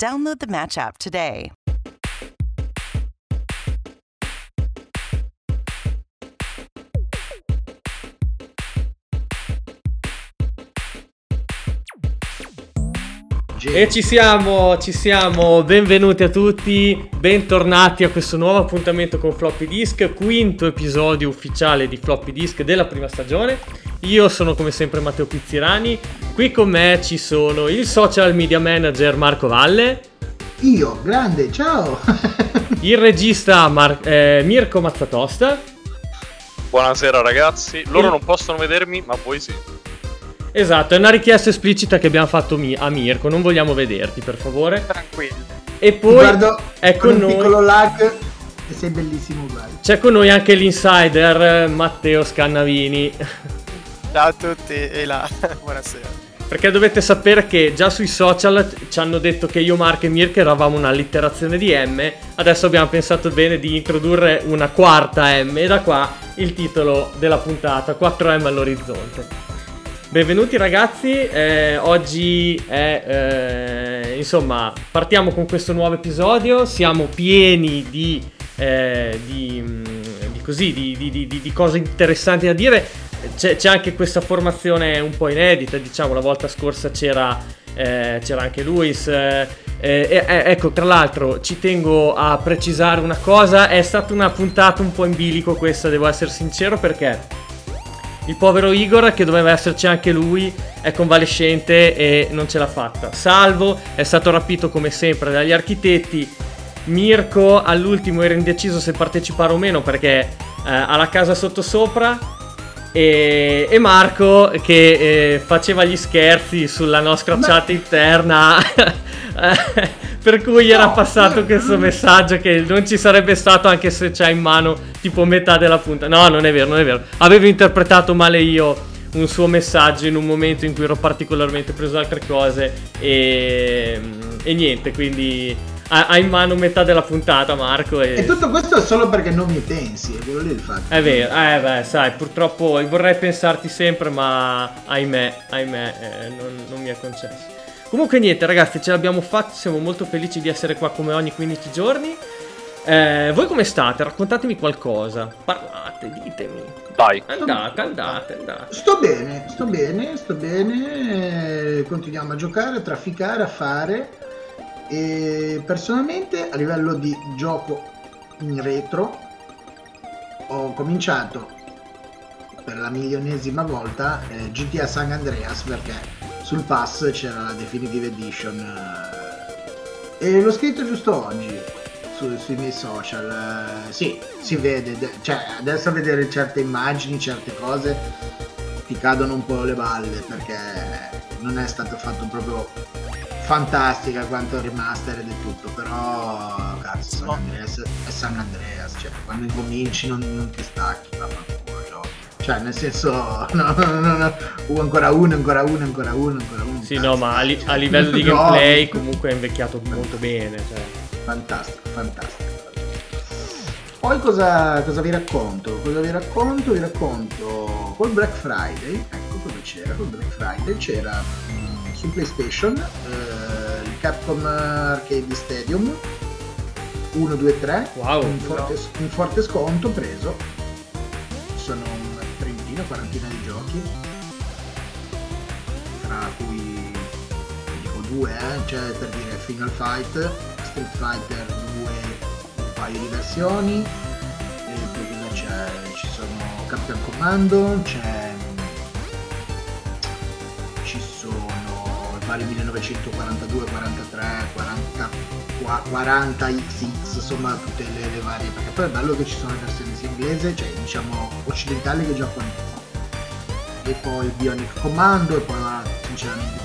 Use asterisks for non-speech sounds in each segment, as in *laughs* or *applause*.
Download the Match app today. E ci siamo, ci siamo, benvenuti a tutti, bentornati a questo nuovo appuntamento con Floppy Disk, quinto episodio ufficiale di Floppy Disk della prima stagione. Io sono come sempre Matteo Pizzirani, qui con me ci sono il social media manager Marco Valle. Io, grande, ciao! *laughs* il regista Mar- eh, Mirko Mazzatosta. Buonasera ragazzi, loro il... non possono vedermi ma voi sì. Esatto, è una richiesta esplicita che abbiamo fatto a Mirko, non vogliamo vederti per favore. Tranquillo. E poi Guardo, è con un noi... piccolo lag e sei bellissimo uguale. C'è con noi anche l'insider Matteo Scannavini. Ciao a tutti e là, *laughs* buonasera. Perché dovete sapere che già sui social ci hanno detto che io, Marco e Mirko eravamo un'allitterazione di M, adesso abbiamo pensato bene di introdurre una quarta M e da qua il titolo della puntata, 4M all'orizzonte. Benvenuti ragazzi, eh, oggi è, eh, insomma, partiamo con questo nuovo episodio, siamo pieni di, eh, di, mm, di, così, di, cose interessanti da dire, c'è, c'è, anche questa formazione un po' inedita, diciamo, la volta scorsa c'era, eh, c'era anche Luis, eh, eh, ecco, tra l'altro ci tengo a precisare una cosa, è stata una puntata un po' in bilico questa, devo essere sincero, perché il povero Igor, che doveva esserci anche lui, è convalescente e non ce l'ha fatta. Salvo è stato rapito come sempre dagli architetti. Mirko all'ultimo era indeciso se partecipare o meno perché eh, ha la casa sottosopra. E, e Marco che eh, faceva gli scherzi sulla nostra Ma... chat interna. *laughs* per cui no, era passato no, questo messaggio che non ci sarebbe stato anche se c'è in mano tipo metà della punta. No, non è vero, non è vero. Avevo interpretato male io un suo messaggio in un momento in cui ero particolarmente preso da altre cose e, e niente, quindi ha, in mano metà della puntata Marco e... e... tutto questo è solo perché non mi pensi è quello lì il fatto è vero eh beh sai purtroppo vorrei pensarti sempre ma ahimè ahimè eh, non, non mi è concesso Comunque niente ragazzi, ce l'abbiamo fatta, siamo molto felici di essere qua come ogni 15 giorni. Eh, voi come state? Raccontatemi qualcosa. Parlate, ditemi. Dai. Andate, andate, andate. Sto bene, sto bene, sto bene. Continuiamo a giocare, a trafficare, a fare. E personalmente a livello di gioco in retro ho cominciato per la milionesima volta eh, GTA San Andreas perché sul pass c'era la Definitive Edition eh, e l'ho scritto giusto oggi su, sui miei social. Eh, sì, si vede, cioè adesso a vedere certe immagini, certe cose ti cadono un po' le balle perché non è stato fatto proprio fantastica quanto remaster ed è tutto, però cazzo San Andreas è San Andreas, cioè quando incominci non, non ti stacchi, va cioè, nel senso, *laughs* no, no, no, no. Uh, ancora uno, ancora uno, ancora uno, ancora uno. Sì, no, ma a, li- a livello di *laughs* gameplay comunque è invecchiato molto bene. Cioè. Fantastico, fantastico. Poi cosa, cosa, vi racconto? Cosa vi racconto? Vi racconto col Black Friday, ecco cosa c'era, col Black Friday c'era su PlayStation eh, il Capcom Arcade Stadium. 1, 2, 3, wow, un, forte, no. un forte sconto preso, sono una quarantina di giochi, tra cui dico due, eh, cioè per dire Final Fight, Street Fighter 2, un paio di versioni, e poi? Ci sono Captain Commando, c'è ci sono vari 1942, 43, 40, 40 XX, insomma tutte le, le, varie, perché poi è bello che ci sono le versioni sia inglese, cioè diciamo occidentali che giapponesi e poi Bionic Commando e poi sinceramente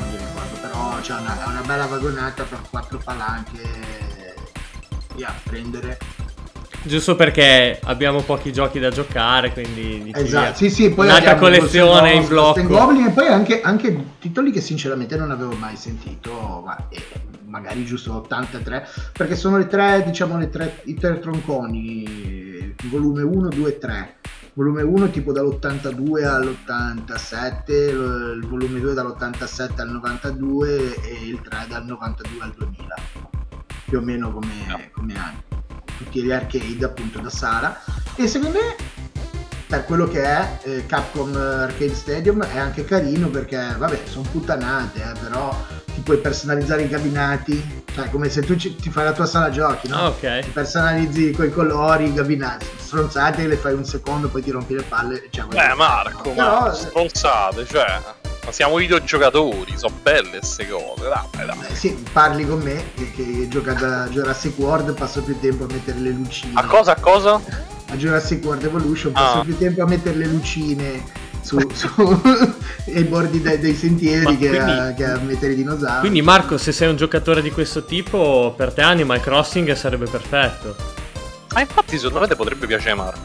non mi ricordo però c'è una, una bella vagonata per quattro palanche via, prendere. Giusto perché abbiamo pochi giochi da giocare, quindi Esatto, sì, sì, poi un'altra collezione in blocco. Goblin e poi anche, anche titoli che sinceramente non avevo mai sentito, ma eh, magari giusto 83, perché sono le tre, diciamo, le tre, i tre tronconi, volume 1, 2 e 3. Volume 1 tipo dall'82 all'87, il il volume 2 dall'87 al 92 e il 3 dal 92 al 2000, più o meno come, come anni. Tutti gli arcade appunto da Sara. E secondo me per quello che è eh, Capcom Arcade Stadium è anche carino perché vabbè sono puttanate eh, però ti puoi personalizzare i gabinati cioè come se tu ci- ti fai la tua sala giochi no? Ok. ti personalizzi coi colori i gabinati stronzate le fai un secondo poi ti rompi le palle cioè, dire. Marco, Però, ma stronzate, cioè. Ma siamo videogiocatori, sono belle queste cose. Dai, dai. eh, sì, parli con me che, che gioca da Jurassic World passo più tempo a mettere le lucine A cosa, a cosa? a Jurassic World Evolution passo Ah. più tempo a mettere le lucine su, *laughs* su *laughs* ai bordi dei, dei sentieri Ma che, quindi- a, che a mettere i dinosauri. Quindi Marco, se sei un giocatore di questo tipo, per te Animal Crossing sarebbe perfetto. Ma infatti, secondo me te potrebbe piacere Marco.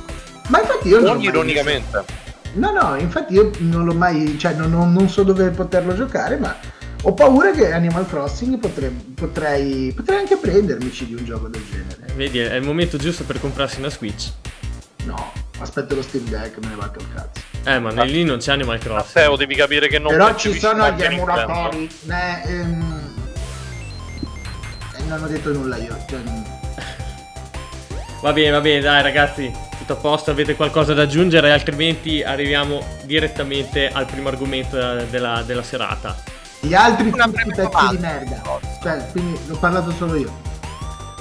Ma infatti io non Non mai ironicamente. visto. No, no, infatti io non l'ho mai, cioè non, non- non so dove poterlo giocare, ma ho paura che Animal Crossing potrei, potrei, potrei anche prendermici di un gioco del genere. Vedi, è il momento giusto per comprarsi una Switch. No, aspetto lo Steam Deck, me ne vado al cazzo. Eh, ma lì non c'è Animal Matteo, Crossing. devi capire che non Però ci sono gli emulatori. Eh, ehm, eh, non ho detto nulla io. cioè, Va bene, va bene, dai ragazzi, tutto a posto, avete qualcosa da aggiungere, altrimenti arriviamo direttamente al primo argomento eh, della, della serata. gli altri breve pezzi di domanda. merda. Cioè, quindi l'ho parlato solo io.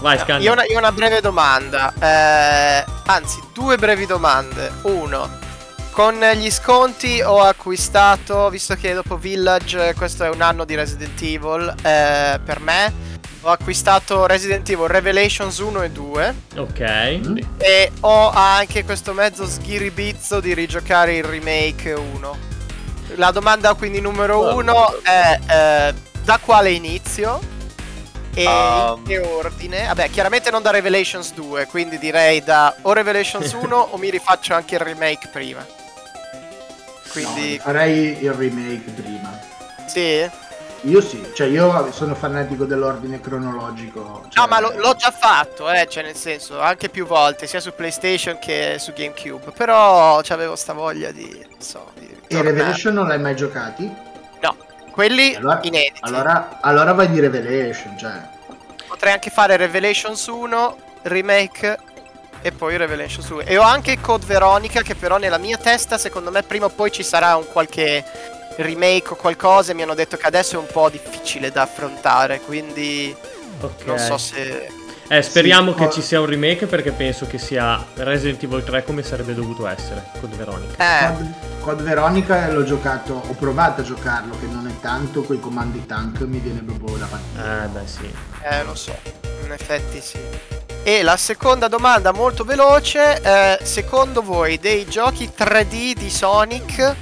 Vai, Scan. Io ho una, io una breve domanda, eh, anzi due brevi domande. Uno, con gli sconti ho acquistato, visto che dopo Village eh, questo è un anno di Resident Evil, eh, per me ho acquistato Resident Evil Revelations 1 e 2 Ok. Mm. e ho anche questo mezzo sghiribizzo di rigiocare il remake 1. La domanda quindi numero Bello, uno bello. è eh, da quale inizio e Um. in che ordine? Vabbè, chiaramente non da Revelations 2, quindi direi da o Revelations *laughs* 1 o mi rifaccio anche il remake prima. Quindi No, farei il remake prima. sì. Io sì, cioè io sono fanatico dell'ordine cronologico. cioè- No, ma lo- l'ho già fatto, eh, cioè nel senso, anche più volte, sia su PlayStation che su GameCube, però avevo sta voglia di, non so, di E. Revelation non l'hai mai giocati? No, quelli Allora, inediti. allora, allora vai di Revelation, cioè. Potrei anche fare Revelations 1, remake e poi Revelations 2. E ho anche Code Veronica che però nella mia testa secondo me prima o poi ci sarà un qualche remake o qualcosa e mi hanno detto che adesso è un po' difficile da affrontare, quindi Ok. non so se... Eh, speriamo Sì, che co- ci sia un remake perché penso che sia Resident Evil 3 come sarebbe dovuto essere con Veronica. Eh, Code, Code Veronica l'ho giocato, ho provato a giocarlo, che non è tanto, coi comandi tank mi viene proprio da partire. Eh, beh, sì. eh, lo so, in effetti sì. E la seconda domanda molto veloce, eh, secondo voi dei giochi 3D di Sonic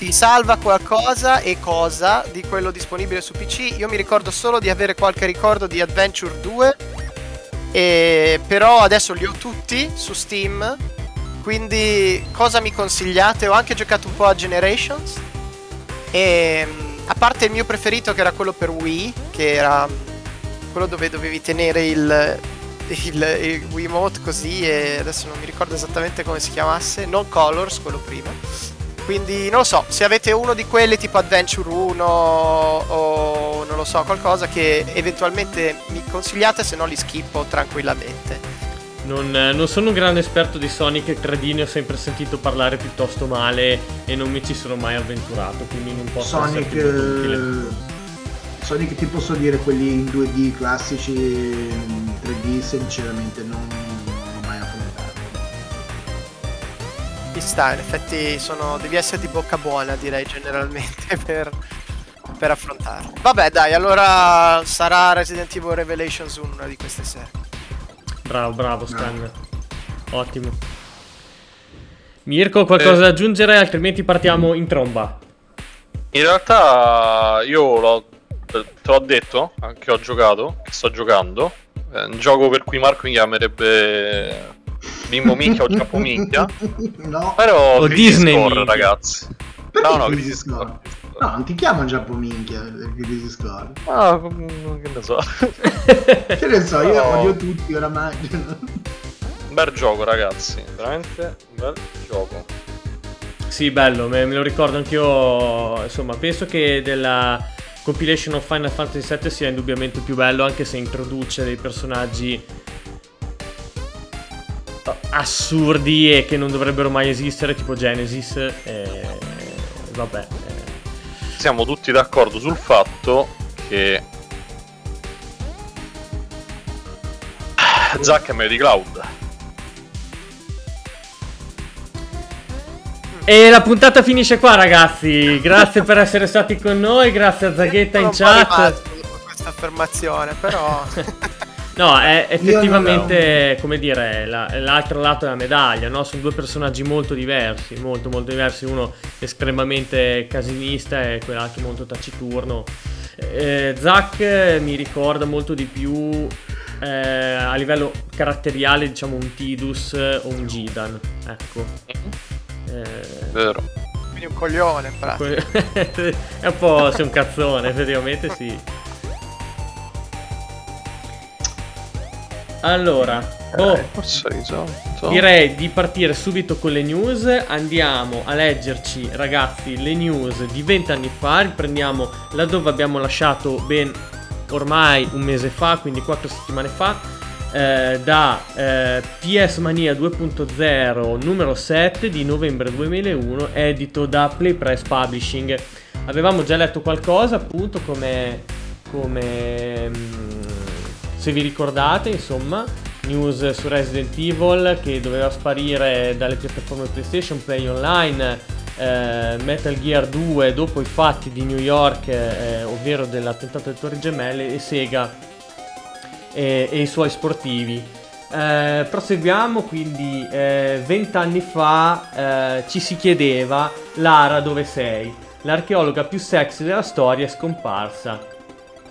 si salva qualcosa e cosa di quello disponibile su PC? Io mi ricordo solo di avere qualche ricordo di Adventure 2, e però adesso li ho tutti su Steam, quindi cosa mi consigliate? Ho anche giocato un po' a Generations e a parte il mio preferito che era quello per Wii, che era quello dove dovevi tenere il, il, il Wiimote così e adesso non mi ricordo esattamente come si chiamasse, non Colors, quello prima. Quindi non lo so, se avete uno di quelli tipo Adventure 1 o non lo so, qualcosa che eventualmente mi consigliate, se no li schippo tranquillamente. Non, eh, non sono un grande esperto di Sonic 3D, ne ho sempre sentito parlare piuttosto male e non mi ci sono mai avventurato, quindi non posso Sonic, eh, Sonic ti posso dire quelli in 2D classici, in 3D sinceramente non, Ci sta, in effetti sono, devi essere di bocca buona direi generalmente *laughs* per, per affrontarlo. Vabbè dai, allora sarà Resident Evil Revelations 1 una di queste sere. Bravo, bravo, Scan. Ottimo. Mirko, qualcosa Eh. da aggiungere? Altrimenti partiamo in tromba. In realtà io l'ho, te l'ho detto, anche ho giocato, che sto giocando. È un gioco per cui Marco mi chiamerebbe Mimmo Minchia o Giappo Minchia. *laughs* no, Però O Crisis Disney Core, Minchia. ragazzi. perché No, no, Crisis Crisis Core? Core. No, non ti chiamo Giappo Minchia per Crisis Core. Ah, che ne so. *laughs* Che ne so, io No. odio tutti oramai. Un bel gioco, ragazzi. Veramente un bel gioco. Sì, bello, me, me lo ricordo anch'io. Insomma, penso che della compilation of Final Fantasy VII sia indubbiamente più bello, anche se introduce dei personaggi assurdi e che non dovrebbero mai esistere, tipo Genesis. E vabbè. eh. Siamo tutti d'accordo sul fatto che. Zack è meglio di Cloud. E la puntata finisce qua, ragazzi. Grazie per essere stati con noi. Grazie a Zaghetta in chat. questa affermazione, però *laughs* No, è effettivamente, come dire, la- l'altro lato della medaglia, no? Sono due personaggi molto diversi, molto molto diversi, uno estremamente casinista e quell'altro molto taciturno. Eh, Zack eh, mi ricorda molto di più eh, a livello caratteriale, diciamo, un Tidus o un Gidan, ecco. Eh, Vero. quindi un coglione, in pratica. *laughs* è un po' sei un cazzone, effettivamente sì. Allora, risolto. direi di partire subito con le news. Andiamo a leggerci, ragazzi, le news di 20 anni fa. Riprendiamo laddove abbiamo lasciato ben ormai un mese fa, quindi 4 settimane fa. eh, da eh, PS Mania 2.0 numero 7 di novembre 2001 edito da Play Press Publishing avevamo già letto qualcosa appunto come, come mm, se vi ricordate insomma news su Resident Evil che doveva sparire dalle piattaforme PlayStation Play Online eh, Metal Gear 2 dopo i fatti di New York eh, ovvero dell'attentato alle Torri Gemelle e Sega e, e i suoi sportivi. Eh, proseguiamo quindi, eh, vent'anni fa eh, ci si chiedeva Lara dove sei? L'archeologa più sexy della storia è scomparsa.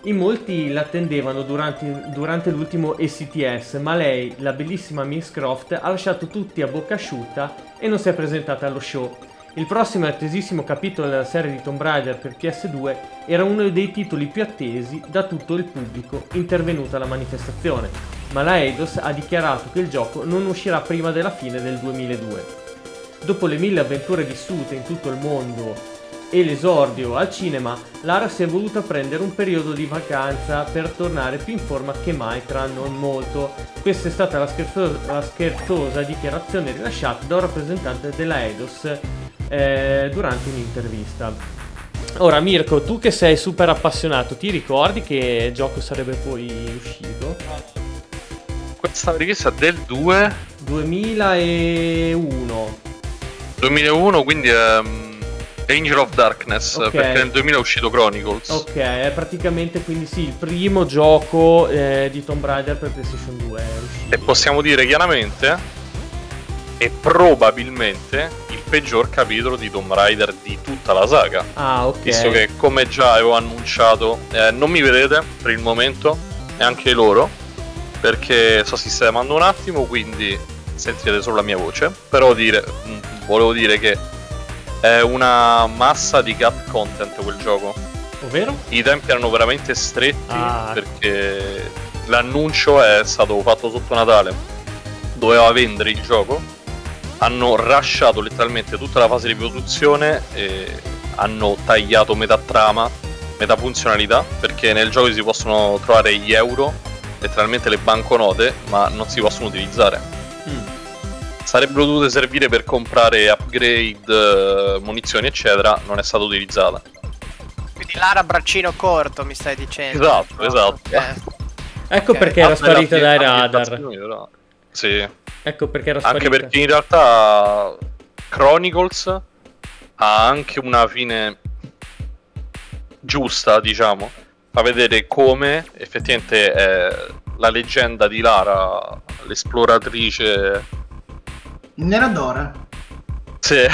In molti l'attendevano durante, durante l'ultimo ECTS, ma lei, la bellissima Miss Croft, ha lasciato tutti a bocca asciutta e non si è presentata allo show. Il prossimo e attesissimo capitolo della serie di Tomb Raider per PS2 era uno dei titoli più attesi da tutto il pubblico intervenuto alla manifestazione, ma la Eidos ha dichiarato che il gioco non uscirà prima della fine del 2002. Dopo le mille avventure vissute in tutto il mondo e l'esordio al cinema, Lara si è voluta prendere un periodo di vacanza per tornare più in forma che mai tra non molto. Questa è stata la scherzosa, la scherzosa dichiarazione rilasciata da un rappresentante della Eidos eh, durante un'intervista. Ora Mirko, tu che sei super appassionato, ti ricordi che gioco sarebbe poi uscito? Questa richiesta è del 2 2001. 2001, quindi è mm, Angel of Darkness, Ok. perché nel 2000 è uscito Chronicles. Ok, è praticamente quindi sì, il primo gioco eh, di Tomb Raider per PlayStation 2 è uscito. E possiamo dire chiaramente è probabilmente il peggior capitolo di Tomb Raider di tutta la saga. Ah, ok. Visto che come già avevo annunciato, eh, non mi vedete per il momento, neanche loro, perché sto sistemando un attimo, quindi sentirete solo la mia voce. Però dire, mh, volevo dire che è una massa di cut content quel gioco. Ovvero? I tempi erano veramente stretti Ah. perché l'annuncio è stato fatto sotto Natale. Doveva vendere il gioco. Hanno rasciato letteralmente tutta la fase di produzione e hanno tagliato metà trama, metà funzionalità, perché nel gioco si possono trovare gli euro, letteralmente le banconote, ma non si possono utilizzare. Sarebbero dovute servire per comprare upgrade, eh, munizioni, eccetera, non è stata utilizzata. Quindi Lara braccino corto, mi stai dicendo. Esatto, esatto. Eh, Ecco Ok. perché era sparita dai radar. però. Sì, Ecco perché era sparita. anche perché in realtà Chronicles ha anche una fine giusta, diciamo. Fa vedere come effettivamente è la leggenda di Lara, l'esploratrice. Neradora. Sì.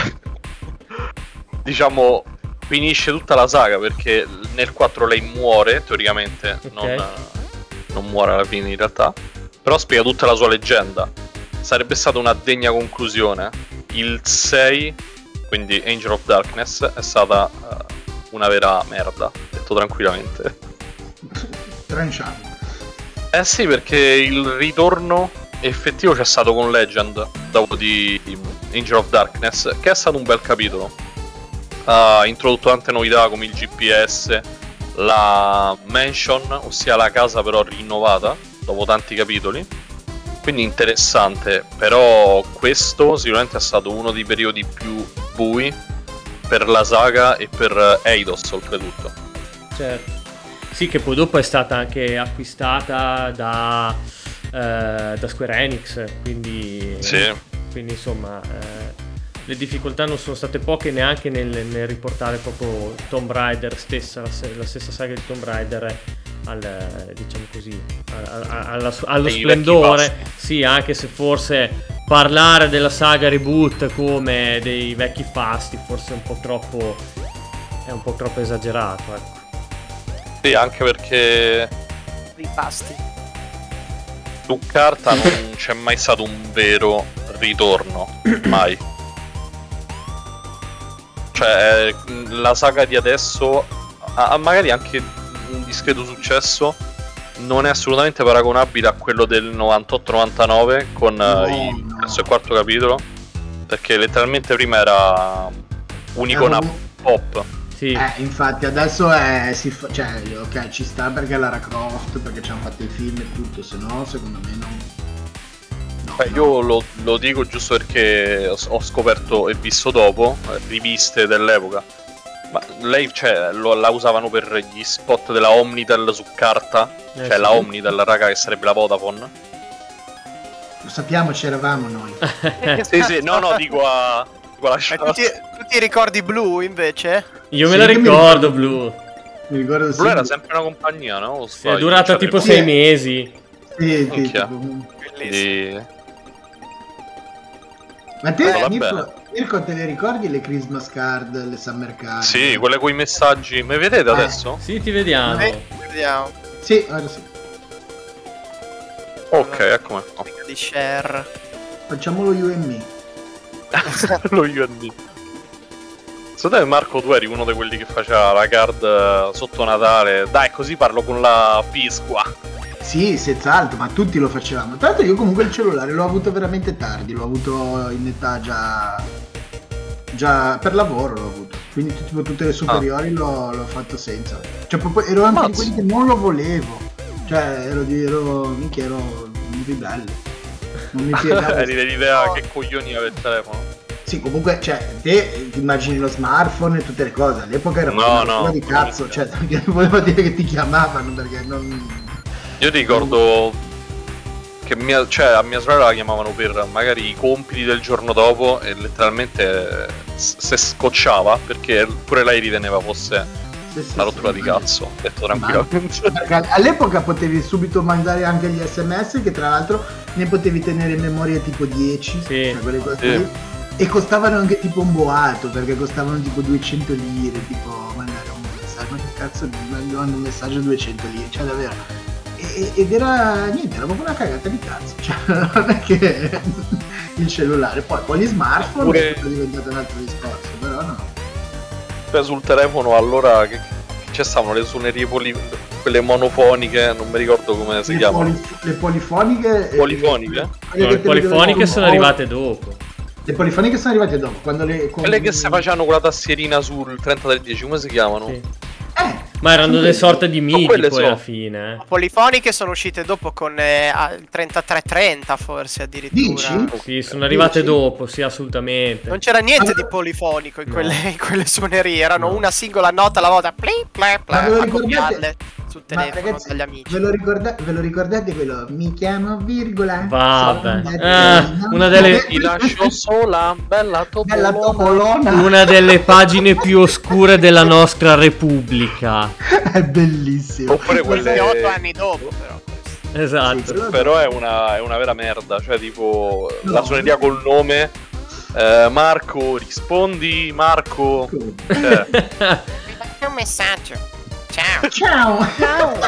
diciamo finisce tutta la saga perché nel 4 lei muore teoricamente Ok. non, non muore alla fine in realtà, però spiega tutta la sua leggenda. Sarebbe stata una degna conclusione. Il 6, quindi Angel of Darkness, è stata uh, una vera merda, detto tranquillamente. Tranciato. Eh sì, perché il ritorno effettivo c'è stato con Legend dopo di Angel of Darkness, che è stato un bel capitolo. Ha introdotto tante novità come il GPS, la mansion, ossia la casa però rinnovata dopo tanti capitoli. Quindi interessante, però questo sicuramente è stato uno dei periodi più bui per la saga e per Eidos oltretutto. Certo. Sì, che poi dopo è stata anche acquistata da, da Square Enix, quindi, sì. quindi insomma eh, le difficoltà non sono state poche neanche nel, nel riportare proprio Tomb Raider stessa, la, la, stessa saga di Tomb Raider al, diciamo così, alla, alla, allo Dei splendore, sì, anche se forse parlare della saga reboot come dei vecchi fasti forse è un po' troppo, è un po' troppo esagerato, ecco. Sì, anche perché. Ripasti. Su carta non c'è mai stato un vero ritorno. *clears throat* Mai. Cioè, la saga di adesso ha magari anche un discreto successo. Non è assolutamente paragonabile a quello del 98-99 con no, il terzo e quarto capitolo. Perché letteralmente prima era un'icona pop sì. Eh, infatti adesso è, si fa, cioè, ok, ci sta perché è Lara Croft, perché ci hanno fatto i film e tutto, se no secondo me non... No, Beh, no. Io lo, lo, dico giusto perché ho scoperto e visto dopo eh, riviste dell'epoca. Ma lei cioè, lo, la usavano per gli spot della Omnitel su carta, eh, cioè sì. la Omnitel, raga, che sarebbe la Vodafone. Lo sappiamo, c'eravamo noi. *laughs* sì, sì, no, no, dico a, tu ti, tu ti ricordi Blu invece? Io me la ricordo, Blu. Mi ricordo Blu era sempre una compagnia, no? Sì, è durata cioè, tipo sei mesi. Sì, sì. Bellissimo. Ma te, oh, Mirko, Mirko, te le ricordi le Christmas card, le Summer card? Sì, quelle con i messaggi. Mi vedete eh. adesso? Sì, ti vediamo. Eh, vediamo. Sì, ora sì. Ok, eccomi qua. Di share. Facciamo lo UMI. *laughs* lo UMI. Secondo te Marco tu eri uno di quelli che faceva la card eh, sotto Natale? Dai, così parlo con la Pisqua. Sì, senz'altro, ma tutti lo facevamo. Tra l'altro io comunque il cellulare l'ho avuto veramente tardi, l'ho avuto in età già... già per lavoro l'ho avuto. Quindi tipo tutte le superiori ah. l'ho, l'ho, fatto senza. Cioè proprio ero anche Mazzo. di quelli che non lo volevo. Cioè ero di... ero... minchia ero un ribelle. Non mi. *laughs* Eri dell'idea che coglioni aveva il telefono. Sì, comunque, cioè, te ti immagini lo smartphone e tutte le cose. All'epoca era no, una no, di cazzo, cioè, *laughs* voleva dire che ti chiamavano perché non. Io ricordo che mia, cioè, a mia sorella la chiamavano per magari i compiti del giorno dopo e letteralmente se scocciava perché pure lei riteneva fosse sì, sì, una rottura sì, di cazzo, detto tranquillamente. *laughs* all'epoca potevi subito mandare anche gli sms che tra l'altro ne potevi tenere in memoria tipo 10, sì. cioè quelle cose sì. E costavano anche tipo un boato, perché costavano tipo 200 lire, tipo mandare un messaggio, ma che cazzo mando un messaggio a 200 lire, cioè davvero. E, ed era niente, era proprio una cagata di cazzo, *laughs* cioè non è che il cellulare, poi con gli smartphone Pure... è diventato un altro discorso, però no. Sul telefono allora che, che stavano le suonerie poli, quelle monofoniche, non mi ricordo come si le chiamano. Poli, le polifoniche? Polifoniche? No, le polifoniche sono arrivate dopo. Le polifoniche sono arrivate dopo. Quando le, quando... Quelle che si facevano con la tastierina sul 3310, come si chiamano? Sì. Ma erano delle sorte di MIDI poi sono. alla fine. Polifoniche sono uscite dopo con eh, 3330 forse addirittura. Dici? Sì, sono arrivate Dici? dopo, sì, assolutamente. Non c'era niente allora... di polifonico in, no. quelle, in, quelle, suonerie, erano no. una singola nota alla volta. Pli, pli, pli, a copiarle sul telefono ragazzi, dagli amici. Ve lo, ricorda- ve lo, ricordate quello? Mi chiamo virgola. Vabbè. Eh, una delle... Ti lascio sola, bella topolona. bella topolona. Una delle pagine più oscure della nostra Repubblica. è bellissimo. Oppure quelle... 8 anni dopo però. Esatto. Sì, però è una, è una, vera merda. Cioè, tipo, no. la suoneria col nome. Eh, Marco, rispondi, Marco. Cioè. *laughs* Mi un messaggio. Ciao. Ciao. Ciao. *laughs*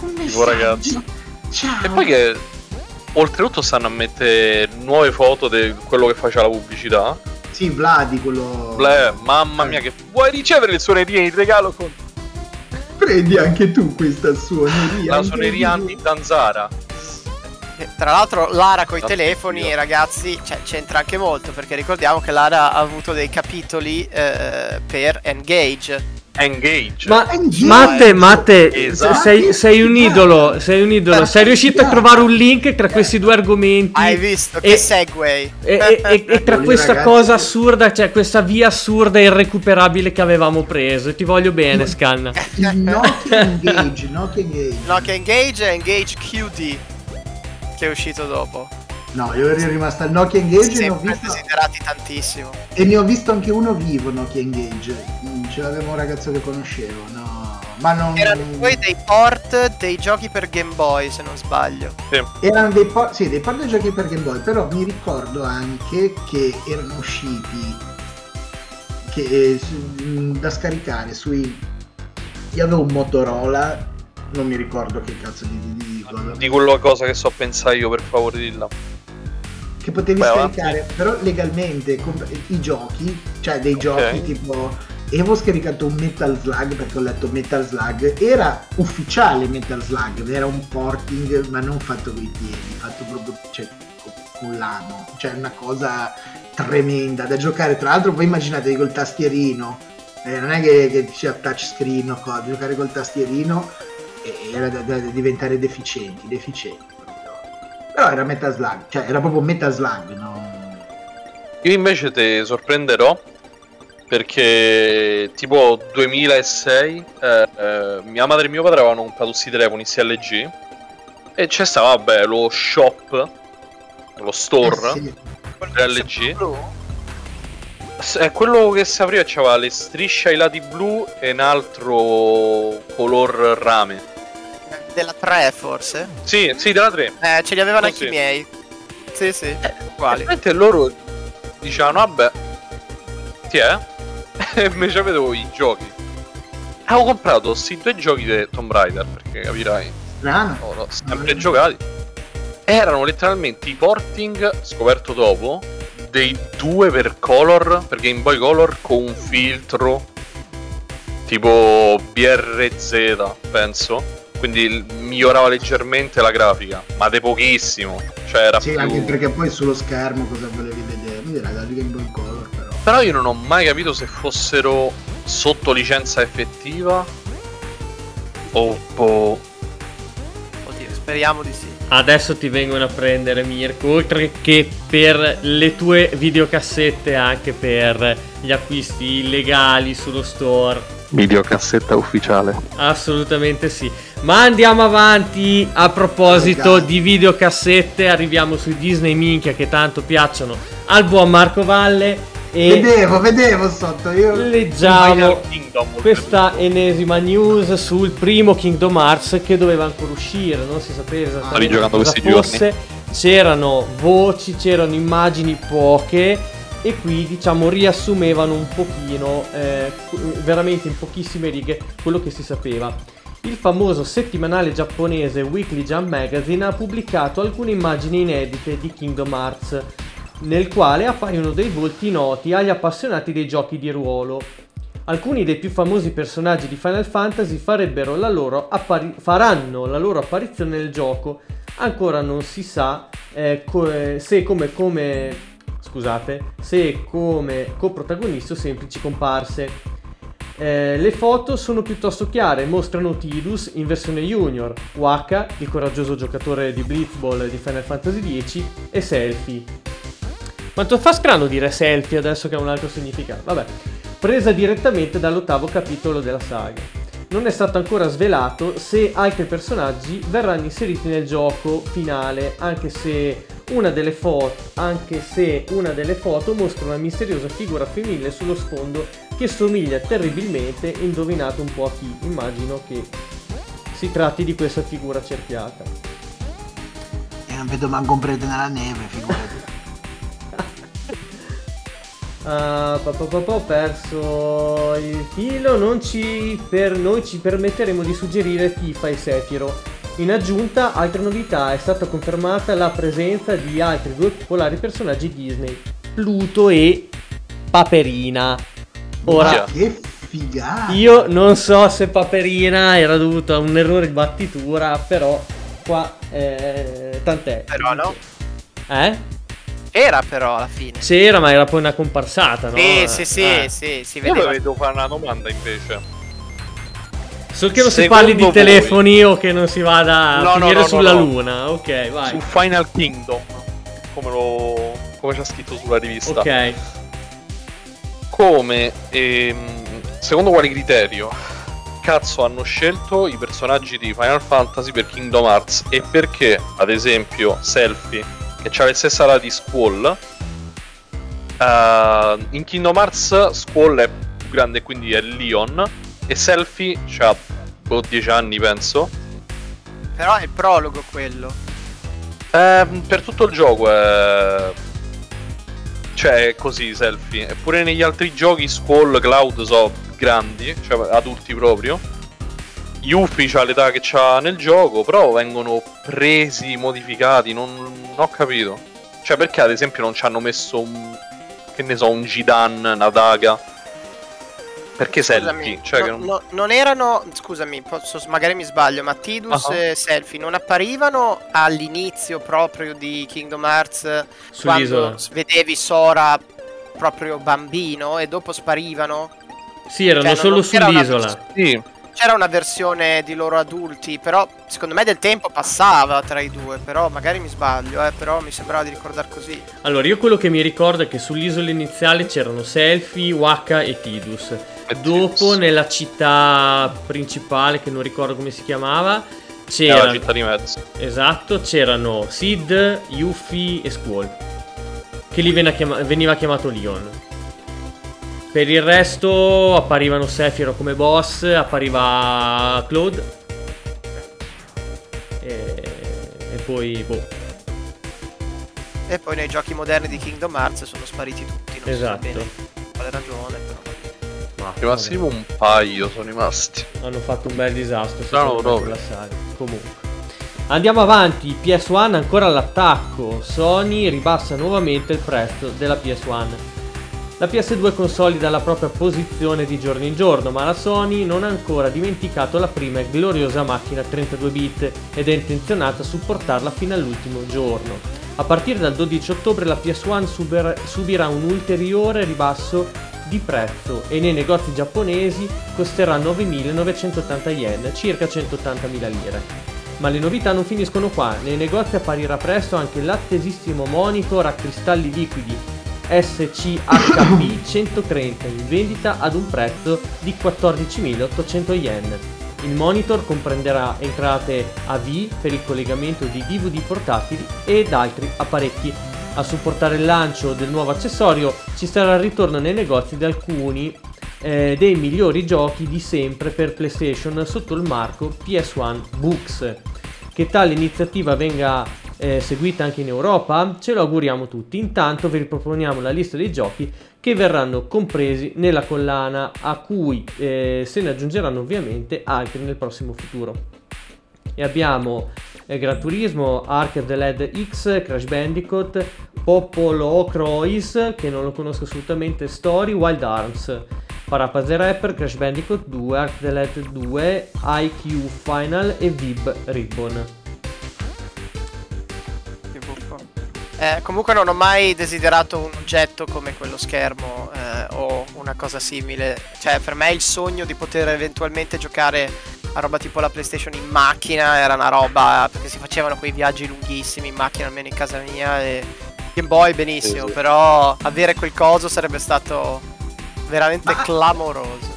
un Tipo, messaggio. ragazzi. Ciao. E poi che oltretutto stanno a mettere nuove foto di quello che faceva la pubblicità. Sì, Vladi, quello... Ble, mamma mia, che vuoi ricevere le suonerie in regalo con Prendi anche tu questa suoneria. la suoneria tu. Tra l'altro Lara coi Cazzo, telefoni, Dio. ragazzi, cioè, c'entra anche molto perché ricordiamo che Lara ha avuto dei capitoli eh, per Engage. Engage. Ma Engage. Matte, Matte, Esatto. sei, sei un idolo, sei un idolo. Sei riuscito a trovare un link tra questi due argomenti. Hai visto? E- Che segue? E, e- e- e tra questa ragazzi. cosa assurda, cioè questa via assurda e irrecuperabile che avevamo preso. E ti voglio bene, Scanna. Il Nokia Engage, Nokia Engage. No, che Engage è Engage QD che è uscito dopo. No, io ero rimasto al Nokia Engage e ne, ho Sempre visto, desiderati tantissimo. e ne ho visto anche uno vivo Nokia Engage. Mm, Ce l'aveva un ragazzo che conoscevo, no. Ma non... Erano poi dei port dei giochi per Game Boy, se non sbaglio. Erano dei po' sì, dei porta giochi per Game Boy, però mi ricordo anche che erano usciti che, eh, su- mh, da scaricare sui io avevo un Motorola, non mi ricordo che cazzo di, di, di cosa, Di quello cosa che so pensare io, per favore, dilla. che potevi Beh, scaricare, però legalmente comp- i giochi, cioè dei giochi tipo e avevo scaricato un Metal Slug perché ho letto Metal Slug, era ufficiale Metal Slug, era un porting ma non fatto coi piedi, fatto proprio cioè, con l'ano, cioè una cosa tremenda da giocare, tra l'altro voi immaginatevi col tastierino, eh, non è che, che sia touchscreen o cosa, giocare col tastierino era da, da diventare deficienti, deficienti proprio. Però era Metal Slug, cioè era proprio Metal Slug, no? Io invece ti sorprenderò perché tipo 2006 eh, eh, mia madre e mio padre avevano comprato questi telefoni CLG e c'è stava vabbè lo shop, lo store Eh sì. LG. È quello che si apriva c'aveva le strisce ai lati blu e un altro color rame. Della 3 forse? Sì, sì, della 3. Eh, ce li avevano Oh, anche sì. i miei. Sì, sì. Eh? Mentre loro dicevano, vabbè, ti è? *laughs* E invece vedevo i giochi. Avevo comprato questi due giochi di Tomb Raider, perché capirai, Strano. ho ho sempre giocati. Erano letteralmente i porting, scoperto dopo, dei due per Color, per Game Boy Color con un filtro tipo BRZ, penso. Quindi migliorava leggermente la grafica, ma di pochissimo. Cioè era Sì, più... anche perché poi sullo schermo cosa volevi vedere? Mi direi da Game Boy Color però. Però io non ho mai capito se fossero sotto licenza effettiva o boh. Oddio, speriamo di sì. Adesso ti vengono a prendere Mirko, oltre che per le tue videocassette, anche per gli acquisti illegali sullo store. Videocassetta ufficiale. Assolutamente sì. Ma andiamo avanti. A proposito di videocassette, arriviamo sui Disney Minchia che tanto piacciono al buon Marco Valle. E Vedevo, vedevo sotto, io... leggiamo Kingdom, questa ennesima news sul primo Kingdom Hearts che doveva ancora uscire, non si sapeva esattamente rigiocando cosa fosse. C'erano voci, c'erano immagini poche e qui diciamo riassumevano un pochino, eh, veramente in pochissime righe, quello che si sapeva. Il famoso settimanale giapponese Weekly Jump Magazine ha pubblicato alcune immagini inedite di Kingdom Hearts, nel quale appaiono dei volti noti agli appassionati dei giochi di ruolo. Alcuni dei più famosi personaggi di Final Fantasy la appari- faranno la loro apparizione nel gioco. Ancora non si sa eh, co- eh, se come, come scusate, se come coprotagonisti o semplici comparse. Eh, le foto sono piuttosto chiare, mostrano Tidus in versione junior, Waka, il coraggioso giocatore di Blitzball di Final Fantasy X, e Selfie. Quanto fa strano dire selfie adesso che ha un altro significato? Vabbè, presa direttamente dall'ottavo capitolo della saga. Non è stato ancora svelato se altri personaggi verranno inseriti nel gioco finale, anche se una delle foto, una delle foto mostra una misteriosa figura femminile sullo sfondo che somiglia terribilmente, indovinate un po' a chi. Immagino che si tratti di questa figura cerchiata. E non vedo manco un prete nella neve, figurati. *laughs* pa, pa, pa, pa, ho perso il filo. Non ci per, noi ci permetteremo di suggerire Tifa e Sephiroth. In aggiunta, altre novità, è stata confermata la presenza di altri due popolari personaggi Disney, Pluto e Paperina. Ora. Che figata! io non so se Paperina era dovuto a un errore di battitura, però qua eh, tant'è. Però no. Eh? Era però alla fine. C'era, ma era poi una comparsata, no? Sì, sì, sì, Eh. sì, si Io vedeva. devo fare una domanda invece. So che non si parli di voi- telefoni o che non si vada a No, finire no, no, sulla no. luna. Ok, vai. Su Final Kingdom, come, lo, come c'è scritto sulla rivista. Ok. Come, ehm, secondo quale criterio, cazzo hanno scelto i personaggi di Final Fantasy per Kingdom Hearts e perché, ad esempio, Selfie, che ha la stessa rata di Squall, eh, in Kingdom Hearts Squall è più grande, quindi è Leon, e Selfie ha 10 anni, penso. Però è il prologo quello. Ehm, per tutto il gioco è... Cioè, è così, selfie. Eppure negli altri giochi Squall, Cloud sono grandi, cioè adulti proprio. Yuffie c'ha l'età che c'ha nel gioco, però vengono presi, modificati, non, non ho capito. Cioè, perché ad esempio non ci hanno messo un... che ne so, un Gidan, una Daga? Perché selfie? Cioè, no- non- no- non erano. Scusami, posso- magari mi sbaglio, ma Tidus Ah. e Selfie non apparivano all'inizio proprio di Kingdom Hearts Sull'isola. quando vedevi Sora proprio bambino e dopo sparivano? Sì, erano Cioè, solo non una sull'isola. vers- Sì, C'era una versione di loro adulti, però secondo me del tempo passava tra i due, però magari mi sbaglio, eh, però mi sembrava di ricordare così. Allora, io quello che mi ricordo è che sull'isola iniziale c'erano Selfie, Waka e Tidus. Dopo, nella città principale, che non ricordo come si chiamava, è la c'erano. città di mezzo. Esatto, c'erano Sid, Yuffie e Squall. Che lì veniva, chiama- veniva chiamato Leon. Per il resto apparivano Sephiroth come boss, appariva Claude. E, e poi, boh. E poi nei giochi moderni di Kingdom Hearts sono spariti tutti, non Esatto. so bene quale ragione, però. Ma, Rimasti vabbè, tipo un paio, sono rimasti. hanno fatto un bel disastro. Quella saga. Comunque. Andiamo avanti, PS1 ancora all'attacco. Sony ribassa nuovamente il prezzo della PS1. La PS2 consolida la propria posizione di giorno in giorno, ma la Sony non ha ancora dimenticato la prima e gloriosa macchina 32 bit ed è intenzionata a supportarla fino all'ultimo giorno. A partire dal 12 ottobre la PS1 suber- subirà un ulteriore ribasso di prezzo e nei negozi giapponesi costerà 9.980 yen, circa 180.000 lire. Ma le novità non finiscono qua, nei negozi apparirà presto anche l'attesissimo monitor a cristalli liquidi SCHP 130 *coughs* in vendita ad un prezzo di 14.800 yen. Il monitor comprenderà entrate AV per il collegamento di DVD portatili ed altri apparecchi. A supportare il lancio del nuovo accessorio ci sarà il ritorno nei negozi di alcuni eh, dei migliori giochi di sempre per PlayStation sotto il marco PS1 Books. Che tale iniziativa venga eh, seguita anche in Europa, ce lo auguriamo tutti. Intanto vi riproponiamo la lista dei giochi che verranno compresi nella collana, a cui eh, se ne aggiungeranno ovviamente altri nel prossimo futuro. E abbiamo Gran Turismo, Arcade LED X, Crash Bandicoot, Popolo Croix, che non lo conosco assolutamente, Story, Wild Arms, Parappa the Rapper, Crash Bandicoot 2, Arcade LED 2, IQ Final e Vib Ribbon. Che buffo. Eh, comunque non ho mai desiderato un oggetto come quello schermo eh, o una cosa simile. Cioè, per me il sogno di poter eventualmente giocare a roba tipo la PlayStation in macchina era una roba perché si facevano quei viaggi lunghissimi in macchina almeno in casa mia e Game Boy benissimo, Sì, sì. però avere quel coso sarebbe stato veramente Ma- clamoroso.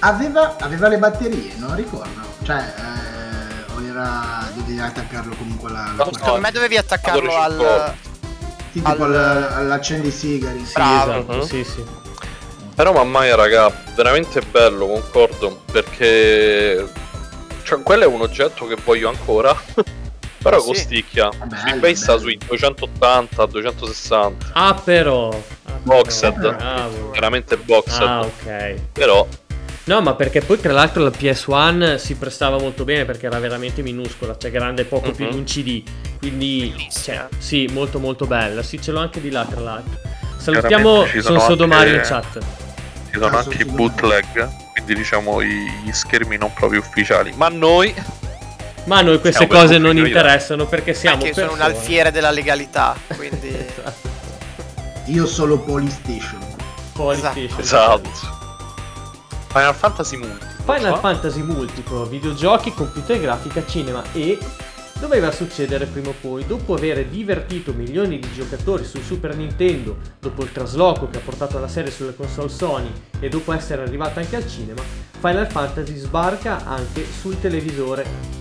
Aveva, aveva le batterie, non ricordo. Cioè, eh, o era. dovevi attaccarlo comunque alla. No. Secondo me dovevi attaccarlo al Sì, tipo al- al- all'accendisigari. Sì, Bravo. esatto, Mhm. sì, sì. Però mamma mia raga, veramente bello, concordo, perché cioè, quello è un oggetto che voglio ancora. *laughs* Però Sì. costicchia. Bello, Su eBay sta sui 280, 260. Ah però, ah boxed. Bravo. Veramente boxed. Ah, ok. Però No, ma perché poi tra l'altro la PS1 si prestava molto bene perché era veramente minuscola, cioè grande poco più Mhm. di un CD. Quindi, cioè, sì, molto molto bella. Sì, ce l'ho anche di là tra l'altro. Salutiamo Chiaramente ci sono Son Sodomario in chat. Ci sono Ah, anche i sono bootleg, quindi diciamo i- gli schermi non proprio ufficiali. Ma noi Ma a noi queste Siamo cose non interessano perché siamo io sono un alfiere della legalità, quindi... Esatto. Io solo Polystation. Polystation. Esatto. Final Fantasy Multi. Final Fa? Fantasy Multiplo, videogiochi, computer grafica, cinema e doveva succedere prima o poi, dopo aver divertito milioni di giocatori sul Super Nintendo, dopo il trasloco che ha portato la serie sulle console Sony e dopo essere arrivata anche al cinema, Final Fantasy sbarca anche sul televisore.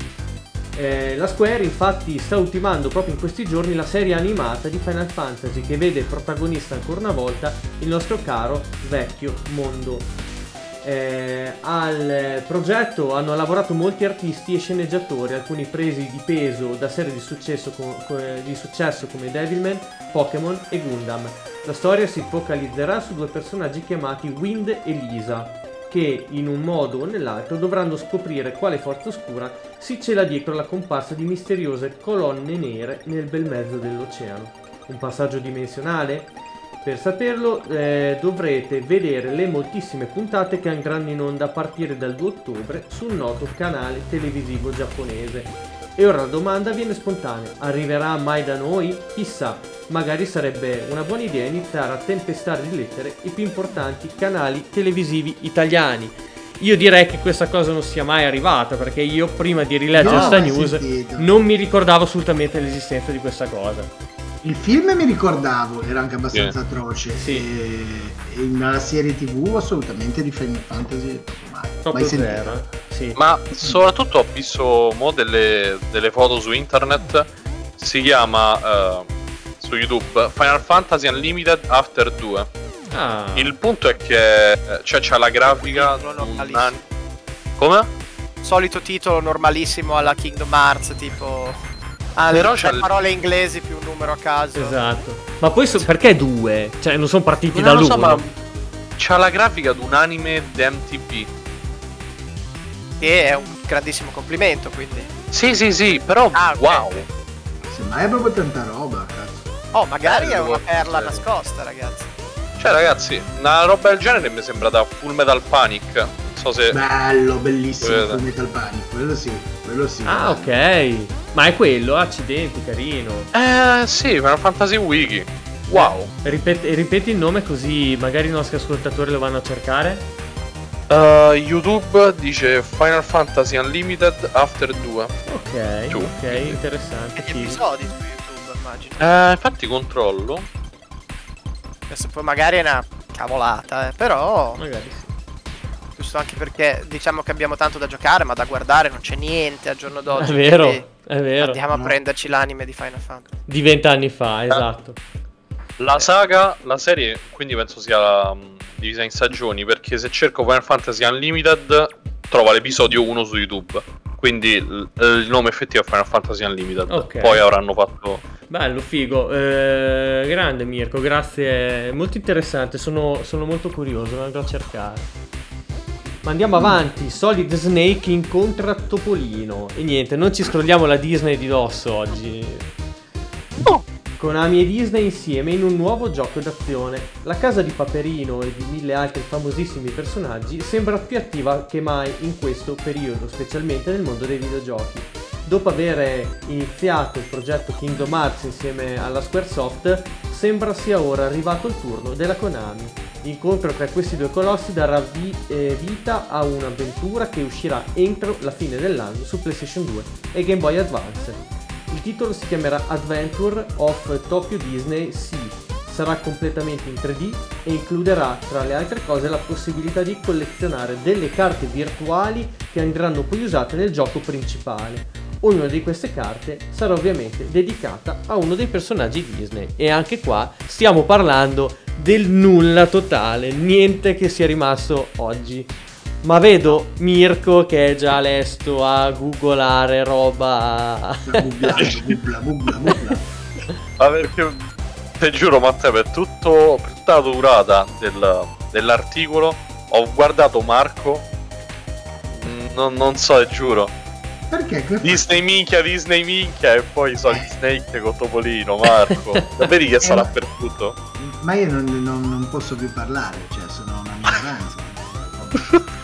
Eh, la Square infatti sta ultimando proprio in questi giorni la serie animata di Final Fantasy che vede protagonista ancora una volta il nostro caro vecchio mondo eh, al progetto hanno lavorato molti artisti e sceneggiatori, alcuni presi di peso da serie di successo, co- co- di successo come Devilman, Pokémon e Gundam. La storia si focalizzerà su due personaggi chiamati Wind e Lisa, che in un modo o nell'altro dovranno scoprire quale forza oscura si cela dietro la comparsa di misteriose colonne nere nel bel mezzo dell'oceano. Un passaggio dimensionale? Per saperlo eh, dovrete vedere le moltissime puntate che andranno in onda a partire dal 2 ottobre sul noto canale televisivo giapponese. E ora la domanda viene spontanea, arriverà mai da noi? Chissà, magari sarebbe una buona idea iniziare a tempestare di lettere i più importanti canali televisivi italiani. Io direi che questa cosa non sia mai arrivata perché io prima di rileggere No, sta mai news sentito. non mi ricordavo assolutamente l'esistenza di questa cosa. Il film mi ricordavo, era anche abbastanza Sì. atroce. Sì. E, e nella serie TV assolutamente di Final Fantasy mai. Proprio mai sentito. zero. Sì. Ma soprattutto ho visto mo delle, delle foto su internet. Si chiama eh, su YouTube Final Fantasy Unlimited After 2. Ah. Il punto è che eh, cioè, c'è la grafica. An- Come? Solito titolo normalissimo alla Kingdom Hearts, tipo... Ah, Però c'è c'è il- parole inglesi più un numero a caso. Esatto. Ma poi so- perché due? Cioè, non sono partiti Non lo dall'uno. so, ma c'ha la grafica di un anime d'MTV. Che è un grandissimo complimento, quindi. Sì, sì, sì, però Ah, ok. wow. Semmai è proprio tanta roba, cazzo. Oh, magari è Bello, una perla sì. nascosta, ragazzi. Cioè, ragazzi, una roba del genere mi sembra da Full Metal Panic. Non so se. Bello, bellissimo. Full Metal Panic, quello sì, quello sì. Ah, ok. Ma è quello, accidenti, carino. Eh, sì, Final Fantasy Wiki. Wow. Ripeti, ripeti il nome così magari i nostri ascoltatori lo vanno a cercare. Uh, YouTube dice Final Fantasy Unlimited After 2. Ok, Giù. ok, interessante. E gli figo. episodi su YouTube, immagino. Eh, infatti controllo. Adesso poi magari è una cavolata, eh, però. Magari sì. Giusto anche perché diciamo che abbiamo tanto da giocare, ma da guardare non c'è niente al giorno d'oggi. È vero, è vero. Andiamo a prenderci l'anime di Final Fantasy. Di vent'anni fa, esatto. La saga, la serie, quindi penso sia um, divisa in stagioni. Perché se cerco Final Fantasy Unlimited, trova l'episodio 1 su YouTube. Quindi l- il nome effettivo è Final Fantasy Unlimited. Ok. Poi avranno fatto. Bello, figo. Eh, grande Mirko, grazie. Molto interessante, sono, sono molto curioso, lo andrò a cercare. Ma andiamo avanti. Solid Snake incontra Topolino. E niente, non ci scrolliamo la Disney di dosso oggi. Konami e Disney insieme in un nuovo gioco d'azione. La casa di Paperino e di mille altri famosissimi personaggi sembra più attiva che mai in questo periodo, specialmente nel mondo dei videogiochi. Dopo aver iniziato il progetto Kingdom Hearts insieme alla Squaresoft, sembra sia ora arrivato il turno della Konami. L'incontro tra questi due colossi darà vi- eh, vita a un'avventura che uscirà entro la fine dell'anno su PlayStation 2 e Game Boy Advance. Il titolo si chiamerà Adventure of Tokyo Disney Sea. Sarà completamente in 3D e includerà tra le altre cose la possibilità di collezionare delle carte virtuali che andranno poi usate nel gioco principale. Ognuna di queste carte sarà ovviamente dedicata a uno dei personaggi Disney e anche qua stiamo parlando del nulla totale, niente che sia rimasto oggi. Ma vedo Mirko che è già lesto a googolare roba. Bubla, bubla, bubla. Ma perché Te giuro Matteo, per, tutto, per tutta la durata del- dell'articolo ho guardato Marco. mm, Non, non so, giuro. Perché? Che Disney minchia, Disney minchia e poi sono Eh. Snake con Topolino, Marco. *laughs* Vedi che sarà per tutto? Ma io non, non- non posso più parlare, cioè sono una minoranza. *laughs*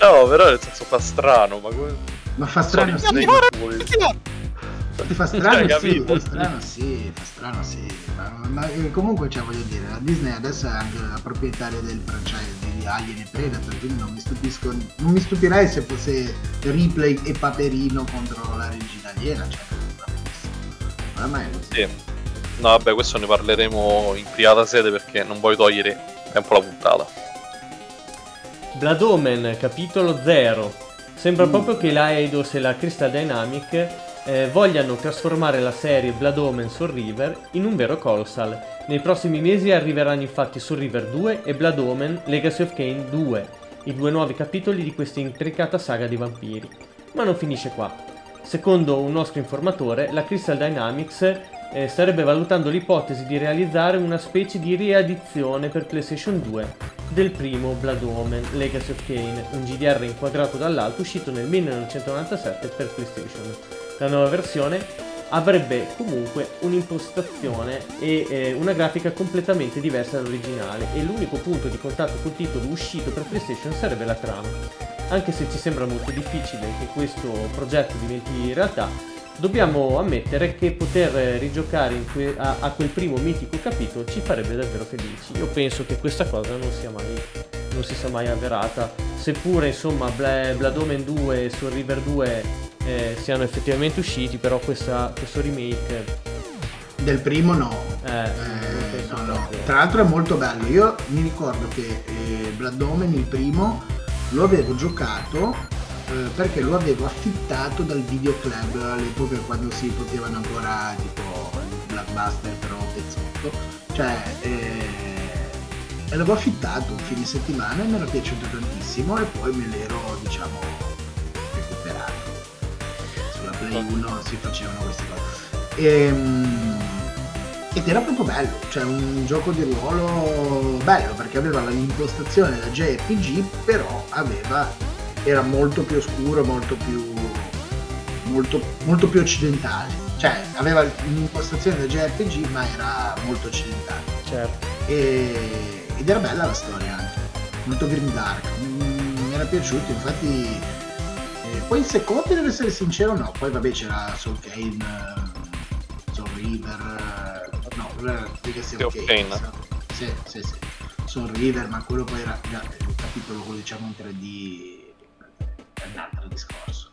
No, però nel senso fa strano, ma come... Ma fa strano sì. Ti fa strano Cioè, sì, capito? fa strano sì, fa strano sì. Ma, ma- eh, comunque cioè voglio dire, la Disney adesso è anche la proprietaria del franchise di Alien e Predator, quindi non mi stupisco, non mi stupirei se fosse Ripley e Paperino contro la regina aliena, cioè. Oramai è così. Sì. No, vabbè, questo ne parleremo in privata sede perché non voglio togliere tempo alla puntata. Blood Omen, capitolo 0. Sembra Mm. proprio che la Eidos e la Crystal Dynamic eh, vogliano trasformare la serie Blood Omen Soul River in un vero colossal. Nei prossimi mesi arriveranno infatti Soul River 2 e Blood Omen Legacy of Kain 2, i due nuovi capitoli di questa intricata saga di vampiri. Ma non finisce qua. Secondo un nostro informatore, la Crystal Dynamics eh, starebbe valutando l'ipotesi di realizzare una specie di riedizione per PlayStation 2 del primo Blood Omen Legacy of Kain, un GDR inquadrato dall'alto uscito nel 1997 per PlayStation. La nuova versione avrebbe comunque un'impostazione e eh, una grafica completamente diversa dall'originale e l'unico punto di contatto col titolo uscito per PlayStation sarebbe la trama. Anche se ci sembra molto difficile che questo progetto diventi realtà, dobbiamo ammettere che poter rigiocare que- a-, a quel primo mitico capitolo ci farebbe davvero felici. Io penso che questa cosa non sia mai, non si sia mai avverata, seppure insomma Bla- Blood Omen 2 e Soul River 2 eh, siano effettivamente usciti, però questa- questo remake Del primo no. eh, Eh, no, no. Tra l'altro è molto bello. Io mi ricordo che eh, Blood Omen, il primo, lo avevo giocato eh, perché lo avevo affittato dal videoclub all'epoca quando si potevano ancora tipo blockbuster però pezzotto. Cioè, eh, e l'avevo affittato un fine settimana e mi era piaciuto tantissimo e poi me l'ero, diciamo, recuperato. Sulla Play 1 si facevano queste cose. Ehm, ed era proprio bello, cioè un gioco di ruolo bello perché aveva l'impostazione da JRPG, però aveva era molto più oscuro, molto più molto, molto più occidentale. Cioè aveva un'impostazione da JRPG, ma era molto occidentale. Certo. E- ed era bella la storia anche, molto grimdark. Mm, Mi era piaciuto, infatti. eh, poi il secondo, devo essere sincero, no. Poi vabbè c'era Soul Kane, eh, Soul River, eh, no, Legacy of Kane. Sì, sì, sì. Soul River, ma quello poi era il capitolo, quello diciamo in 3D, è un altro discorso.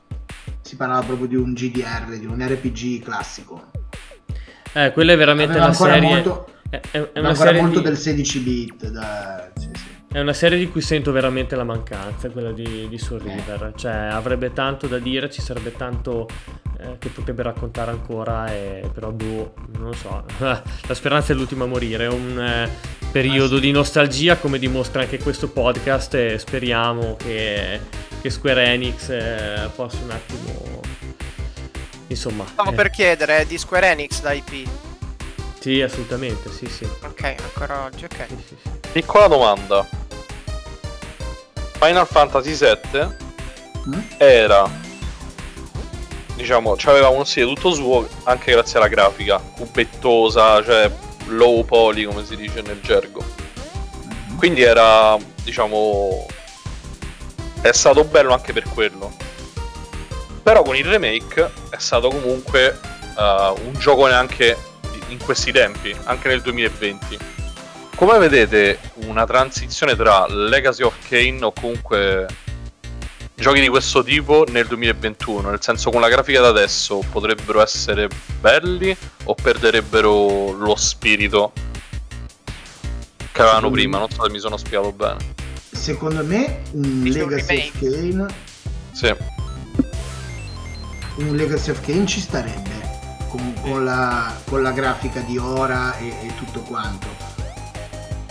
Si parlava proprio di un GDR, di un RPG classico. Eh, quella è veramente Aveva una ancora serie. molto, è, è- una ancora serie molto di- del 16 bit. Da... Sì, sì. È una serie di cui sento veramente la mancanza, quella di, di Soul River. Cioè, avrebbe tanto da dire, ci sarebbe tanto eh, che potrebbe raccontare ancora, e, però boh, non lo so. *laughs* la speranza è l'ultima a morire. È un eh, periodo Ah, di nostalgia, come dimostra anche questo podcast, e speriamo che, che Square Enix eh, possa un attimo... Insomma, Stavo eh, per chiedere, è di Square Enix l'IP. sì, assolutamente, sì, sì. Ok, ancora oggi, ok. Sì, sì, sì. Piccola domanda. Final Fantasy VII Mm? era diciamo aveva uno stile tutto suo anche grazie alla grafica cubettosa cioè low poly come si dice nel gergo. Mhm. quindi era diciamo è stato bello anche per quello. Però con il remake è stato comunque eh, un gioco neanche in questi tempi anche nel 2020 come vedete una transizione tra Legacy of Kane o comunque giochi di questo tipo nel 2021 nel senso con la grafica da adesso potrebbero essere belli o perderebbero lo spirito che avevano Secondo prima? non so se mi sono spiegato bene. Secondo me un Dice un Legacy of Kane sì. Un Legacy of Kane ci starebbe con, con la, con la grafica di ora e, e tutto quanto.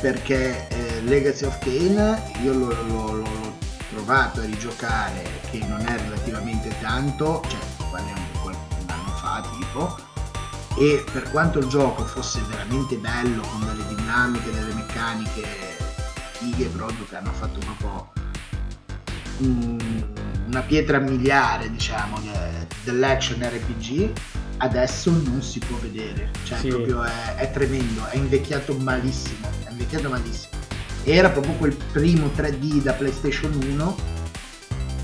Perché eh, Legacy of Kane io l'ho- l'ho- l'ho provato a rigiocare che non è relativamente tanto cioè parliamo di qualche un anno fa tipo e per quanto il gioco fosse veramente bello con delle dinamiche, delle meccaniche fighe proprio che hanno fatto proprio mm, una pietra miliare diciamo de- dell'action RPG adesso non si può vedere cioè Sì. proprio è, è tremendo è invecchiato malissimo è invecchiato malissimo era proprio quel primo 3D da PlayStation 1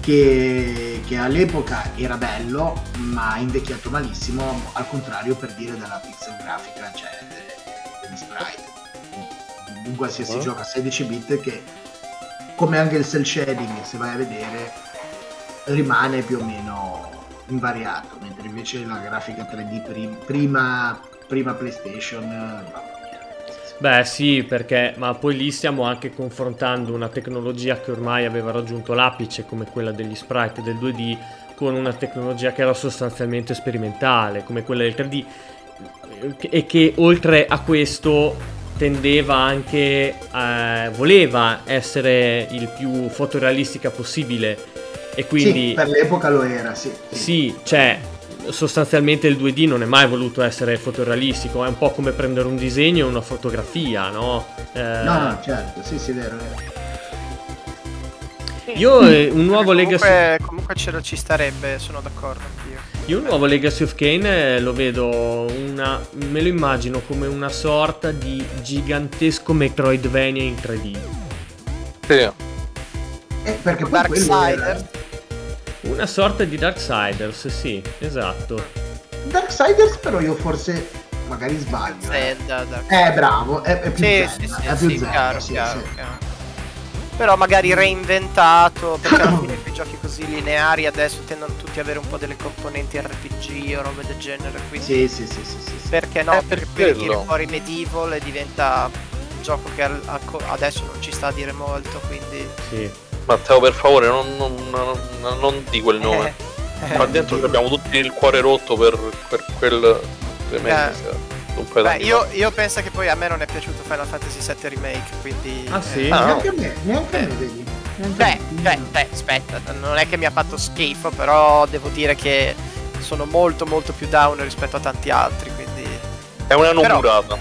che, che all'epoca era bello ma invecchiato malissimo al contrario per dire della pixel grafica cioè de- degli sprite in qualsiasi Oh. gioco a 16 bit che come anche il cell shading se vai a vedere rimane più o meno invariato mentre invece la grafica 3D pri- prima, prima PlayStation. Beh sì, perché ma poi lì stiamo anche confrontando una tecnologia che ormai aveva raggiunto l'apice come quella degli sprite del 2D con una tecnologia che era sostanzialmente sperimentale come quella del 3D eh, e che oltre a questo tendeva anche eh, voleva essere il più fotorealistica possibile. E quindi sì, per l'epoca lo era sì, sì, cioè sostanzialmente il 2D non è mai voluto essere fotorealistico, è un po' come prendere un disegno e una fotografia, no? Eh, no no certo sì sì è vero, è vero. Io eh, un nuovo comunque, Legacy Comunque ce lo ci starebbe, sono d'accordo anch'io. Io un nuovo Legacy of Kane eh, lo vedo una me lo immagino come una sorta di gigantesco Metroidvania in 3D. Sì. Eh, perché poi quello era- Darksiders. Una sorta di Darksiders, sì, esatto. Darksiders però io forse magari sbaglio eh. Zelda, Dark- Eh, bravo, è, è più Sì, Zelda, sì, sì, è più sì, Zelda, chiaro, sì, chiaro, sì. chiaro. Però magari reinventato, perché alla fine *laughs* quei giochi così lineari adesso tendono tutti ad avere un po' delle componenti RPG o robe del genere, quindi Sì, sì, sì, sì, sì, sì. perché no? Eh, per perché fuori Medieval e diventa un gioco che adesso non ci sta a dire molto, quindi... Sì. Matteo, per favore, non, non, non, non di quel nome. Eh, Qua dentro abbiamo tutti il cuore rotto per, per quel remake. Eh. Beh, io, io penso che poi a me non è piaciuto Final Fantasy VII Remake, quindi... Ah, sì? eh, Ah, no. Neanche a me, neanche a me, vedi. Beh, beh, beh, aspetta, non è che mi ha fatto schifo, però devo dire che sono molto molto più down rispetto a tanti altri, quindi... È una Però- nomurata.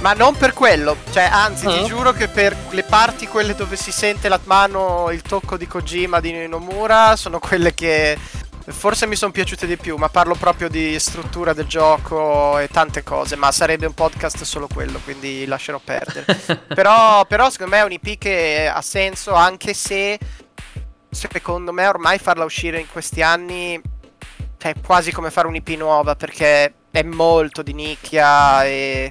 Ma non per quello, cioè anzi Ah. ti giuro che per le parti quelle dove si sente la mano, il tocco di Kojima di Nomura sono quelle che forse mi sono piaciute di più, ma parlo proprio di struttura del gioco e tante cose, ma sarebbe un podcast solo quello, quindi lascerò perdere. *laughs* però, però secondo me è un IP che ha senso anche se secondo me ormai farla uscire in questi anni è quasi come fare un'IP nuova perché è molto di nicchia e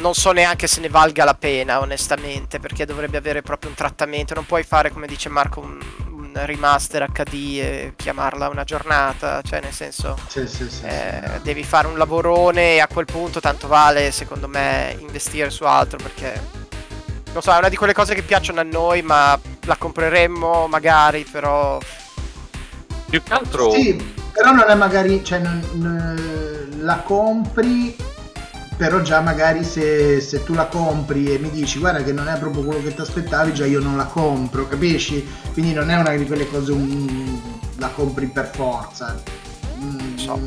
non so neanche se ne valga la pena onestamente perché dovrebbe avere proprio un trattamento non puoi fare come dice Marco un, un remaster HD e chiamarla una giornata cioè nel senso Sì, sì, sì, sì. eh, devi fare un lavorone e a quel punto tanto vale secondo me investire su altro perché non so è una di quelle cose che piacciono a noi ma la compreremmo magari però Più che altro. Sì, però non è magari, cioè non, non- la compri, però già magari se, se tu la compri e mi dici guarda che non è proprio quello che ti aspettavi, già io non la compro, capisci? Quindi non è una di quelle cose mm, la compri per forza. Mm, So.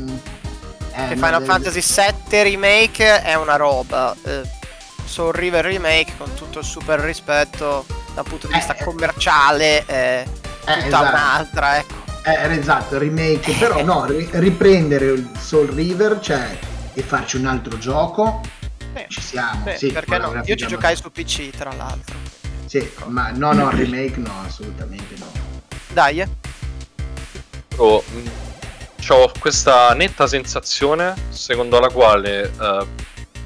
eh, che Final del- Fantasy VII Remake è una roba eh, Soul River Remake con tutto il super rispetto dal punto di Eh, vista eh. commerciale è Eh, tutta esatto. un'altra ecco Eh, esatto, remake, *laughs* però no, ri- riprendere il Soul River, cioè, e farci un altro gioco, Sì, ci siamo, sì, sì. perché no? Io ci giocai su PC tra l'altro Sì, ma no, no, remake no, assolutamente no. dai eh. Ho questa netta sensazione secondo la quale eh,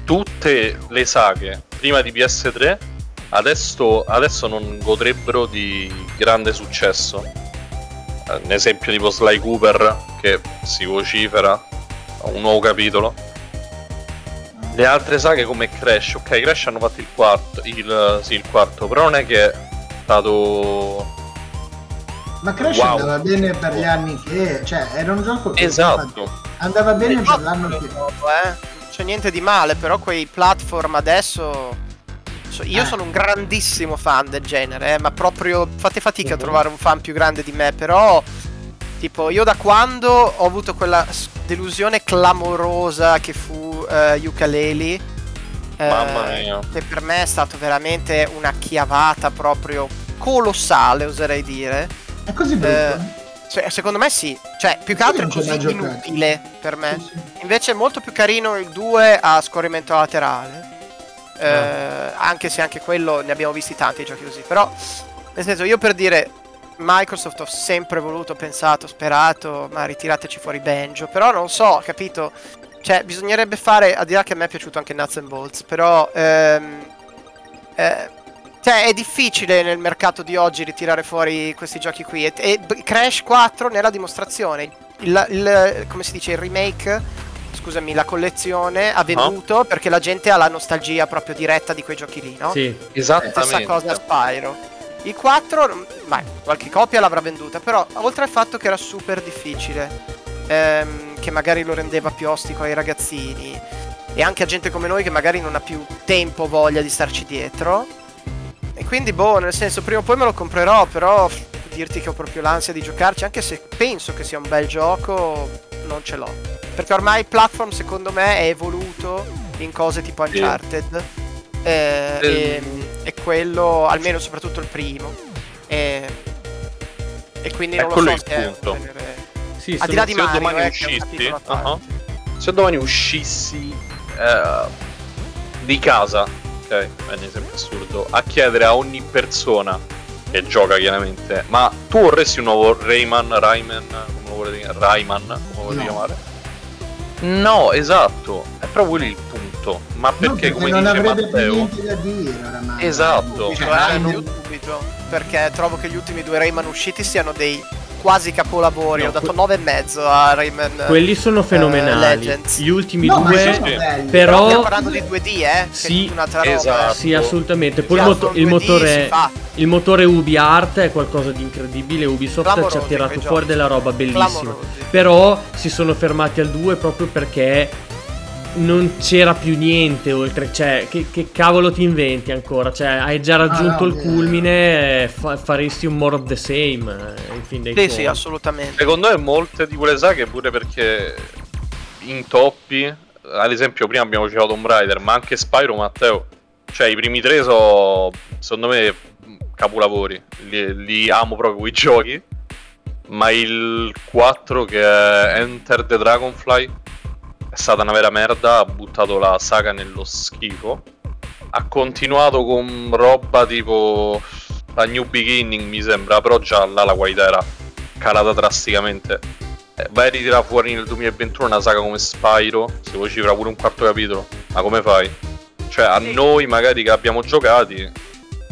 tutte le saghe prima di PS3 adesso, adesso non godrebbero di grande successo. Eh, un esempio tipo Sly Cooper che si vocifera a un nuovo capitolo. Le altre saghe come Crash, ok, Crash hanno fatto il quarto, il, sì, il quarto, però non è che è stato Ma Crash Wow. andava bene per gli anni che, cioè, era un gioco che esatto. andava bene per l'anno che... eh. Non c'è niente di male però quei platform adesso so- io Eh. sono un grandissimo fan del genere eh, ma proprio fate fatica a trovare un fan più grande di me però Tipo, io da quando ho avuto quella delusione clamorosa che fu eh, Ukulele, eh, Mamma mia. che per me è stato veramente una chiavata proprio colossale, oserei dire. È così brutto? Eh, Cioè, secondo me sì, cioè più che altro è così inutile per me. Sì, sì. Invece è molto più carino il 2 a scorrimento laterale. Eh, Anche se anche quello ne abbiamo visti tanti giochi così. Però, nel senso, io per dire. Microsoft ho sempre voluto, pensato, sperato, ma ritirateci fuori Banjo. Però non so, capito? Cioè, bisognerebbe fare, al di là che a me è piaciuto anche Nuts and Bolts, però... ehm, eh, cioè, è difficile nel mercato di oggi ritirare fuori questi giochi qui. E, e Crash 4 ne è la dimostrazione. Il, il- come si dice, il remake, scusami, la collezione ha venduto perché la gente ha la nostalgia proprio diretta di quei giochi lì, no? Sì. Stessa Esattamente. cosa a Spyro. Il 4, beh, qualche copia l'avrà venduta, però oltre al fatto che era super difficile, ehm, che magari lo rendeva più ostico ai ragazzini, e anche a gente come noi che magari non ha più tempo o voglia di starci dietro. E quindi, boh, nel senso, prima o poi me lo comprerò, però dirti che ho proprio l'ansia di giocarci, anche se penso che sia un bel gioco, non ce l'ho. Perché ormai il platform, secondo me, è evoluto in cose tipo Sì. Eh, e, e quello, almeno soprattutto il primo. E, e quindi È non lo quello so il se è punto. genere- Sì, Al di là di Mario, domani eh, parte. uh-huh. se domani uscissi eh, di casa, ok, è un esempio assurdo, a chiedere a ogni persona che gioca chiaramente, ma tu vorresti un nuovo Rayman, Rayman, come lo volete chiamare? Rayman, come lo volete No. chiamare? No, esatto, è proprio lì il punto. Ma No, perché, come non dice avrebbe più Matteo, niente da dire oramai. Esatto. Cioè, eh, dubito, perché trovo che gli ultimi due Rayman usciti siano dei quasi capolavori. No, Ho dato que- 9 e mezzo a Rayman. Quelli sono fenomenali. Legends. Gli ultimi No, ma due. belli. però- stiamo parlando di 2D, eh? Sì, roba. esatto. Sì, assolutamente. Poi il, Sì, moto- il 2D si motore. Il motore Ubi Art è qualcosa di incredibile. Ubisoft ci ha Clamorosi tirato fuori giochi. della roba bellissima. Clamorosi. Però si sono fermati al 2 proprio perché non c'era più niente oltre. Cioè, che, che cavolo ti inventi ancora? Cioè, hai già raggiunto no, il eh. culmine. eh, fa- faresti un more of the same. eh, in fin dei Sì, conti. sì, assolutamente. Secondo me molte di quelle saghe pure perché intoppi, ad esempio prima abbiamo citato Tomb Raider, ma anche Spyro Matteo, cioè i primi tre sono secondo me capolavori, li, li amo proprio quei *laughs* giochi, ma il 4 che è Enter the Dragonfly è stata una vera merda, ha buttato la saga nello schifo, ha continuato con roba tipo la New Beginning mi sembra, però già là la qualità era calata drasticamente. Eh, vai a ritirare fuori nel 2021 una saga come Spyro, se vuoi cifra pure un quarto capitolo, ma come fai? Cioè a noi magari che abbiamo giocati,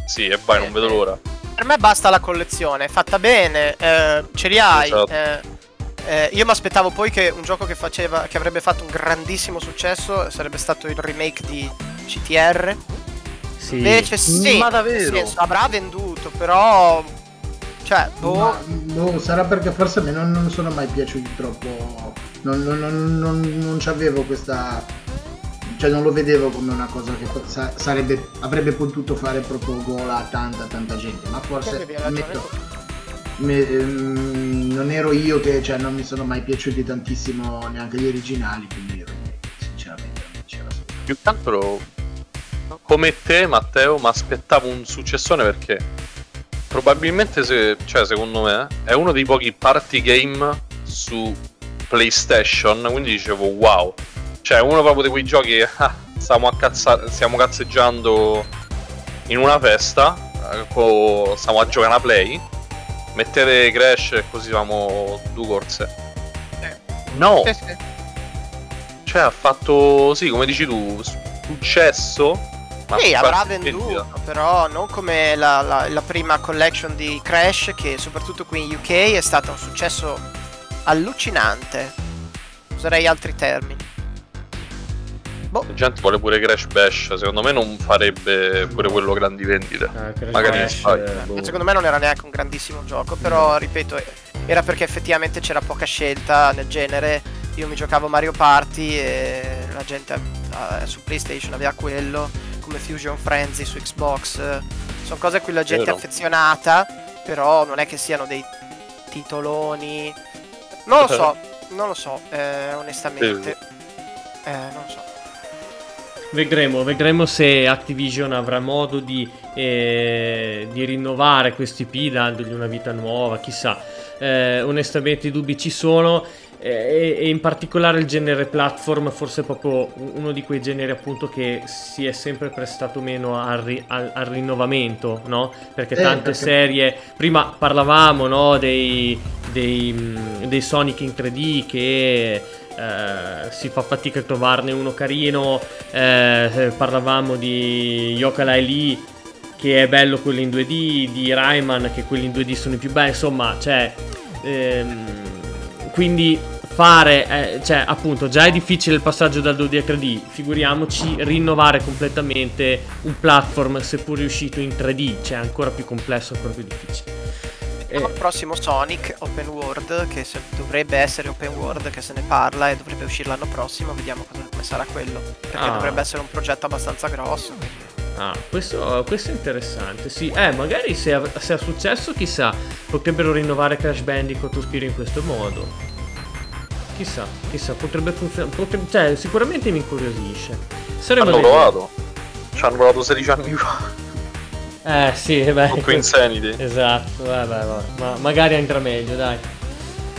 sì e vai, non vedo l'ora. Per me basta la collezione, fatta bene, eh, ce li hai. Esatto. eh, eh, io mi aspettavo poi che un gioco che, faceva, che avrebbe fatto un grandissimo successo sarebbe stato il remake di CTR. Sì. Invece sì, Ma davvero? senso, avrà venduto, però... Cioè, boh... Ma, boh, sarà perché forse a me non, non sono mai piaciuti troppo. Non, non, non, non, non c'avevo questa. Cioè, non lo vedevo come una cosa che sa- sarebbe, avrebbe potuto fare proprio gola a tanta, tanta gente. Ma forse. Ammetto, me- ehm, non ero io che cioè, non mi sono mai piaciuti tantissimo neanche gli originali. Quindi, io, sinceramente, non c'era Più che altro, come te Matteo, mi aspettavo un successone perché probabilmente, se, cioè secondo me, è uno dei pochi party game su PlayStation, quindi dicevo wow. Cioè uno proprio di quei giochi *laughs* ah, stiamo, cazza- stiamo cazzeggiando in una festa, eh, stiamo a giocare a play, mettete Crash e così famo due corse. No, Sì, sì. cioè ha fatto, sì, come dici tu, successo. ma Sì, avrà venduto, però non come la, la- la prima collection di Crash, che soprattutto qui in UK è stato un successo allucinante. Userei altri termini. Boh, La gente vuole pure Crash Bash, secondo me non farebbe pure quello grandi vendite. Ah, Crash Magari Bash, eh, boh. secondo me non era neanche un grandissimo gioco, però ripeto, era perché effettivamente c'era poca scelta nel genere. Io mi giocavo Mario Party e la gente eh, su PlayStation aveva quello, come Fusion Frenzy su Xbox. Sono cose a cui la gente è affezionata, però non è che siano dei titoloni Non lo so, *laughs* non lo so, eh, onestamente. Eh, non lo so. Vedremo, vedremo se Activision avrà modo di, eh, di rinnovare questi IP dandogli una vita nuova, chissà. Eh, onestamente i dubbi ci sono eh, e, in particolare il genere platform forse è proprio uno di quei generi appunto che si è sempre prestato meno al, ri- al, al rinnovamento, no? Perché Eh, tante perché- serie, prima parlavamo no, dei, dei, mh, dei Sonic in 3D che eh, si fa fatica a trovarne uno carino, eh, parlavamo di Yokalai Lee che è bello quello in 2D, di Rayman che quelli in 2D sono i più belli, insomma, cioè, ehm, quindi fare, eh, cioè, appunto, già è difficile il passaggio dal 2D a 3D, figuriamoci rinnovare completamente un platform seppur riuscito in 3D, cioè ancora più complesso, ancora più difficile. Eh, Il prossimo Sonic Open World, che se- dovrebbe essere Open World, che se ne parla e dovrebbe uscire l'anno prossimo, vediamo cosa, come sarà quello. Perché Ah. dovrebbe essere un progetto abbastanza grosso. Ah, questo, questo è interessante, sì. Eh, magari se, ha- se ha successo, chissà, potrebbero rinnovare Crash Bandicoot o Spiro in questo modo. Chissà, chissà, potrebbe funzionare. potrebbe- cioè, sicuramente mi incuriosisce. Saremo Hanno provato. Ci hanno provato 16 anni fa. Eh, sì, *laughs* beh. Con Insanity. Esatto, vabbè, vabbè, ma magari andrà meglio, dai.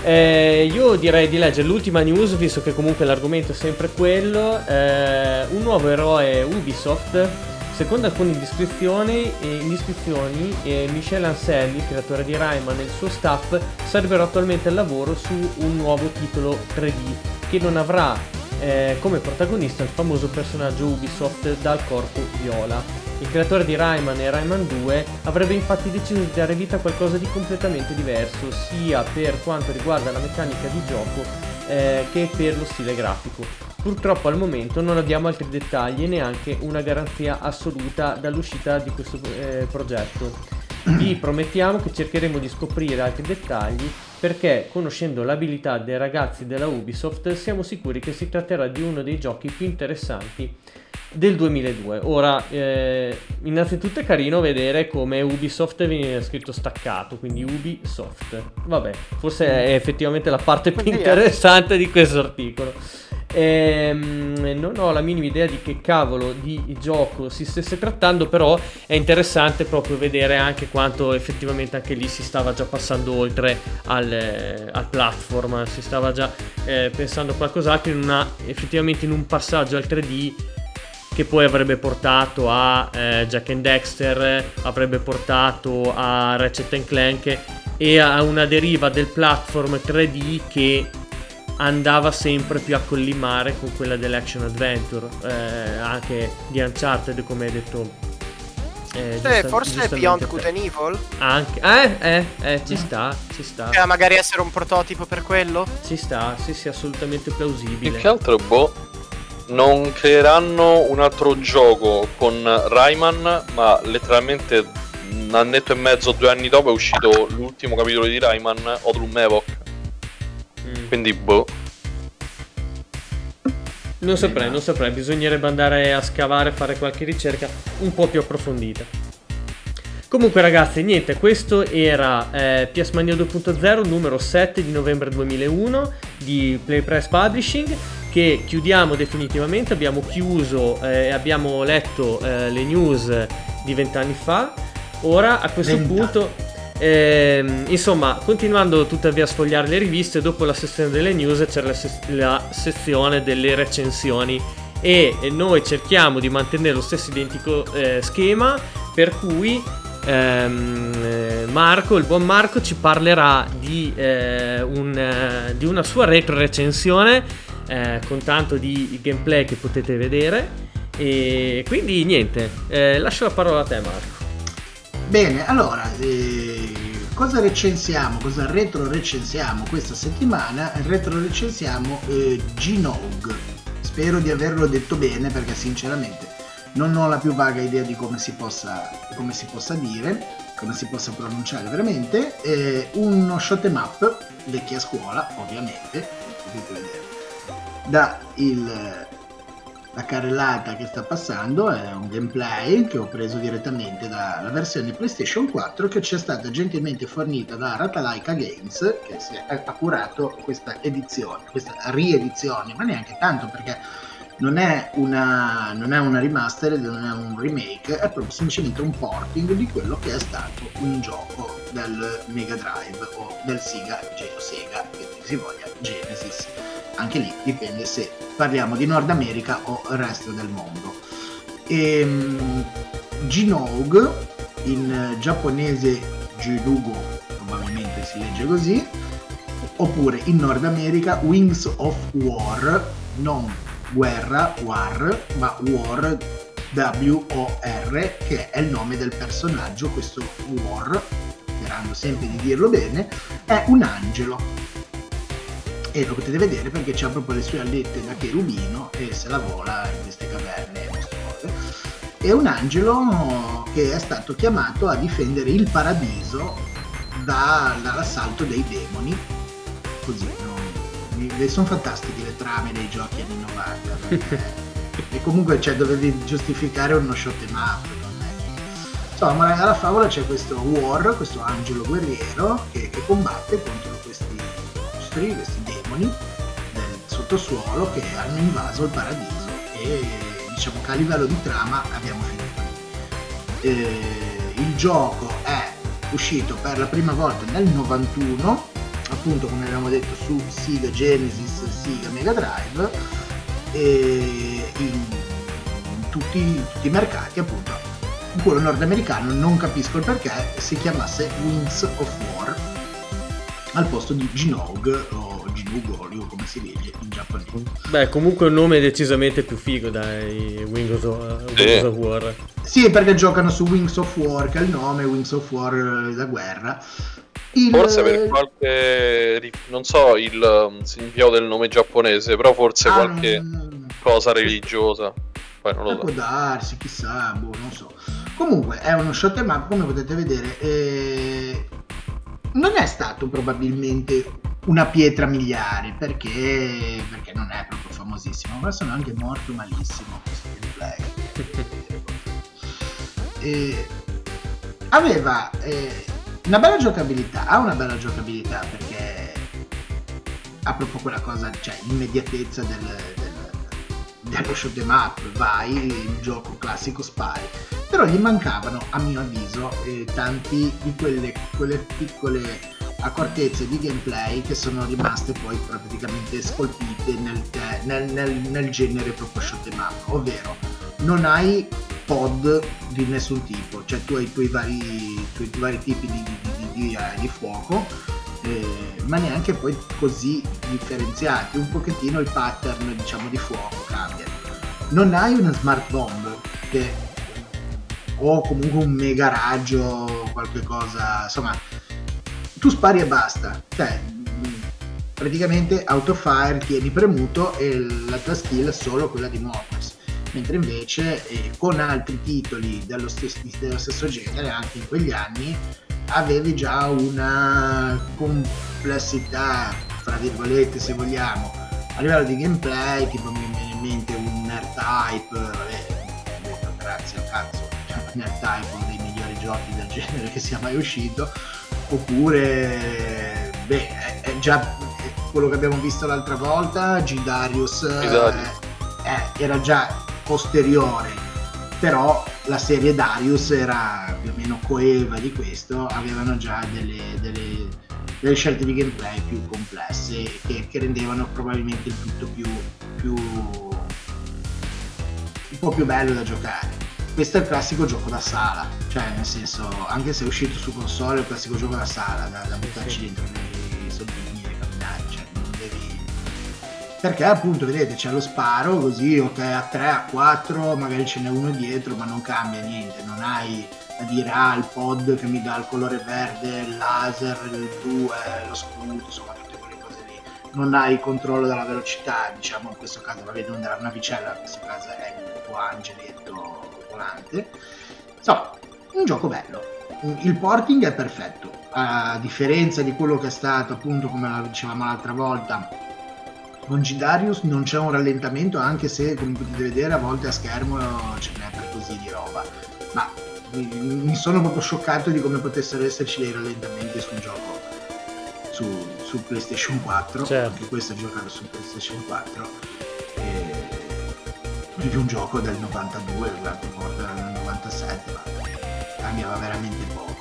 Eh, io direi di leggere l'ultima news, visto che comunque l'argomento è sempre quello. Eh, un nuovo eroe Ubisoft. Secondo alcune indiscrezioni, eh, indiscrezioni eh, Michel Anselmi, creatore di Rayman, e il suo staff sarebbero attualmente al lavoro su un nuovo titolo 3D che non avrà eh, come protagonista il famoso personaggio Ubisoft dal corpo viola. Il creatore di Rayman e Rayman 2 avrebbe infatti deciso di dare vita a qualcosa di completamente diverso, sia per quanto riguarda la meccanica di gioco eh, che per lo stile grafico. Purtroppo al momento non abbiamo altri dettagli e neanche una garanzia assoluta dall'uscita di questo eh, progetto. Vi *clears throat* promettiamo che cercheremo di scoprire altri dettagli perché conoscendo l'abilità dei ragazzi della Ubisoft siamo sicuri che si tratterà di uno dei giochi più interessanti del 2002. Ora, eh, innanzitutto è carino vedere come Ubisoft viene scritto staccato, quindi Ubisoft. Vabbè, forse è effettivamente la parte più interessante di questo articolo. Ehm, non ho la minima idea di che cavolo di gioco si stesse trattando, però è interessante proprio vedere anche quanto effettivamente anche lì si stava già passando oltre al, eh, al platform, si stava già eh, pensando a qualcos'altro in una, effettivamente in un passaggio al 3D che poi avrebbe portato a eh, Jack and Dexter, avrebbe portato a Ratchet Clank e a una deriva del platform 3D che andava sempre più a collimare con quella dell'action adventure, eh, anche di Uncharted come hai detto. eh, giusta- forse Beyond te. Good and Evil? Anche, eh, eh, eh, ci sta, ci sta, Poteva magari essere un prototipo per quello? ci sta, sì, sì, assolutamente Più plausibile. che altro, boh, non creeranno un altro gioco con Rayman, ma letteralmente un annetto e mezzo, due anni dopo è uscito l'ultimo capitolo di Rayman, Odlum Evoc. Quindi, boh. Non saprei, non saprei, bisognerebbe andare a scavare, fare qualche ricerca un po' più approfondita. Comunque ragazzi, niente, questo era eh, PS Mania 2.0 numero 7 di novembre 2001 di Playpress Publishing che chiudiamo definitivamente, abbiamo chiuso e abbiamo letto eh, le news di vent'anni fa. Ora a questo Vent'anni. punto Ehm, insomma, continuando tuttavia a sfogliare le riviste, dopo la sezione delle news c'era la, se- la sezione delle recensioni e noi cerchiamo di mantenere lo stesso identico eh, schema per cui ehm, eh, Marco, il buon Marco ci parlerà di, eh, un, eh, di una sua retro recensione eh, con tanto di gameplay che potete vedere e quindi niente, eh, lascio la parola a te Marco. Bene, allora, eh, cosa recensiamo, cosa retro recensiamo questa settimana? Retro recensiamo eh, G-Nog. Spero di averlo detto bene perché sinceramente non ho la più vaga idea di come si possa, come si possa dire, come si possa pronunciare veramente. Eh, uno shot em up, vecchia scuola ovviamente, da il la carrellata che sta passando è un gameplay che ho preso direttamente dalla versione PlayStation 4 che ci è stata gentilmente fornita da Ratalaika Games che si è, ha questa edizione, questa riedizione, ma neanche tanto perché non è una, non è una remastered, non è un remake, è proprio semplicemente un porting di quello che è stato un gioco del Mega Drive o del Sega, Geo Sega, che si voglia, Genesis. Anche lì dipende se parliamo di Nord America o resto del mondo. E, um, Ginogue, in giapponese Jirugo, probabilmente si legge così, oppure in Nord America Wings of War, non guerra, war, ma war, W-O-R, che è il nome del personaggio, questo war, sperando sempre di dirlo bene, è un angelo. E lo potete vedere perché c'ha proprio le sue allette da cherubino e se la vola in queste caverne mostruose. È un angelo che è stato chiamato a difendere il paradiso dall'assalto dei demoni. Così, no? Sono fantastiche le trame dei giochi anni 90. *laughs* e comunque cioè, dovevi giustificare uno shot em up insomma alla favola c'è questo war questo angelo guerriero che, che combatte contro questi mostri questi demoni del sottosuolo che hanno invaso il paradiso e diciamo che a livello di trama abbiamo finito eh, il gioco è uscito per la prima volta nel 91 appunto come abbiamo detto su Sega Genesis Sega Mega Drive e in, in tutti, in tutti i mercati appunto in quello nordamericano non capisco il perché si chiamasse Wings of War al posto di Ginog o Jinugolio come si legge in giapponese. Beh comunque un nome decisamente più figo dai Wings of, Wings of War. Sì perché giocano su Wings of War che è il nome Wings of War eh, da guerra il... Forse per qualche, non so il um, significato del nome giapponese, però forse ah, qualche non... cosa religiosa. Poi non lo so. Può darsi, chissà, boh, non so. Comunque è uno shot em up, come potete vedere. E... Non è stato probabilmente una pietra miliare perché, perché non è proprio famosissimo, ma sono anche morto malissimo questo gameplay. *laughs* e... Aveva eh, una bella giocabilità, ha una bella giocabilità perché ha proprio quella cosa, cioè l'immediatezza del, del, dello shoot em up, vai, il gioco classico spari. Però gli mancavano, a mio avviso, eh, tanti di quelle, quelle piccole accortezze di gameplay che sono rimaste poi praticamente scolpite nel, nel, nel, nel genere proprio shoot em up, ovvero non hai pod di nessun tipo, cioè tu hai i tuoi vari, i tuoi vari tipi di, di, di, di, eh, di fuoco, eh, ma neanche poi così differenziati, un pochettino il pattern diciamo di fuoco cambia. Non hai una smart bomb che o comunque un mega raggio, qualche cosa, insomma, tu spari e basta, cioè praticamente autofire tieni premuto e la tua skill è solo quella di muoversi mentre invece eh, con altri titoli dello stesso, dello stesso genere anche in quegli anni avevi già una complessità fra virgolette se vogliamo. A livello di gameplay tipo mi viene in mente un nerd type vabbè grazie al cazzo cioè, nerd type uno dei migliori giochi del genere che sia mai uscito. Oppure beh è, già quello che abbiamo visto l'altra volta G Darius eh, eh, era già posteriore, però la serie Darius era più o meno coeva di questo, avevano già delle, delle, delle scelte di gameplay più complesse che, che, rendevano probabilmente il tutto più, più un po' più bello da giocare. Questo è il classico gioco da sala, cioè nel senso, anche se è uscito su console, è il classico gioco da sala, da, da buttarci dentro perché appunto vedete c'è lo sparo così ok a 3 a 4 magari ce n'è uno dietro ma non cambia niente. Non hai a dire ah il pod che mi dà il colore verde il laser il 2 lo scudo insomma tutte quelle cose lì. Non hai controllo della velocità diciamo in questo caso vabbè non della navicella in questo caso è il tuo angeletto volante insomma un gioco bello. Il porting è perfetto. A differenza di quello che è stato appunto come dicevamo l'altra volta Mongidarius non c'è un rallentamento, anche se come potete vedere a volte a schermo ce n'è per così di roba. Ma mi, mi sono proprio scioccato di come potessero esserci dei rallentamenti sul gioco su, su PlayStation 4. Certo. Anche questo è giocato su PlayStation 4. E di un gioco del 92, l'altro porta del 97, ma cambiava veramente poco.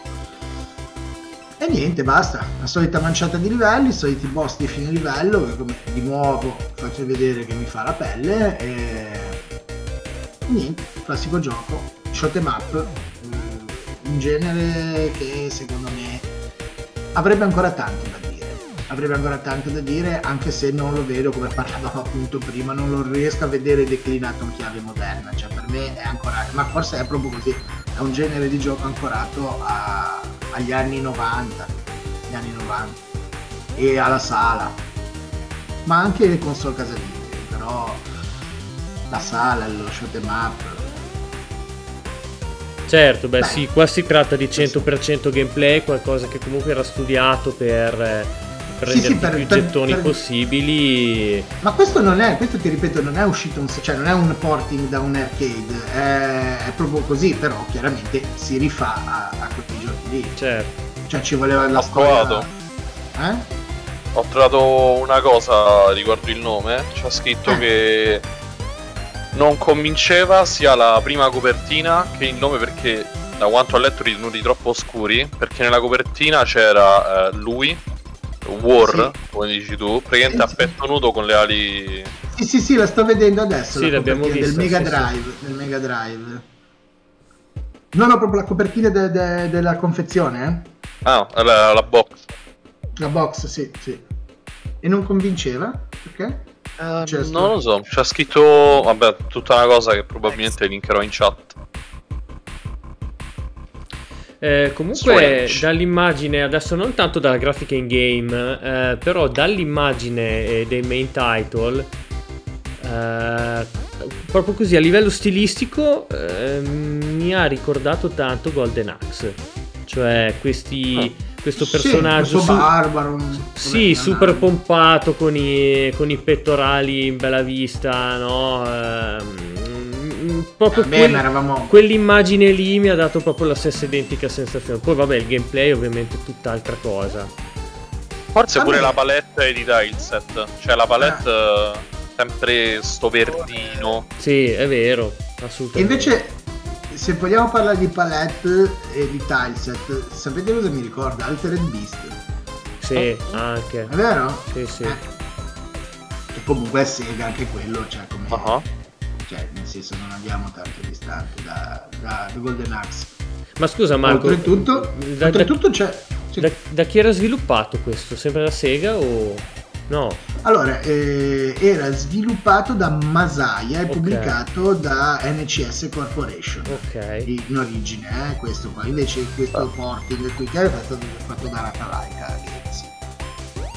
E niente, basta, la solita manciata di livelli, i soliti boss di fine livello, come di nuovo faccio vedere che mi fa la pelle, e niente, classico gioco, shot em up, eh, un genere che secondo me avrebbe ancora tanto da dire, avrebbe ancora tanto da dire, anche se non lo vedo come parlavamo appunto prima, non lo riesco a vedere declinato in chiave moderna, cioè per me è ancora, ma forse è proprio così, è un genere di gioco ancorato a- agli anni 90, gli anni 90 e alla sala, ma anche le console casalinghe, però la sala, lo shoot em up, Certo, beh Beh. sì, qua si tratta di 100% gameplay, qualcosa che comunque era studiato per, eh, per Sì, sì, per- più per- gettoni per- possibili. Ma questo non è, questo ti ripeto, non è uscito un, cioè non è un porting da un arcade, è, è proprio così, però chiaramente si rifà a, a quei giochi lì. Certo. Cioè ci voleva la Ho storia. provato. Eh? Ho trovato una cosa riguardo il nome. C'è scritto Eh. che non convinceva sia la prima copertina che il nome perché da quanto ho letto ritenuti troppo oscuri. Perché nella copertina c'era eh, lui, War, Sì. come dici tu, praticamente a Sì. petto nudo con le ali. Sì, sì, sì, la sto vedendo adesso. Sì, la l'abbiamo vista, Del Mega sì, sì. Drive. Del Mega Drive. Non ho proprio la copertina de- de- della confezione, eh? Ah, la, la box. La box, sì, sì. E non convinceva? Perché? Eh, sto- non lo so, c'è scritto. Vabbè, tutta una cosa che probabilmente linkerò in chat. Eh, comunque Strange. dall'immagine, adesso non tanto dalla grafica in game, eh, però dall'immagine eh, dei main title, eh, proprio così a livello stilistico eh, mi ha ricordato tanto Golden Axe, cioè questi, questo Sì, personaggio... questo su- barbaro. Sì, super pompato con i, con i pettorali in bella vista, no? Ehm, proprio Vabbè, quel- eravamo... quell'immagine lì mi ha dato proprio la stessa identica sensazione. Poi vabbè, il gameplay ovviamente è tutt'altra cosa. Forse pure la palette di tileset. Cioè la palette eh, sempre sto verdino. Sì, è vero, assolutamente. invece, se vogliamo parlare di palette e di tileset, sapete cosa mi ricorda? Altered Beast. Sì, anche. È vero? Sì, sì. Eh. Che comunque è Sega anche quello, cioè come... Ah. Cioè, nel senso non andiamo tanto distante da, da, da Golden Axe. Ma scusa Marco, oltretutto, da, da- oltretutto c'è... sì. da- da chi era sviluppato questo? Sempre da Sega o... No, Allora, eh, era sviluppato da Masaya e Ok. pubblicato da NCS Corporation. ok. In origine, eh, questo qua. Invece questo porting qui che è stato fatto da Rakalaika Games.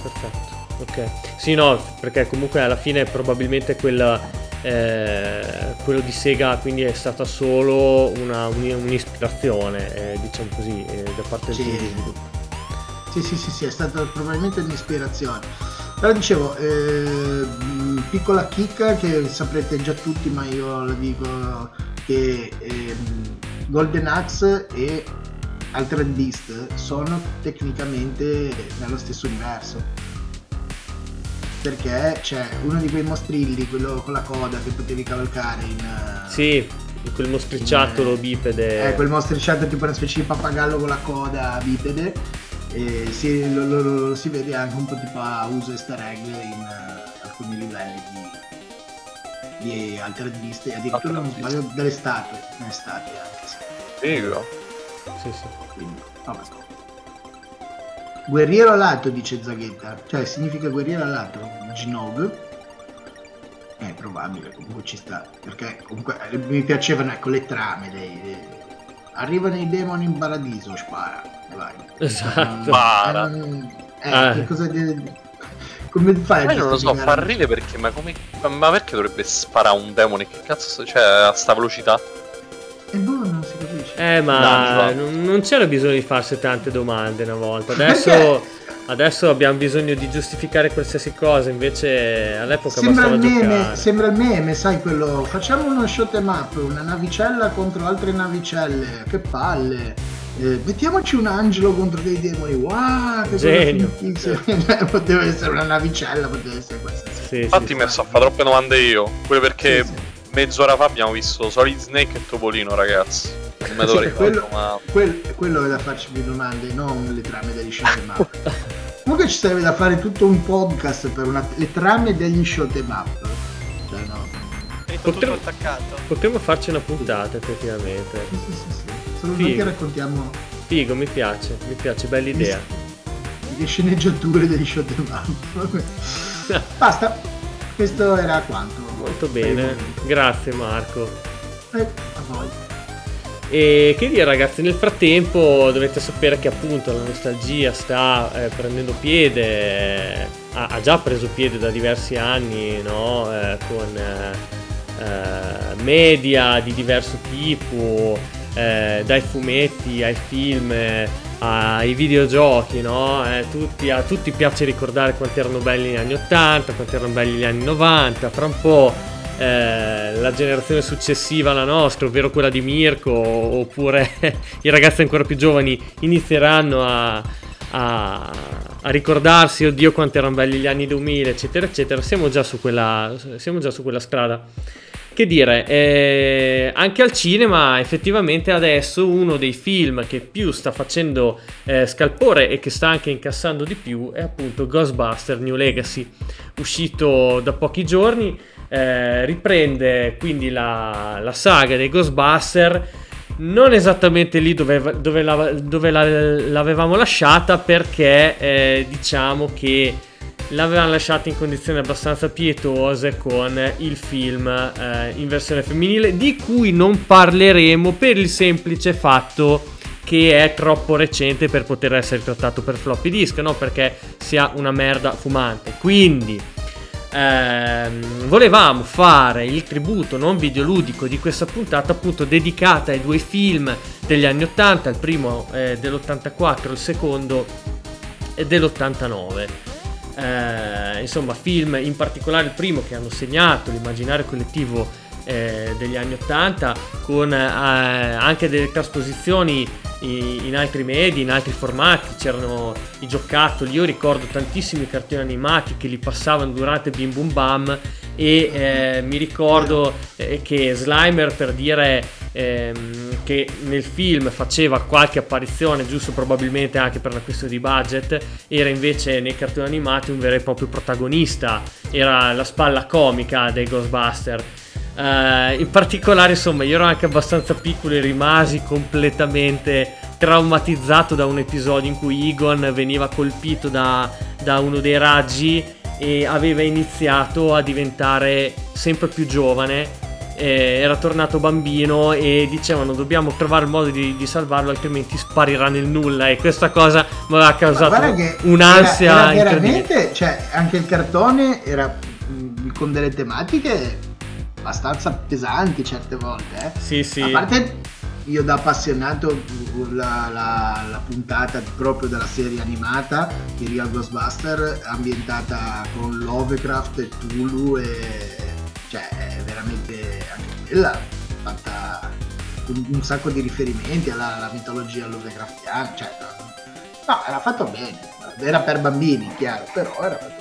Perfetto, ok. Sì, no, perché comunque alla fine probabilmente quella, eh, quello di Sega quindi è stata solo una, un- un'ispirazione, eh, diciamo così, eh, da parte Sì. di sviluppo. Sì, sì, sì, sì, è stata probabilmente un'ispirazione. Però dicevo, eh, piccola chicca che saprete già tutti, ma io la dico che ehm, Golden Axe e Altered Beast sono tecnicamente nello stesso universo. Perché c'è uno di quei mostrilli, quello con la coda che potevi cavalcare in... eh, Sì, quel mostriciattolo Eh, bipede. è quel mostriciato tipo una specie di pappagallo con la coda bipede e si, lo, lo- lo- lo si vede anche un po' tipo a uso easter egg in eh, alcuni livelli di, di Altered Beast e addirittura non sbaglio delle statue nelle statue anche se Figo. Sì, sì. quindi vabbè. Guerriero alato dice Zaghetta cioè significa guerriero alato Ginog è probabile comunque ci sta perché comunque eh, mi piacevano ecco le trame dei, dei- arrivano i demoni in paradiso spara vai Esatto. Spara. eh, Ah. che cosa di- come fai a Ma io non lo so, fa ridere perché, ma come. ma- perché dovrebbe sparare un demone? Che cazzo, cioè, a sta velocità? e boh non si capisce Eh, ma va. non non c'era bisogno di farsi tante domande una volta. Adesso? Adesso abbiamo bisogno di giustificare qualsiasi cosa, invece all'epoca Sembra il, meme, giocare. sembra il meme, sai quello. Facciamo uno shot em up, una navicella contro altre navicelle. Che palle. Eh, mettiamoci un angelo contro dei demoni. Wow, che Genio. *laughs* Cioè, poteva essere una navicella, poteva essere questa. Sì, sì, Infatti sì. mi messo a fare troppe domande io. Pure perché Sì, sì. mezz'ora fa abbiamo visto Solid Snake e Topolino, ragazzi. Non me lo Sì, ricordo, quello- ma. Quel- quello è da farci più domande, non le trame degli shot em up. Comunque ci sarebbe da fare tutto un podcast per una- le trame degli shot em up. Cioè, no. Potremmo- attaccato. Potremmo farci una puntata, effettivamente. Sì, sì, sì, sì. Sono Figo. noi che raccontiamo Figo, mi piace, mi piace, bella idea. le sceneggiature degli shot em up. Basta, questo era quanto. Molto bene, grazie Marco. Eh, a voi. E che dire ragazzi, nel frattempo dovete sapere che appunto la nostalgia sta eh, prendendo piede, eh, ha, già preso piede da diversi anni, no? Eh, con eh, eh, media di diverso tipo, eh, dai fumetti ai film, ai videogiochi, no? Tutti, a tutti piace ricordare quanti erano belli gli anni 80, quanti erano belli gli anni 90, fra un po' eh, la generazione successiva alla nostra, ovvero quella di Mirko, oppure *laughs* i ragazzi ancora più giovani, inizieranno a, a- a ricordarsi, oddio quanto erano belli gli anni 2000, eccetera, eccetera. Siamo già su quella, già su quella strada. Che dire, eh, anche al cinema effettivamente adesso uno dei film che più sta facendo eh, scalpore e che sta anche incassando di più è appunto Ghostbuster New Legacy, uscito da pochi giorni, eh, riprende quindi la, la saga dei Ghostbuster, non esattamente lì dove, dove la- dove la- l'avevamo lasciata perché eh, diciamo che l'avevano lasciata in condizioni abbastanza pietose con il film eh, in versione femminile di cui non parleremo per il semplice fatto che è troppo recente per poter essere trattato per floppy disk, no? Perché sia una merda fumante. Quindi ehm, volevamo fare il tributo non videoludico di questa puntata appunto dedicata ai due film degli anni 80, il primo eh, dell'84, il secondo è dell'89. Eh, insomma, film in particolare il primo che hanno segnato l'immaginario collettivo eh, degli anni 80 con eh, anche delle trasposizioni in altri medi, in altri formati, c'erano i giocattoli, io ricordo tantissimi cartoni animati che li passavano durante Bim Bum Bam e eh, mi ricordo eh, che Slimer per dire ehm, che nel film faceva qualche apparizione giusto probabilmente anche per una questione di budget era invece nei cartoni animati un vero e proprio protagonista. Era la spalla comica dei Ghostbuster eh, in particolare, insomma, io ero anche abbastanza piccolo e rimasi completamente traumatizzato da un episodio in cui Egon veniva colpito da, da uno dei raggi e aveva iniziato a diventare sempre più giovane. eh, era tornato bambino e dicevano dobbiamo trovare il modo di, di salvarlo altrimenti sparirà nel nulla e questa cosa mi aveva causato un'ansia era, era veramente, cioè, anche il cartone era mh, con delle tematiche abbastanza pesanti certe volte, eh. sì sì A parte io da appassionato la, la- la puntata proprio della serie animata di Real Ghostbuster ambientata con Lovecraft e Tulu e cioè è veramente anche quella fatta un, un sacco di riferimenti alla, alla mitologia Lovecraftiana cioè no era fatto bene era per bambini chiaro però era fatto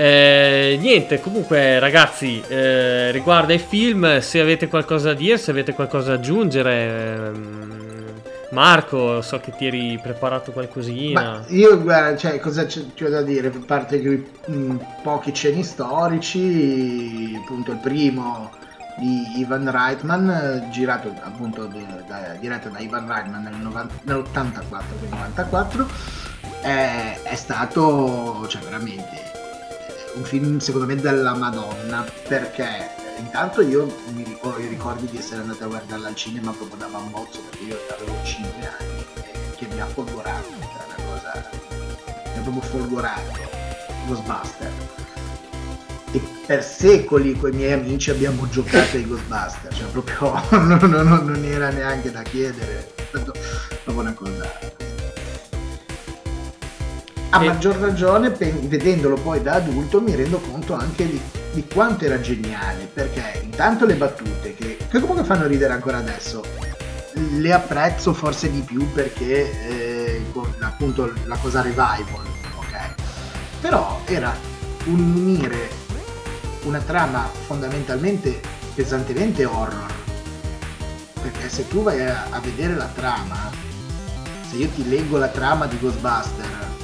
Eh, niente, comunque ragazzi, eh, riguardo ai film, se avete qualcosa da dire, se avete qualcosa da aggiungere, ehm, Marco, so che ti eri preparato qualcosina. Ma io guarda, cioè, cosa c'è, c'ho da dire? A parte che mh, pochi cenni storici, appunto il primo di Ivan Reitman, eh, girato appunto di- da- diretto da Ivan Reitman nel 90 nell'84 quindi 94, è, è stato cioè, veramente eh, un film secondo me della Madonna perché eh, intanto io mi ricordo, i ricordi di essere andato a guardarla al cinema proprio da bambozzo perché io avevo 5 anni e che mi ha folgorato, cioè una cosa mi ha proprio folgorato Ghostbuster e per secoli con i miei amici abbiamo giocato ai Ghostbuster cioè proprio *laughs* non, non- non era neanche da chiedere proprio una cosa A E- maggior ragione, vedendolo poi da adulto, mi rendo conto anche di, di quanto era geniale. Perché intanto le battute, che, che comunque fanno ridere ancora adesso, le apprezzo forse di più perché eh, con appunto la cosa revival, ok? Però era un unire una trama fondamentalmente pesantemente horror. Perché se tu vai a, a vedere la trama, se io ti leggo la trama di Ghostbuster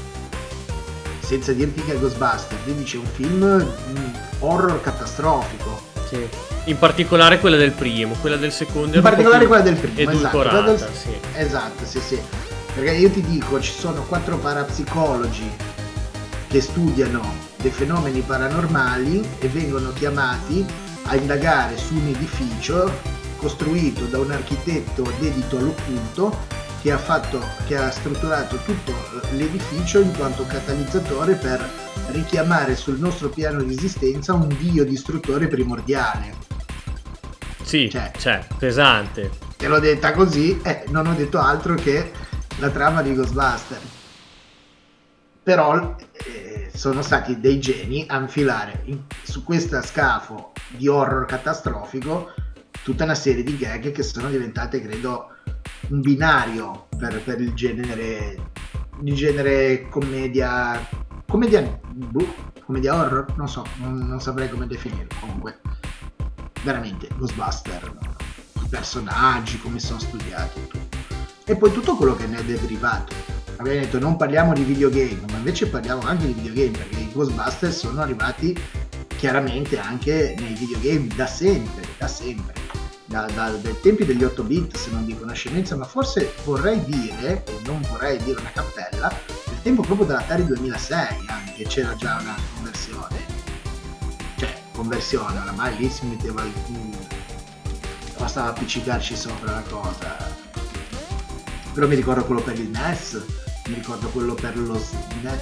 senza dirti che è Ghostbuster, ti dice un film mm, horror catastrofico. Sì. In particolare quella del primo, quella del secondo. In particolare quella del primo, esatto. Del- sì. Esatto, sì, sì. Perché io ti dico, ci sono quattro parapsicologi che studiano dei fenomeni paranormali e vengono chiamati a indagare su un edificio costruito da un architetto dedito all'occulto che ha, fatto, che ha strutturato tutto l'edificio in quanto catalizzatore per richiamare sul nostro piano di esistenza un dio distruttore primordiale. Sì, Cioè. cioè, pesante. Te l'ho detta così e non ho detto altro che la trama di Ghostbuster. Però eh, sono stati dei geni a infilare in- su questa scafo di horror catastrofico tutta una serie di gag che sono diventate, credo, un binario per, per il genere il genere commedia commedia boh, commedia horror non so non, non saprei come definirlo comunque. Veramente Ghostbuster i personaggi come sono studiati tutto. E poi tutto quello che ne è derivato. Abbiamo detto non parliamo di videogame ma invece parliamo anche di videogame perché i Ghostbuster sono arrivati chiaramente anche nei videogame da sempre da sempre da- da- dai tempi degli 8 bit se non dico una scemenza ma forse vorrei dire e non vorrei dire una cappella il tempo proprio dell'Atari 2006 anche c'era già una conversione. Cioè conversione oramai lì si metteva il bastava appiccicarci sopra la cosa. Però mi ricordo quello per il NES mi ricordo quello per lo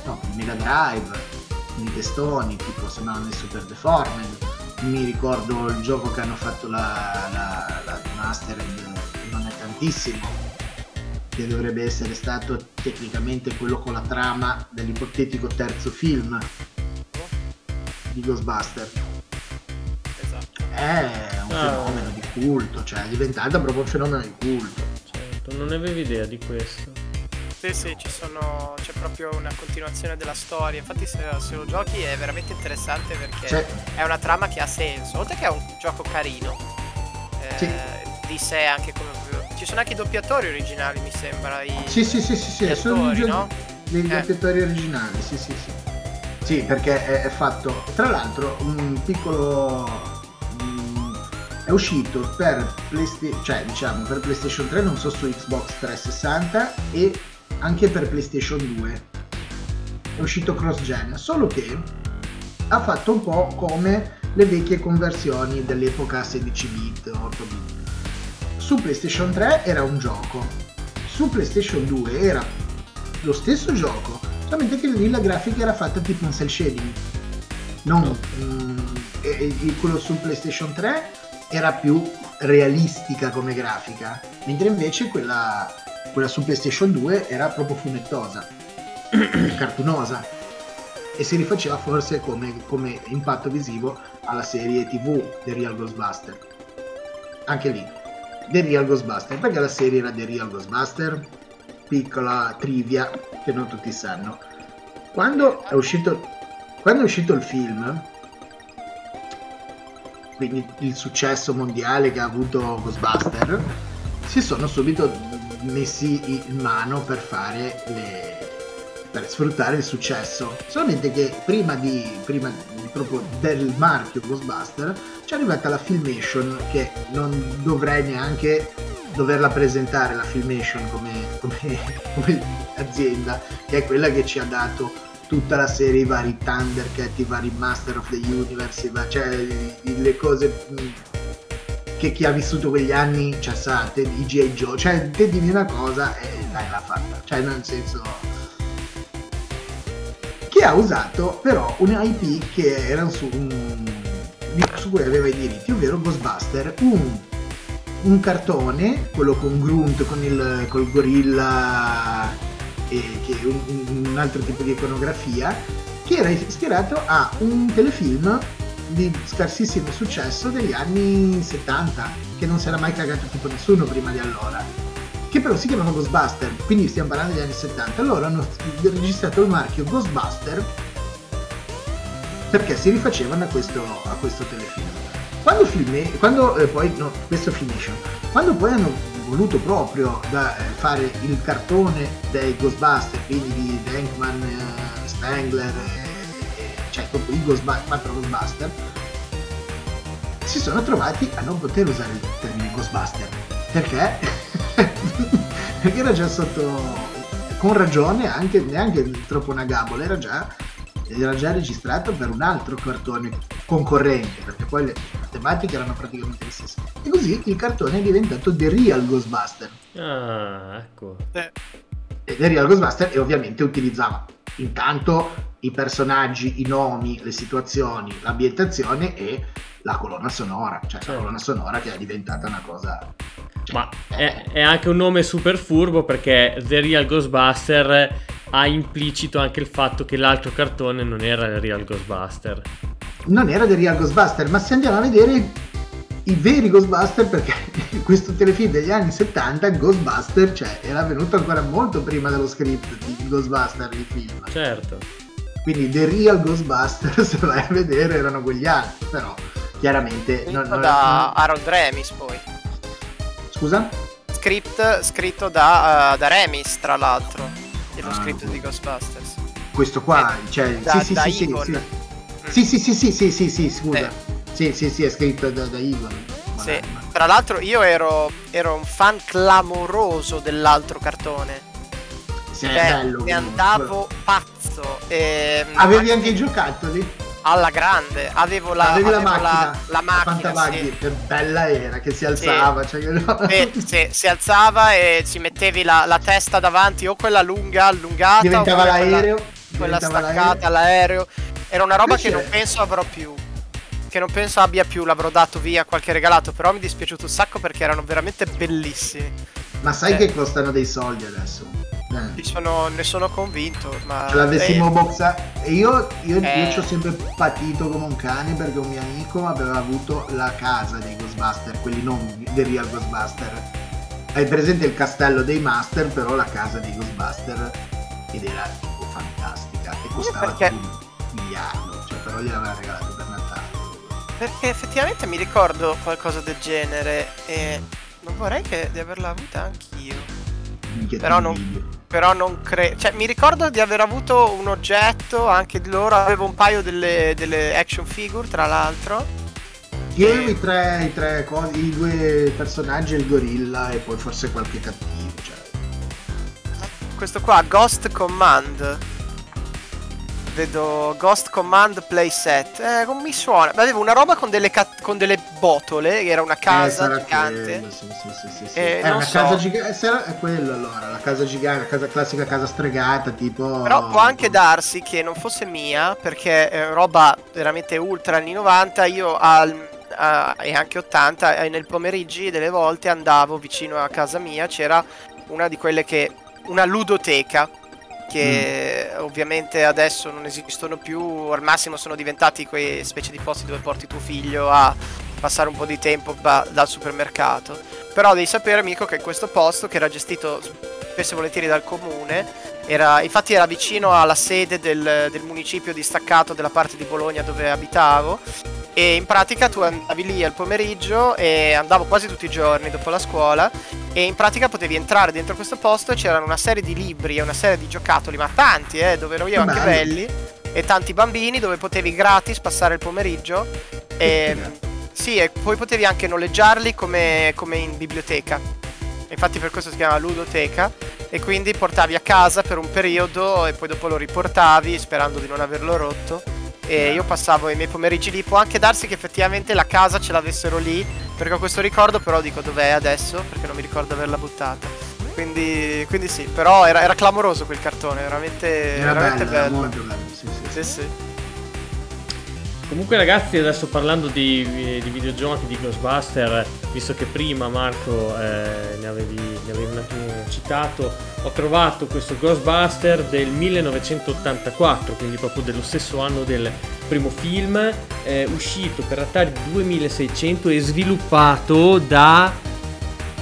no, Mega Drive i testoni tipo sembravano il Super Deformed mi ricordo il gioco che hanno fatto la, la, la remastered non è tantissimo che dovrebbe essere stato tecnicamente quello con la trama dell'ipotetico terzo film di Ghostbuster Esatto. è un Ah. fenomeno di culto cioè è diventato proprio un fenomeno di culto Certo, non ne avevo idea di questo. Sì, sì, ci sono, c'è proprio una continuazione della storia. Infatti, se, se lo giochi è veramente interessante perché Cioè, è una trama che ha senso. Oltre che è un gioco carino, eh, Sì. di sé anche come. Ci sono anche i doppiatori originali, mi sembra. I, sì sì sì sì, sì sono attori, i gio- no? degli Eh. doppiatori originali sì sì sì sì perché è, è fatto tra l'altro un piccolo mm, è uscito per PlayStation cioè diciamo per PlayStation 3 non so su Xbox 360 e anche per PlayStation 2 è uscito cross gen solo che ha fatto un po' come le vecchie conversioni dell'epoca 16 bit 8 bit. Su PlayStation 3 era un gioco. Su PlayStation 2 era lo stesso gioco solamente che lì la grafica era fatta tipo in cel shading. Non mm, e- e quello su PlayStation 3 era più realistica come grafica mentre invece quella, quella su PlayStation 2 era proprio fumettosa *clears throat* cartunosa e si rifaceva forse come, come impatto visivo alla serie tv The Real Ghostbuster. Anche lì The Real Ghostbuster perché la serie era The Real Ghostbuster? Piccola trivia che non tutti sanno. Quando è uscito quando è uscito il film quindi il successo mondiale che ha avuto Ghostbuster si sono subito messi in mano per fare le per sfruttare il successo. Solamente che prima di prima proprio del marchio Ghostbuster c'è arrivata la Filmation che non dovrei neanche doverla presentare la Filmation come, come- *laughs* come azienda che è quella che ci ha dato tutta la serie, i vari Thundercat, i vari Master of the Universe, cioè le cose mh, che chi ha vissuto quegli anni cioè sa, te di G.I. Joe, cioè te dimmi una cosa e dai l'ha fatta, cioè nel senso che ha usato però un IP che era su, un- su cui aveva i diritti, ovvero Ghostbuster, un, un cartone, quello con Grunt, con il col gorilla e che un- un altro tipo di iconografia, che era ispirato a un telefilm di scarsissimo successo degli anni 70, che non si era mai cagato tipo nessuno prima di allora, che però si chiamava Ghostbuster, quindi stiamo parlando degli anni 70. Loro hanno registrato il marchio Ghostbuster perché si rifacevano a questo, a questo telefilm. Quando, filme, quando eh, poi, no, questo Filmation, quando poi hanno voluto proprio da, eh, fare il cartone dei Ghostbuster, quindi di Dankman, eh, Spengler, eh, cioè proprio i Ghostbuster, quattro Ghostbuster, si sono trovati a non poter usare il termine Ghostbuster perché? *laughs* Perché era già sotto con ragione anche neanche troppo una gabola era già era già registrato per un altro cartone concorrente perché poi le tematiche erano praticamente le stesse. E così il cartone è diventato The Real Ghostbuster. Ah, ecco. Eh, e The Real Ghostbuster e ovviamente utilizzava intanto i personaggi, i nomi, le situazioni, l'ambientazione e la colonna sonora, cioè la Certo. colonna sonora che è diventata una cosa... cioè, Ma è, è anche un nome super furbo perché The Real Ghostbuster ha implicito anche il fatto che l'altro cartone non era il Real Ghostbuster. non era The Real Ghostbuster, ma se andiamo a vedere i veri Ghostbuster, perché *laughs* questo telefilm degli anni 70, Ghostbuster, cioè, era venuto ancora molto prima dello script di Ghostbuster, il film. Certo. Quindi The Real Ghostbuster, *laughs* se vai a vedere, erano quegli anni, però chiaramente... non- scritto non- da Harold Remis poi. Scusa? Script scritto da, eh, da Remis, tra l'altro. Dello Ah, script boh. di Ghostbusters. Questo qua, Eh, cioè... da- sì, sì, da sì, sì. Mm. Sì, sì, sì, sì, sì, sì, sì, scusa. Eh. Sì, sì, sì, è scritto da, da Eagle. Sì. Tra l'altro io ero, ero un fan clamoroso dell'altro cartone. Sì, è Cioè, bello. ne andavo pazzo. ehm, Avevi anche i giocattoli? alla grande. Avevo la, Avevi la avevo macchina, la, la macchina. Pantavaghi, sì. che bella era, che si alzava. Cioè, Sì, sì, si alzava e ci mettevi la, la testa davanti o quella lunga, allungata diventava quella- l'aereo. quella diventava staccata all'aereo. Era una roba Invece- che non penso avrò più. Che non penso abbia più, l'avrò dato via qualche regalato. Però mi è dispiaciuto un sacco perché erano veramente bellissimi. Ma sai Eh. che costano dei soldi adesso? Eh. Sono- ne sono convinto. Ma Ce l'avessimo eh, boxa e io, io, Eh. io ci ho sempre patito come un cane perché un mio amico aveva avuto la casa dei Ghostbuster, quelli non dei Real Ghostbuster. Hai presente il castello dei Master, però la casa dei Ghostbuster ed era tipo fantastica e costava perché- un miliardo, cioè però gliel'aveva regalato. Perché effettivamente mi ricordo qualcosa del genere. E non vorrei che di averla avuta anch'io. Però non-. Però non credo. Cioè, mi ricordo di aver avuto un oggetto anche di loro. Avevo un paio delle, delle action figure, tra l'altro. Io avevo i tre, i tre co- i due personaggi il gorilla e poi forse qualche cattivo, cioè. Questo qua, Ghost Command. Vedo Ghost Command Playset. Eh, non mi suona. Ma avevo una roba con delle, ca- con delle botole. Era una Eh, casa sarà gigante. quello, sì, sì, sì, sì. Eh, è non una so. casa gigante. Sarà è quello allora, la casa gigante, la casa classica casa stregata, tipo. Però può anche darsi che non fosse mia, perché è roba veramente ultra anni 90. Io al, a- e anche 80, e nel pomeriggi delle volte andavo vicino a casa mia. C'era una di quelle che. Una ludoteca. Che ovviamente adesso non esistono più. Al massimo sono diventati quei specie di posti dove porti tuo figlio a passare un po' di tempo ba- dal supermercato. Però devi sapere, amico, che questo posto, che era gestito spesso e volentieri dal comune, era, infatti era vicino alla sede del, del municipio distaccato della parte di Bologna dove abitavo. E in pratica tu andavi lì al pomeriggio e andavo quasi tutti i giorni dopo la scuola. E in pratica potevi entrare dentro questo posto e c'erano una serie di libri e una serie di giocattoli, ma tanti, eh, dove erano io anche Bello. belli. E tanti bambini dove potevi gratis passare il pomeriggio. E, sì, e poi potevi anche noleggiarli come, come in biblioteca. Infatti per questo si chiama ludoteca. E quindi portavi a casa per un periodo e poi dopo lo riportavi sperando di non averlo rotto. E io passavo i miei pomeriggi lì. Può anche darsi che effettivamente la casa ce l'avessero lì. Perché ho questo ricordo, però dico dov'è adesso? Perché non mi ricordo averla buttata. Quindi, quindi sì, però era, era clamoroso quel cartone, veramente, Era veramente bello, era bello. molto bello, sì, sì. Sì, sì. Comunque ragazzi, adesso parlando di, di videogiochi, di Ghostbuster, visto che prima Marco eh, ne, avevi, ne avevi un attimo citato, ho trovato questo Ghostbuster del 1984, quindi proprio dello stesso anno del primo film, eh, uscito per Atari 2600 e sviluppato da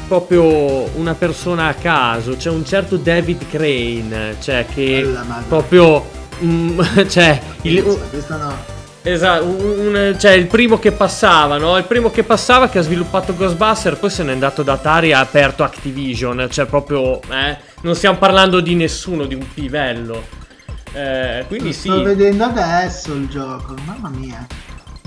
proprio una persona a caso, cioè un certo David Crane, cioè che proprio... mm, *laughs* cioè, il, Questo no. Esatto, un- cioè il primo che passava, no? Il primo che passava che ha sviluppato Ghostbuster, poi se n'è andato da Atari e ha aperto Activision, cioè proprio, eh, non stiamo parlando di nessuno, di un pivello. Eh, quindi Lo sì, Sto vedendo adesso il gioco, mamma mia.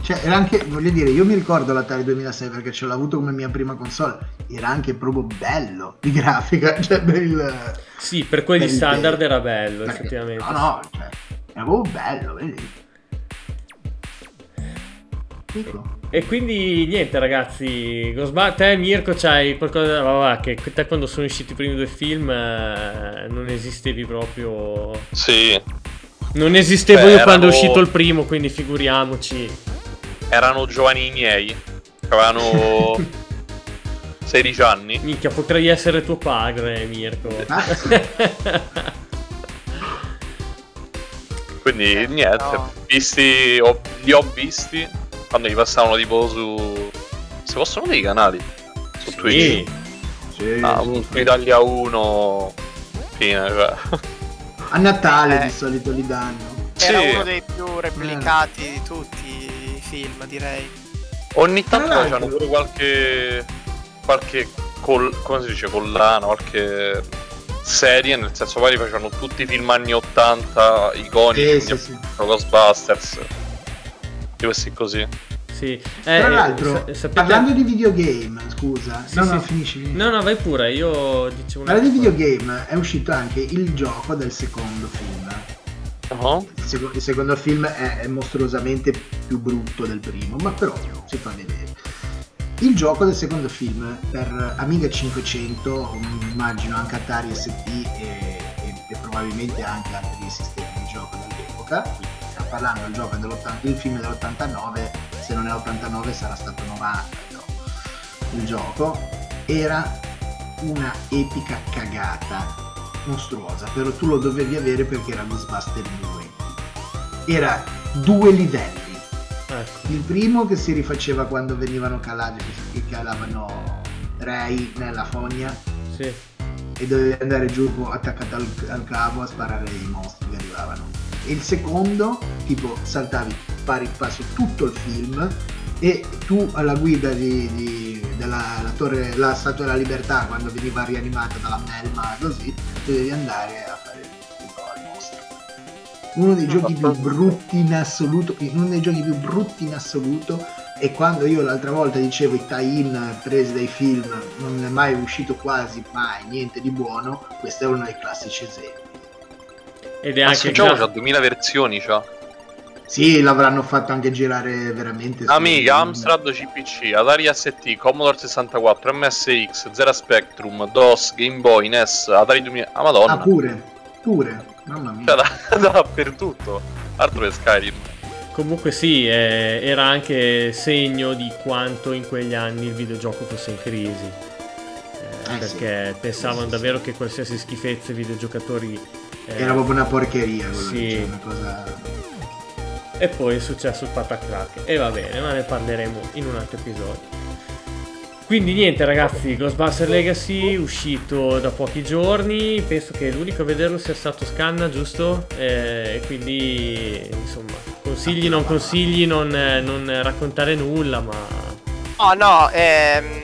Cioè, era anche, voglio dire, io mi ricordo l'Atari 2006 perché ce l'ho avuto come mia prima console. Era anche proprio bello di grafica, *laughs* cioè per il... sì, per il standard tempo. era bello, effettivamente. No, no, cioè, era proprio bello, vedi? E quindi niente ragazzi, Ghostbuster, te Mirko c'hai qualcosa, vabbè, che te quando sono usciti i primi due film eh, non esistevi proprio... Sì, Non esistevo Beh, io quando è uscito il primo, quindi figuriamoci. erano giovani i miei, avevano *laughs* 16 anni. Minchia, potrei essere tuo padre, Mirko. Ah, *laughs* Quindi niente, no. visti, ho- li ho visti quando li passavano tipo su... Si possono dire i canali? Su Twitch. Sì, Ah, sì. su Italia 1, fine, cioè. A Natale Eh. di solito li danno. Era Sì. uno dei più replicati di tutti i film, direi. Ogni tanto l'altro- c'hanno pure qualche. qualche. Col, come si dice? collana, qualche serie, nel senso poi facevano tutti i film anni 80 iconici, Sì, sì, sì. Ghostbusters. Questi così. sì. Eh, Tra eh, l'altro, sa- sapete- parlando di videogame, scusa. Sì, no, sì, no, finisci. finisci. No, no, vai pure, io dicevo una Parlando di videogame, è uscito anche il gioco del secondo film. Uh-huh. Il, seco- il secondo film è, è mostruosamente più brutto del primo, ma però si fa vedere. Il gioco del secondo film per Amiga 500, immagino anche Atari ST e, e- e probabilmente anche altri sistemi di gioco dell'epoca, parlando del gioco dell'80, il film dell'89, se non è 89 sarà stato 90, però il gioco era una epica cagata mostruosa, però tu lo dovevi avere perché era Ghostbuster 2. Era due livelli. Ecco, Il primo che si rifaceva quando venivano calati, che calavano Ray nella fogna sì. e dovevi andare giù attaccato al, al cavo a sparare i mostri che arrivavano. E il secondo, tipo, saltavi pari passo tutto il film e tu alla guida di, di- della la torre, la Statua della Libertà, quando veniva rianimata dalla melma, così, dovevi andare a fare tipo il mostro. Uno dei giochi più brutti in assoluto, uno dei giochi più brutti in assoluto e quando io l'altra volta dicevo i tie-in presi dai film non è mai uscito quasi mai niente di buono, questo è uno dei classici esempi. Ed è Ma anche gioco gra- c'ha 2000 versioni, c'ha. Sì, l'avranno fatto anche girare veramente. su- Amiga, Amstrad CPC, Atari ST, Commodore 64, MSX, Zera Spectrum, DOS, Game Boy, NES, Atari 2000. Ah, madonna. Ah, pure, pure, mamma mia. Cioè, *laughs* da- dappertutto. Altro che Skyrim. Comunque sì, eh, era anche segno di quanto in quegli anni il videogioco fosse in crisi. Eh, Eh, perché sì. pensavano Sì, sì, davvero che qualsiasi schifezza i videogiocatori... eh, Era proprio una porcheria quello Sì. c'è, una cosa... E poi è successo il patacrack. E va bene, ma ne parleremo in un altro episodio. Quindi niente ragazzi, Ghostbuster Legacy uscito da pochi giorni, penso che l'unico a vederlo sia stato Scanna, giusto? Eh, E quindi insomma, consigli, non consigli, non, eh, non raccontare nulla, ma... Oh no, ehm,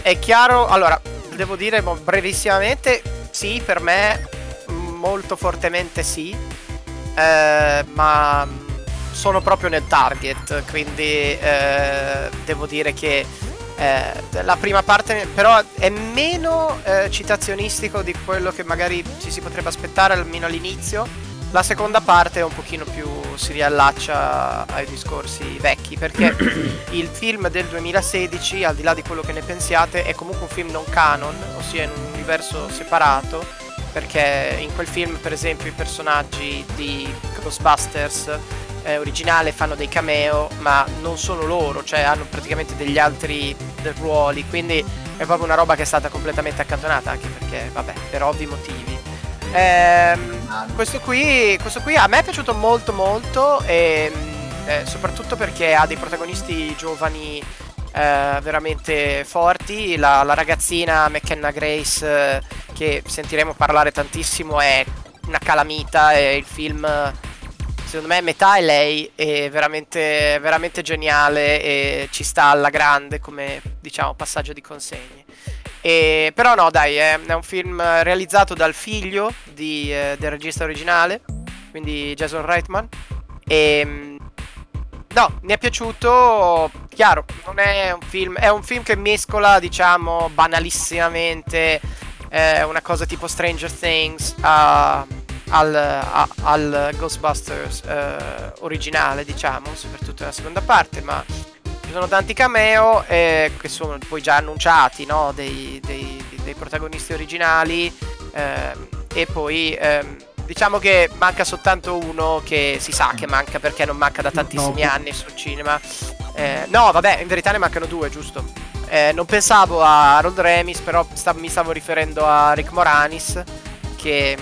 è chiaro. Allora, devo dire brevissimamente, sì, per me molto fortemente sì, eh, ma sono proprio nel target, quindi eh, devo dire che eh, la prima parte però è meno eh, citazionistico di quello che magari ci si potrebbe aspettare almeno all'inizio. La seconda parte è un pochino più si riallaccia ai discorsi vecchi perché *coughs* il film del 2016, al di là di quello che ne pensiate, è comunque un film non canon, ossia in un universo separato, perché in quel film, per esempio, i personaggi di Ghostbusters eh, originale fanno dei cameo, ma non sono loro, cioè hanno praticamente degli altri ruoli, quindi è proprio una roba che è stata completamente accantonata, anche perché, vabbè, per ovvi motivi. Ehm, questo, qui, questo qui a me è piaciuto molto molto, e, eh, soprattutto perché ha dei protagonisti giovani eh, veramente forti. La, la ragazzina McKenna Grace, eh, che sentiremo parlare tantissimo, è una calamita e il film secondo me metà è lei è veramente, veramente geniale e ci sta alla grande come diciamo passaggio di consegne e, però no dai è, è, un film realizzato dal figlio di, eh, del regista originale quindi Jason Reitman e no mi è piaciuto chiaro non è un film è un film che mescola diciamo banalissimamente eh, una cosa tipo Stranger Things a al, a, al Ghostbusters eh, originale, diciamo, soprattutto nella seconda parte, ma ci sono tanti cameo eh, che sono poi già annunciati, no? dei, dei, dei, protagonisti originali eh, e poi ehm, diciamo che manca soltanto uno che si sa che manca perché non manca da tantissimi no. anni sul cinema. Eh, no, vabbè, in verità ne mancano due, giusto? Eh, non pensavo a Harold Remis, però sta- mi stavo riferendo a Rick Moranis, che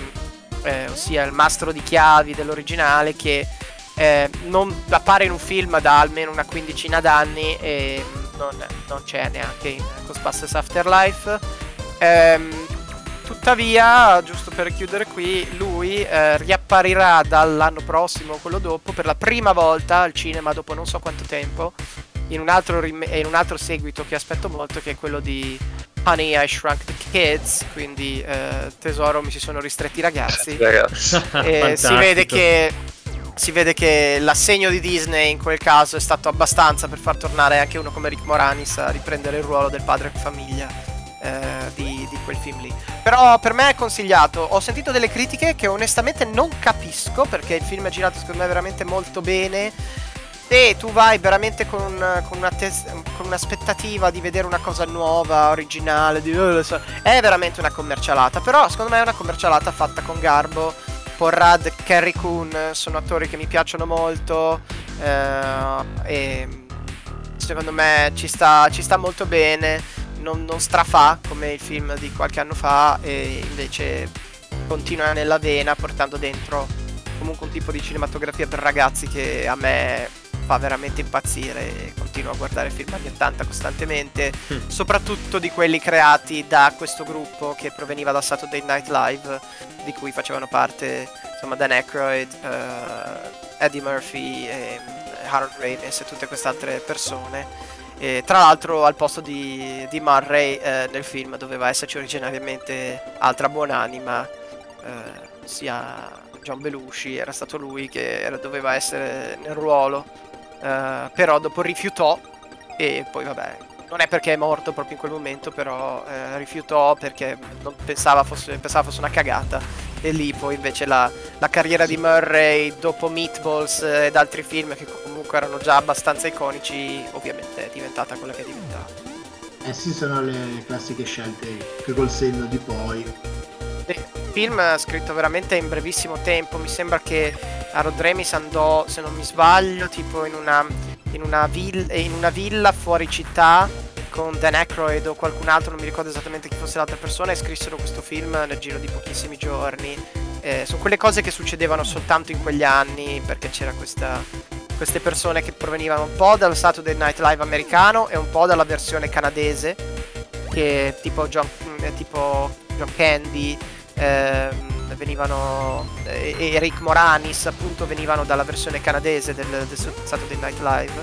eh, ossia il mastro di chiavi dell'originale che eh, non appare in un film da almeno una quindicina d'anni e non, non c'è neanche in Ghostbusters Afterlife. Ehm, tuttavia, giusto per chiudere qui, lui eh, riapparirà dall'anno prossimo o quello dopo per la prima volta al cinema dopo non so quanto tempo in un altro, rim- in un altro seguito che aspetto molto che è quello di Honey I Shrunk the Kids, quindi eh, tesoro mi si sono ristretti i ragazzi. *laughs* e si vede che si vede che l'assegno di Disney in quel caso è stato abbastanza per far tornare anche uno come Rick Moranis a riprendere il ruolo del padre famiglia eh, di, di, quel film lì. Però per me è consigliato. Ho sentito delle critiche che onestamente non capisco perché il film è girato secondo me veramente molto bene se tu vai veramente con, con, una tes- con, un'aspettativa di vedere una cosa nuova, originale, di, è veramente una commercialata. Però secondo me è una commercialata fatta con garbo. Porrad, Carrie Coon sono attori che mi piacciono molto. Eh, e secondo me ci sta, ci sta molto bene. Non, non strafà come il film di qualche anno fa, e invece continua nella vena portando dentro comunque un tipo di cinematografia per ragazzi che a me fa veramente impazzire e continuo a guardare film anni 80 costantemente, mm. soprattutto di quelli creati da questo gruppo che proveniva da Saturday Night Live, di cui facevano parte insomma Dan Aykroyd, uh, Eddie Murphy, e Harold Ramis e tutte queste altre persone. E, tra l'altro al posto di, di Murray eh, nel film doveva esserci originariamente altra buonanima, eh, sia John Belushi, era stato lui che era, doveva essere nel ruolo Uh, però dopo rifiutò e poi vabbè, non è perché è morto proprio in quel momento, però uh, rifiutò perché non pensava fosse, pensava fosse una cagata. E lì poi invece la, la carriera di Murray dopo Meatballs ed altri film che comunque erano già abbastanza iconici, ovviamente è diventata quella che è diventata. Eh sì, sono le classiche scelte che col senno di poi. Il film scritto veramente in brevissimo tempo, mi sembra che a Rodremis andò, se non mi sbaglio, tipo in una, in una, vill- in una villa fuori città con Dan Aykroyd o qualcun altro, non mi ricordo esattamente chi fosse l'altra persona, e scrissero questo film nel giro di pochissimi giorni. Eh, sono quelle cose che succedevano soltanto in quegli anni perché c'era questa, queste persone che provenivano un po' dallo Saturday Night Live americano e un po' dalla versione canadese, che tipo John, eh, tipo John Candy. Ehm, venivano e, e Rick Moranis appunto venivano dalla versione canadese del, del Saturday Night Live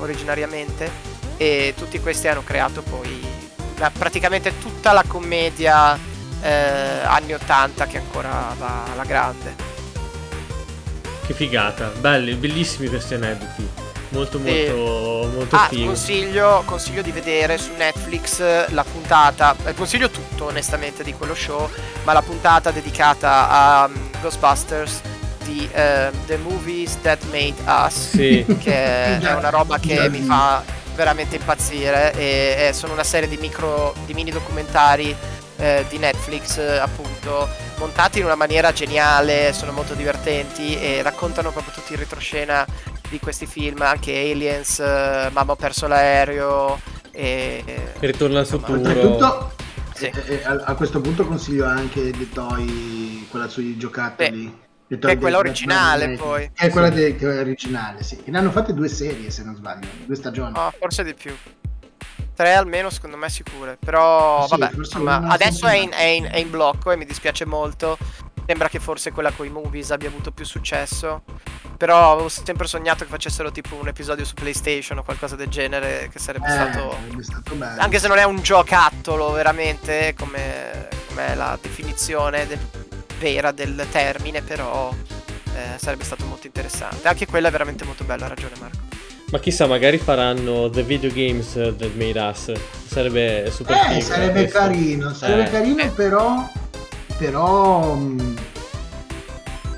originariamente e tutti questi hanno creato poi la, praticamente tutta la commedia eh, anni 80 che ancora va alla grande che figata. Belli bellissimi questi aneddoti. Molto molto e... molto ah, figo. Consiglio, consiglio di vedere su Netflix la puntata, eh, consiglio tutto onestamente di quello show, ma la puntata dedicata a um, Ghostbusters di uh, The Movies That Made Us, sì. che è una roba che mi fa veramente impazzire e, e sono una serie di micro di mini documentari eh, di Netflix appunto montati in una maniera geniale, sono molto divertenti e raccontano proprio tutti il retroscena di questi film, anche Aliens, eh, Mamma ho perso l'aereo e... Ritorno al futuro. Oltretutto, Sì. eh, eh, a, a questo punto consiglio anche The Toy, quella sui giocattoli. The Che è quella originale, Batman, poi. È quella de- che è originale, sì. Che ne hanno fatte due serie, se non sbaglio, due stagioni. No, forse di più. Tre almeno secondo me sicure. Però Sì, vabbè, insomma, adesso è in, è in- è in blocco e mi dispiace molto. Sembra che forse quella con i movies abbia avuto più successo. Però avevo sempre sognato che facessero tipo un episodio su PlayStation o qualcosa del genere. Che sarebbe Eh, stato. stato bello. Anche se non è un giocattolo veramente come, come è la definizione del- vera del termine, però eh, sarebbe stato molto interessante. Anche quella è veramente molto bella, ha ragione Marco. Ma chissà, magari faranno The Video Games That Made Us. Sarebbe super Eh, figo, sarebbe questo. carino, sarebbe Eh. carino, Eh. però. Però. mh,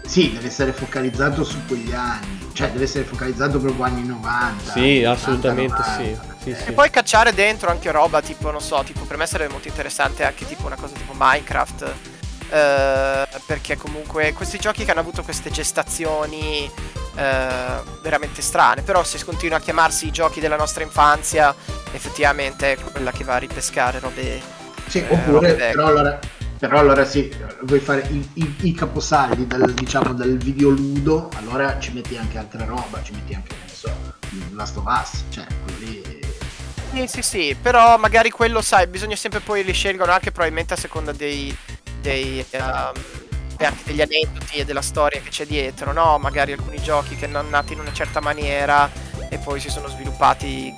sì, deve essere focalizzato su quegli anni. Cioè, deve essere focalizzato proprio anni 90. Sì, 80, assolutamente 90. sì. Sì, sì. E poi cacciare dentro anche roba tipo, non so, tipo per me sarebbe molto interessante anche tipo una cosa tipo Minecraft. eh, perché comunque questi giochi che hanno avuto queste gestazioni eh, veramente strane. Però se continua a chiamarsi i giochi della nostra infanzia, effettivamente è quella che va a ripescare robe. Sì, Eh, oppure, robe però allora, però allora sì, vuoi fare i, i- i caposaldi del, diciamo, del videoludo, allora ci metti anche altre roba, ci metti anche, non so, Last of Us, cioè, quello lì... Sì, sì, sì, però magari quello, sai, bisogna sempre poi li scelgono anche probabilmente a seconda dei. dei ehm, e anche degli aneddoti e della storia che c'è dietro, no? Magari alcuni giochi che hanno nati in una certa maniera e poi si sono sviluppati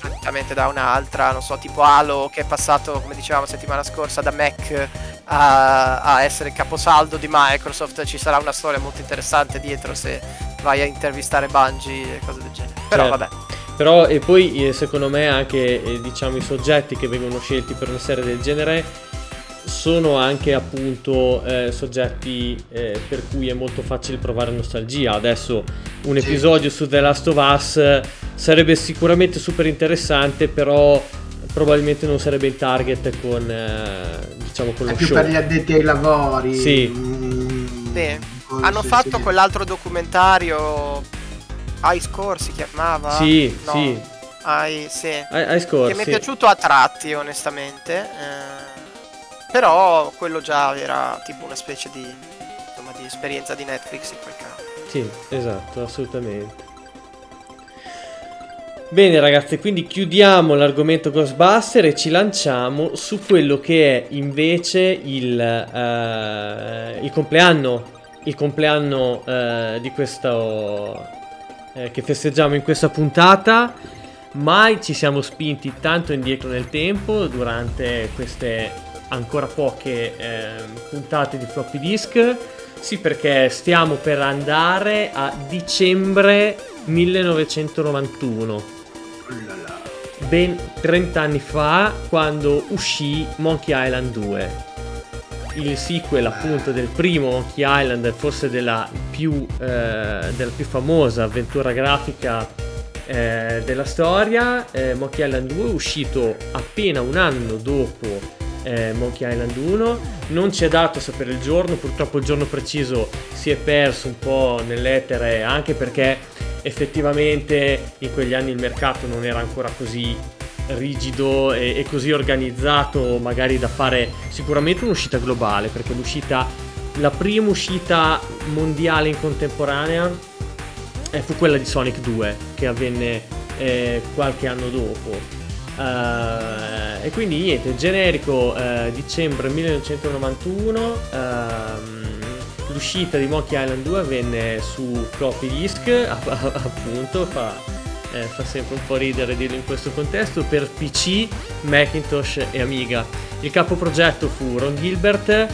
completamente da un'altra, non so, tipo Halo che è passato, come dicevamo settimana scorsa, da Mac a, a essere caposaldo di Microsoft, ci sarà una storia molto interessante dietro se vai a intervistare Bungie e cose del genere. Però Certo. vabbè. Però e poi eh, secondo me anche eh, diciamo i soggetti che vengono scelti per una serie del genere sono anche appunto eh, soggetti eh, per cui è molto facile provare nostalgia. Adesso un Sì. episodio su The Last of Us sarebbe sicuramente super interessante, però probabilmente non sarebbe in target con eh, diciamo con È lo più show. per gli addetti ai lavori. Sì. mm, cose, Hanno fatto sì. quell'altro documentario Ice Core si chiamava? Sì, No, sì. Ai- sì. Hai, hai scorso. Che mi è piaciuto a tratti, onestamente. eh, però quello già era tipo una specie di, insomma, di esperienza di Netflix in quel caso. Sì, esatto, assolutamente. Bene ragazzi, quindi chiudiamo l'argomento Ghostbuster e ci lanciamo su quello che è invece il, eh, il compleanno, il compleanno eh, di questo eh, che festeggiamo in questa puntata. Mai ci siamo spinti tanto indietro nel tempo durante queste ancora poche eh, puntate di floppy disk. Sì, perché stiamo per andare a dicembre 1991, Oh là là. ben 30 anni fa, quando uscì Monkey Island 2. Il sequel appunto del primo Monkey Island, forse della più, eh, della più famosa avventura grafica eh, della storia. Eh, Monkey Island 2 è uscito appena un anno dopo eh, Monkey Island 1. Non ci è dato sapere il giorno, purtroppo il giorno preciso si è perso un po' nell'etere, anche perché effettivamente in quegli anni il mercato non era ancora così rigido e, e così organizzato magari da fare sicuramente un'uscita globale perché l'uscita la prima uscita mondiale in contemporanea eh, fu quella di Sonic 2 che avvenne eh, qualche anno dopo Eh, e quindi niente generico eh, dicembre 1991 ehm, l'uscita di Monkey Island 2 avvenne su floppy disk app- *laughs* appunto fa, eh, fa sempre un po' ridere dirlo in questo contesto per PC, Macintosh e Amiga. Il capoprogetto fu Ron Gilbert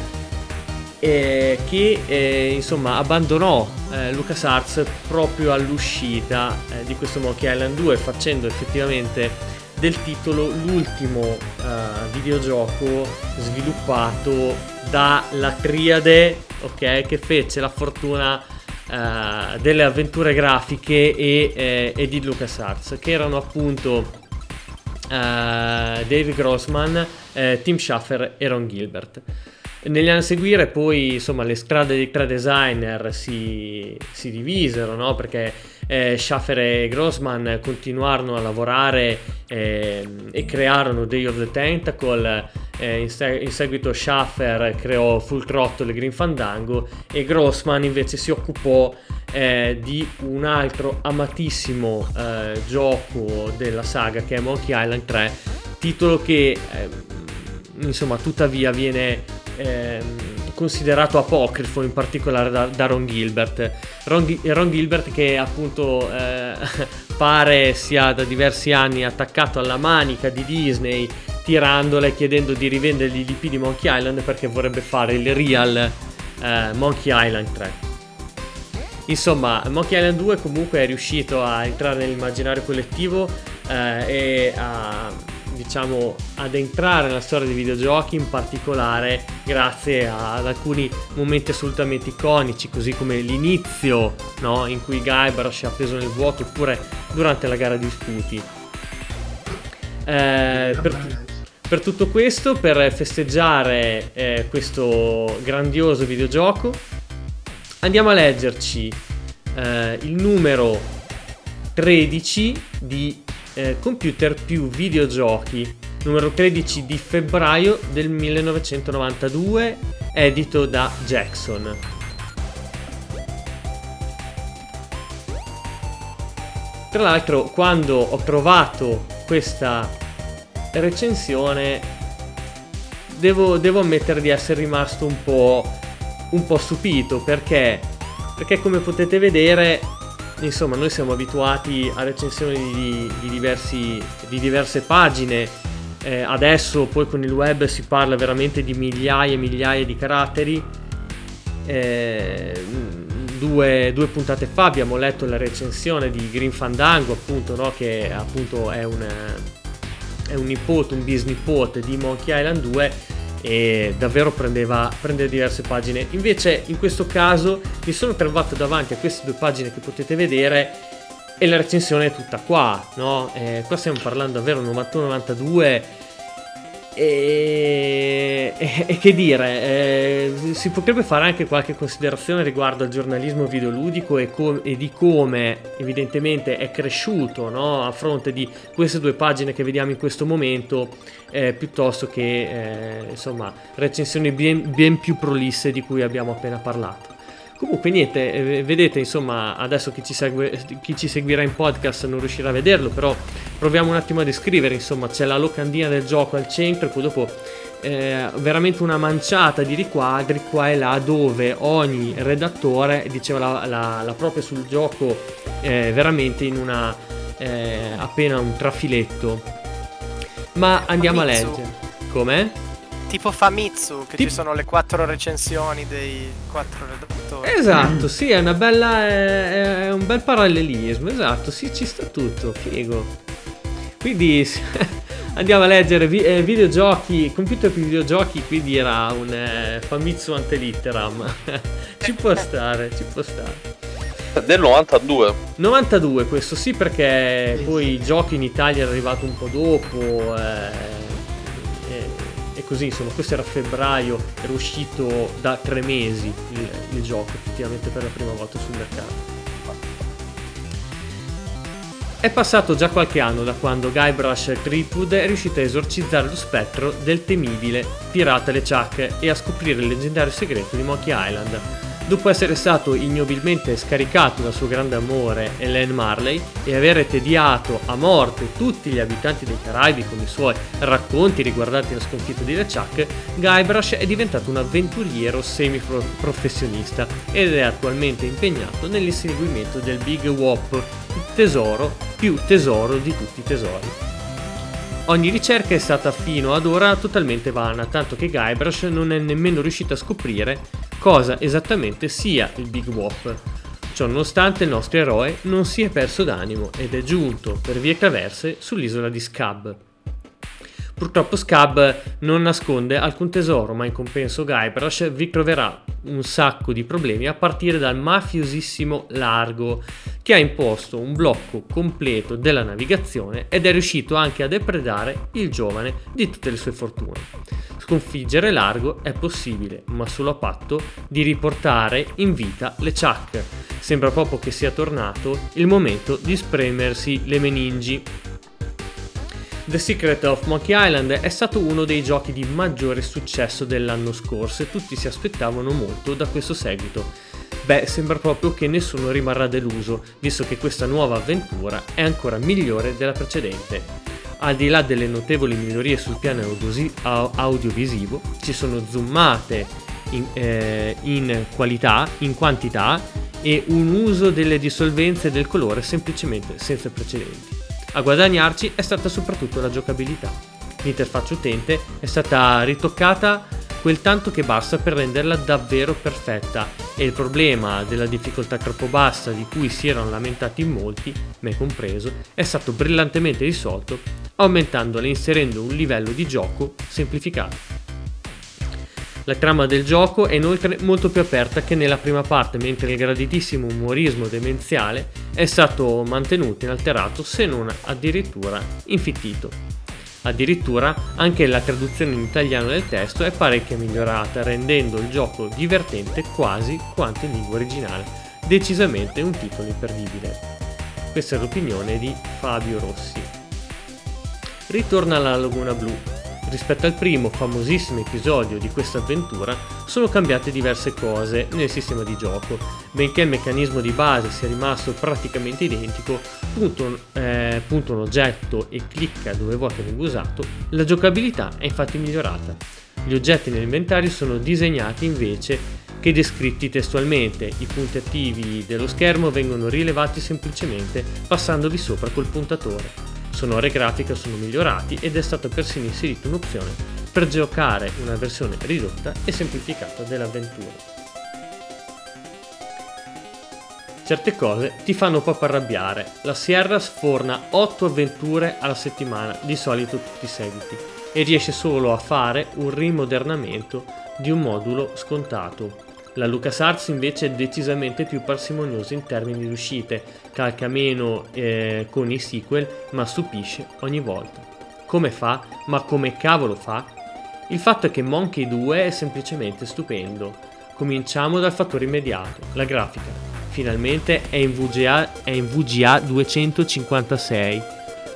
eh, che eh, insomma abbandonò eh, LucasArts proprio all'uscita eh, di questo Monkey Island 2 facendo effettivamente del titolo l'ultimo eh, videogioco sviluppato dalla triade ok che fece la fortuna eh, delle avventure grafiche e, eh, e di LucasArts che erano appunto eh, Dave Grossman, eh, Tim Schafer e Ron Gilbert. Negli anni a seguire poi insomma le strade dei tre designer si, si divisero no? perché eh, Schaffer e Grossman continuarono a lavorare eh, e crearono Day of the Tentacle. Eh, in, se- in, seguito Schaffer creò Full Throttle e Green Fandango e Grossman invece si occupò eh, di un altro amatissimo eh, gioco della saga che è Monkey Island 3 titolo che ehm, insomma tuttavia viene ehm, considerato apocrifo in particolare da, da Ron Gilbert. Ron, Ron, Gilbert che appunto eh, *laughs* pare sia da diversi anni attaccato alla manica di Disney tirandola e chiedendo di rivendergli l'IP di Monkey Island perché vorrebbe fare il real eh, Monkey Island 3. Insomma, Monkey Island 2 comunque è riuscito a entrare nell'immaginario collettivo eh, e a diciamo, ad entrare nella storia dei videogiochi, in particolare grazie ad alcuni momenti assolutamente iconici, così come l'inizio no, in cui Guybrush ha preso nel vuoto, oppure durante la gara di sputi. Eh, per, per, tutto questo, per festeggiare eh, questo grandioso videogioco, andiamo a leggerci eh, il numero 13 di eh, computer più videogiochi, numero 13 di febbraio del 1992, edito da Jackson. Tra l'altro, quando ho trovato questa recensione, devo, devo ammettere di essere rimasto un po', un po' stupito perché, perché come potete vedere insomma noi siamo abituati a recensioni di, di, diversi, di diverse pagine eh, adesso poi con il web si parla veramente di migliaia e migliaia di caratteri eh, due, due, puntate fa abbiamo letto la recensione di Green Fandango appunto no? che appunto è un, è un nipote un bisnipote di Monkey Island 2 e davvero prendeva, prendeva diverse pagine. Invece in questo caso mi sono trovato davanti a queste due pagine che potete vedere e la recensione è tutta qua, no? Eh, qua stiamo parlando davvero 91-92 e, e, che dire, eh, si potrebbe fare anche qualche considerazione riguardo al giornalismo videoludico e, com- e di come evidentemente è cresciuto no? a fronte di queste due pagine che vediamo in questo momento, eh, piuttosto che eh, insomma recensioni ben, ben più prolisse di cui abbiamo appena parlato. Comunque niente, eh, vedete insomma adesso chi ci, segue, chi ci, seguirà in podcast non riuscirà a vederlo, però proviamo un attimo a descrivere, insomma c'è la locandina del gioco al centro e poi dopo eh, veramente una manciata di riquadri qua e là dove ogni redattore diceva la, la, la propria sul gioco eh, veramente in una eh, appena un trafiletto. Ma andiamo a leggere. Com'è? Tipo Famitsu, che Tip- ci sono le quattro recensioni dei quattro redattori. Esatto, sì, è una bella. È, è un bel parallelismo. Esatto, sì, ci sta tutto. Figo. Quindi *laughs* andiamo a leggere vi- eh, videogiochi, computer per videogiochi. Quindi era un eh, Famitsu antelitteram. *laughs* ci può stare, ci può stare. Del 92 92 questo sì perché poi i giochi in Italia è arrivato un po' dopo eh, così, insomma, questo era febbraio, era uscito da tre mesi il, il gioco, effettivamente per la prima volta sul mercato. È passato già qualche anno da quando Guybrush Threepwood è riuscito a esorcizzare lo spettro del temibile pirata LeChuck e a scoprire il leggendario segreto di Monkey Island, Dopo essere stato ignobilmente scaricato dal suo grande amore Elaine Marley e aver tediato a morte tutti gli abitanti dei Caraibi con i suoi racconti riguardanti la sconfitta di LeChuck, Guybrush è diventato un avventuriero semi-professionista ed è attualmente impegnato nell'inseguimento del Big Wop, tesoro più tesoro di tutti i tesori. Ogni ricerca è stata fino ad ora totalmente vana, tanto che Guybrush non è nemmeno riuscito a scoprire cosa esattamente sia il Big Wop. Ciononostante il nostro eroe non si è perso d'animo ed è giunto per vie traverse sull'isola di Scab. Purtroppo Scab non nasconde alcun tesoro, ma in compenso Guybrush vi troverà un sacco di problemi a partire dal mafiosissimo Largo, che ha imposto un blocco completo della navigazione ed è riuscito anche a depredare il giovane di tutte le sue fortune. Sconfiggere Largo è possibile, ma solo a patto di riportare in vita le Chuck. Sembra proprio che sia tornato il momento di spremersi le meningi. The Secret of Monkey Island è stato uno dei giochi di maggiore successo dell'anno scorso e tutti si aspettavano molto da questo seguito. Beh, sembra proprio che nessuno rimarrà deluso, visto che questa nuova avventura è ancora migliore della precedente. Al di là delle notevoli migliorie sul piano audiovisivo, ci sono zoomate in, eh, in qualità, in quantità e un uso delle dissolvenze del colore semplicemente senza precedenti. A guadagnarci è stata soprattutto la giocabilità. L'interfaccia utente è stata ritoccata quel tanto che basta per renderla davvero perfetta e il problema della difficoltà troppo bassa di cui si erano lamentati in molti, me compreso, è stato brillantemente risolto aumentandola e inserendo un livello di gioco semplificato. La trama del gioco è inoltre molto più aperta che nella prima parte, mentre il graditissimo umorismo demenziale è stato mantenuto inalterato se non addirittura infittito. Addirittura anche la traduzione in italiano del testo è parecchio migliorata, rendendo il gioco divertente quasi quanto in lingua originale. Decisamente un titolo imperdibile. Questa è l'opinione di Fabio Rossi ritorna alla Laguna Blu. Rispetto al primo famosissimo episodio di questa avventura sono cambiate diverse cose nel sistema di gioco. Benché il meccanismo di base sia rimasto praticamente identico, punta un, eh, punta un oggetto e clicca dove vuoi che venga usato, la giocabilità è infatti migliorata. Gli oggetti nell'inventario sono disegnati invece che descritti testualmente. I punti attivi dello schermo vengono rilevati semplicemente passandovi sopra col puntatore sonore e grafica sono migliorati ed è stata persino inserita un'opzione per giocare una versione ridotta e semplificata dell'avventura. Certe cose ti fanno proprio arrabbiare. La Sierra sforna 8 avventure alla settimana, di solito tutti i seguiti, e riesce solo a fare un rimodernamento di un modulo scontato, la LucasArts invece è decisamente più parsimoniosa in termini di uscite, calca meno eh, con i sequel, ma stupisce ogni volta. Come fa? Ma come cavolo fa? Il fatto è che Monkey 2 è semplicemente stupendo. Cominciamo dal fattore immediato, la grafica. Finalmente è in VGA, è in VGA 256.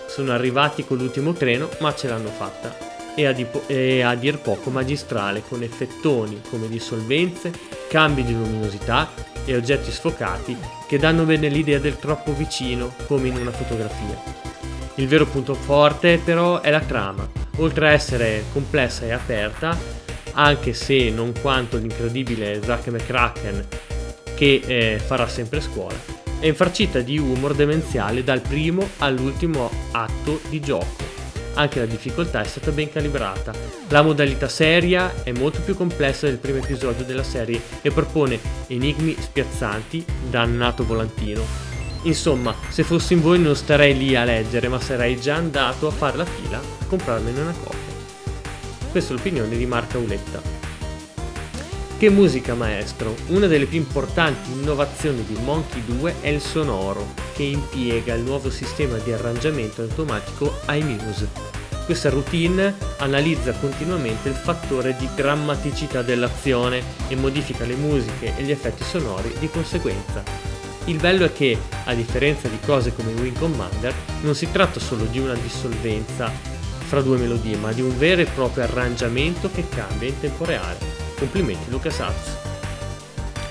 Sono arrivati con l'ultimo treno, ma ce l'hanno fatta e a, di, e a dir poco magistrale con effettoni come dissolvenze, cambi di luminosità e oggetti sfocati che danno bene l'idea del troppo vicino come in una fotografia. Il vero punto forte però è la trama, oltre a essere complessa e aperta, anche se non quanto l'incredibile Zack McCracken che eh, farà sempre scuola, è infarcita di humor demenziale dal primo all'ultimo atto di gioco anche la difficoltà è stata ben calibrata. La modalità seria è molto più complessa del primo episodio della serie e propone enigmi spiazzanti, dannato volantino. Insomma, se fossi in voi non starei lì a leggere, ma sarei già andato a fare la fila a comprarmene una copia. Questa è l'opinione di Marca Uletta. Che musica maestro! Una delle più importanti innovazioni di Monkey 2 è il sonoro, che impiega il nuovo sistema di arrangiamento automatico iMuse. Questa routine analizza continuamente il fattore di grammaticità dell'azione e modifica le musiche e gli effetti sonori di conseguenza. Il bello è che, a differenza di cose come Wing Commander, non si tratta solo di una dissolvenza fra due melodie, ma di un vero e proprio arrangiamento che cambia in tempo reale. Complimenti LucasArts.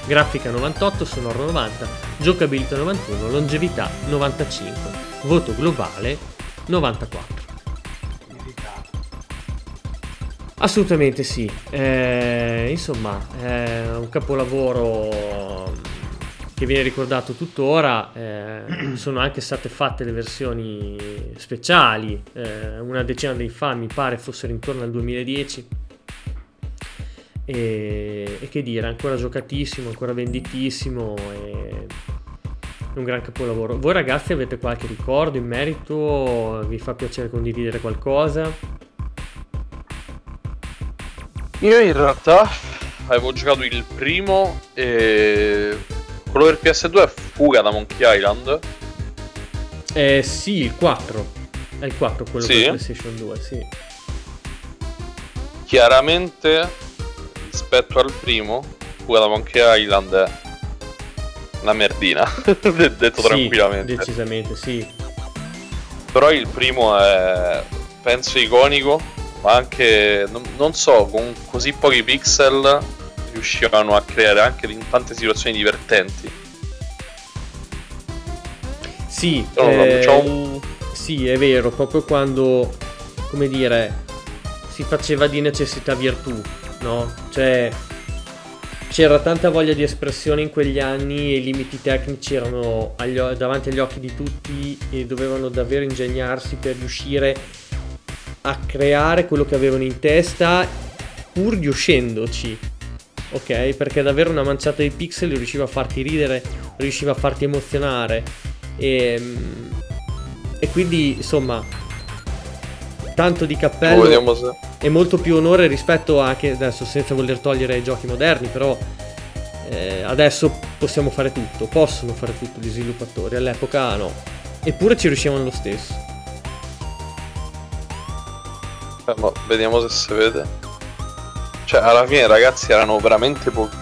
Grafica 98, sonoro 90, giocabilità 91, longevità 95, voto globale 94. Assolutamente sì, eh, insomma è un capolavoro che viene ricordato tuttora, eh, sono anche state fatte le versioni speciali, eh, una decina di fan mi pare fossero intorno al 2010 e, e, che dire, ancora giocatissimo, ancora venditissimo e un gran capolavoro. Voi ragazzi avete qualche ricordo in merito? Vi fa piacere condividere qualcosa? Io in realtà avevo giocato il primo e quello per PS2 è Fuga da Monkey Island. Eh sì, il 4. È il 4 quello sì. per PlayStation 2, sì chiaramente rispetto al primo, Fuga da Monkey Island è una merdina, *laughs* detto Sì, tranquillamente. decisamente sì. Però il primo è, penso, iconico, ma anche, non, non so, con così pochi pixel riuscivano a creare anche in tante situazioni divertenti. Sì, No, eh, un- sì, è vero, proprio quando, come dire, si faceva di necessità virtù, no? Cioè, c'era tanta voglia di espressione in quegli anni e i limiti tecnici erano agli davanti agli occhi di tutti e dovevano davvero ingegnarsi per riuscire a creare quello che avevano in testa pur riuscendoci. Ok? Perché davvero una manciata di pixel riusciva a farti ridere, riusciva a farti emozionare. E, e quindi, insomma, tanto di cappello se... e molto più onore rispetto anche adesso senza voler togliere ai giochi moderni però eh, adesso possiamo fare tutto possono fare tutto gli sviluppatori all'epoca no eppure ci riuscivano lo stesso eh, ma vediamo se si vede. Cioè, alla fine ragazzi erano veramente pochi.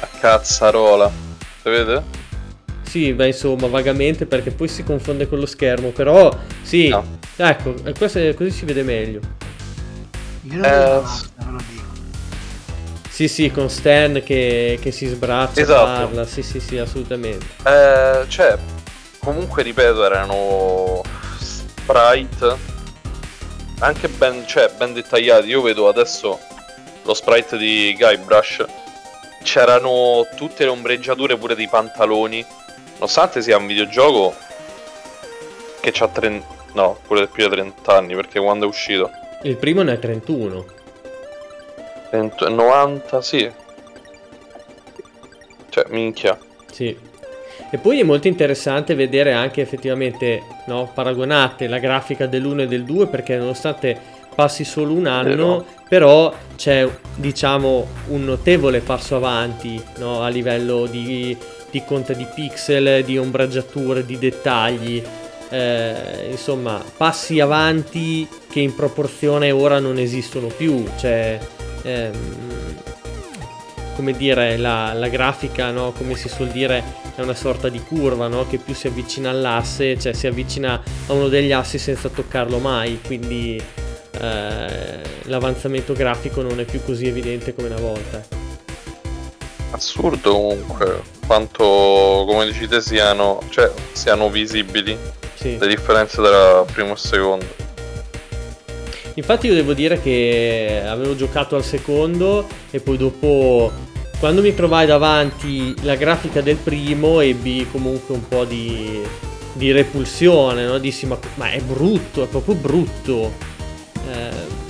A cazzarola. Si vede? Sì beh insomma vagamente perché poi si confonde con lo schermo però sì No. ecco e questo così si vede meglio Io non Eh, vedo basta, ve lo dico. sì sì con Stan che, che si sbraccia e Esatto. parla sì sì sì assolutamente Eh, cioè, comunque ripeto, erano sprite anche ben, cioè, ben dettagliati. Io vedo adesso lo sprite di Guybrush. C'erano tutte le ombreggiature pure dei pantaloni. Nonostante sia un videogioco che c'ha 30. No, pure più di 30 anni, perché quando è uscito? il primo ne è 31 30 90, sì. Cioè, minchia. Sì. E poi è molto interessante vedere anche effettivamente, no, paragonate la grafica dell'1 e del 2 perché nonostante passi solo un anno, Vero. però c'è diciamo un notevole passo avanti no, a livello di, di conta di pixel, di ombreggiature, di dettagli. Eh, insomma, passi avanti che in proporzione ora non esistono più. Cioè, ehm, come dire, la, la grafica, no? come si suol dire, è una sorta di curva no? che più si avvicina all'asse, cioè si avvicina a uno degli assi senza toccarlo mai, quindi eh, l'avanzamento grafico non è più così evidente come una volta. Assurdo comunque quanto, come dici te, siano, cioè, siano visibili Sì. le differenze tra primo e secondo. Infatti io devo dire che avevo giocato al secondo e poi dopo quando mi trovai davanti la grafica del primo ebbi comunque un po' di, di repulsione, no? Dissi ma, ma è brutto, è proprio brutto. Eh,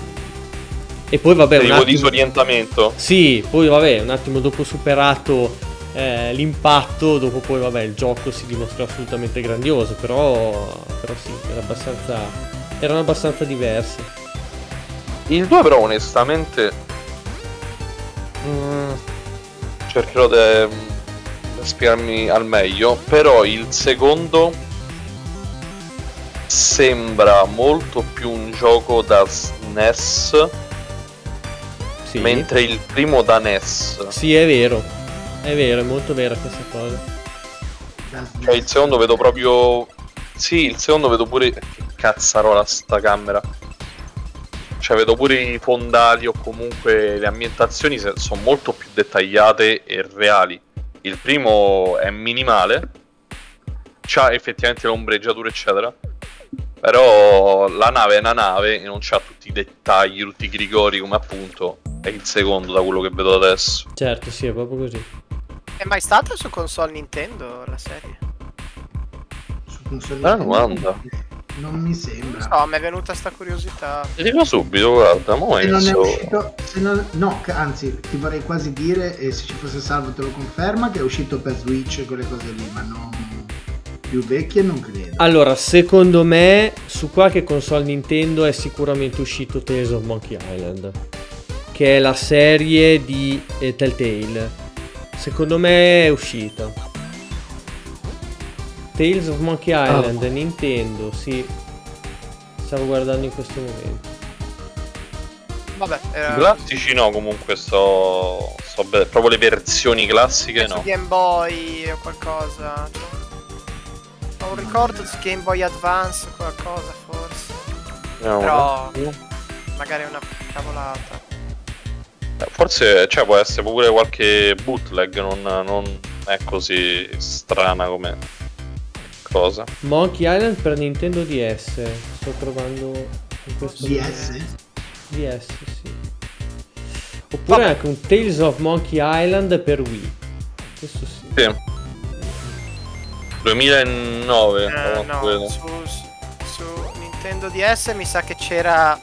e poi vabbè... un Tipo attimo- disorientamento. Sì, poi vabbè, un attimo dopo superato eh, l'impatto, dopo poi vabbè il gioco si dimostrò assolutamente grandioso, però, però sì, era abbastanza, erano abbastanza diversi. Il 2 però onestamente mm, cercherò di spiegarmi al meglio, però il secondo sembra molto più un gioco da SNES, Sì. mentre il primo da NES. Sì, è vero. È vero, è molto vera questa cosa. Cioè il secondo vedo proprio... Sì, il secondo vedo pure... Che cazzarola sta camera. Cioè vedo pure i fondali o comunque le ambientazioni sono molto più dettagliate e reali. Il primo è minimale. C'ha effettivamente l'ombreggiatura eccetera. Però la nave è una nave e non c'ha tutti i dettagli, tutti i grigori come appunto è il secondo da quello che vedo adesso. Certo, sì, è proprio così. È mai stata su console Nintendo la serie? Su console Bella Nintendo? domanda. Non mi sembra. No, mi è venuta sta curiosità. Ti dico subito, guarda, mo Se non è uscito, se non- no, anzi, ti vorrei quasi dire, e se ci fosse salvo te lo conferma, che è uscito per Switch e quelle cose lì, ma non più vecchie non credo. Allora, secondo me, su qualche console Nintendo è sicuramente uscito Tales of Monkey Island, che è la serie di eh, Telltale. Secondo me è uscita. Tales of Monkey Island, Nintendo, sì. Stavo guardando in questo momento. Vabbè, era... I classici no, comunque sto, sto be- proprio le versioni classiche no. Game Boy o qualcosa. Ho un ricordo su Game Boy Advance o qualcosa forse. Vediamo Però-. Magari è una cavolata. Forse cioè, può essere pure qualche bootleg, non, non è così strana come cosa. Monkey Island per Nintendo DS. Sto trovando in questo DS? DS, sì. Oppure Vabbè. anche un Tales of Monkey Island per Wii. Questo sì. Sì. 2009, Eh, no, su, su Nintendo DS mi sa che c'era,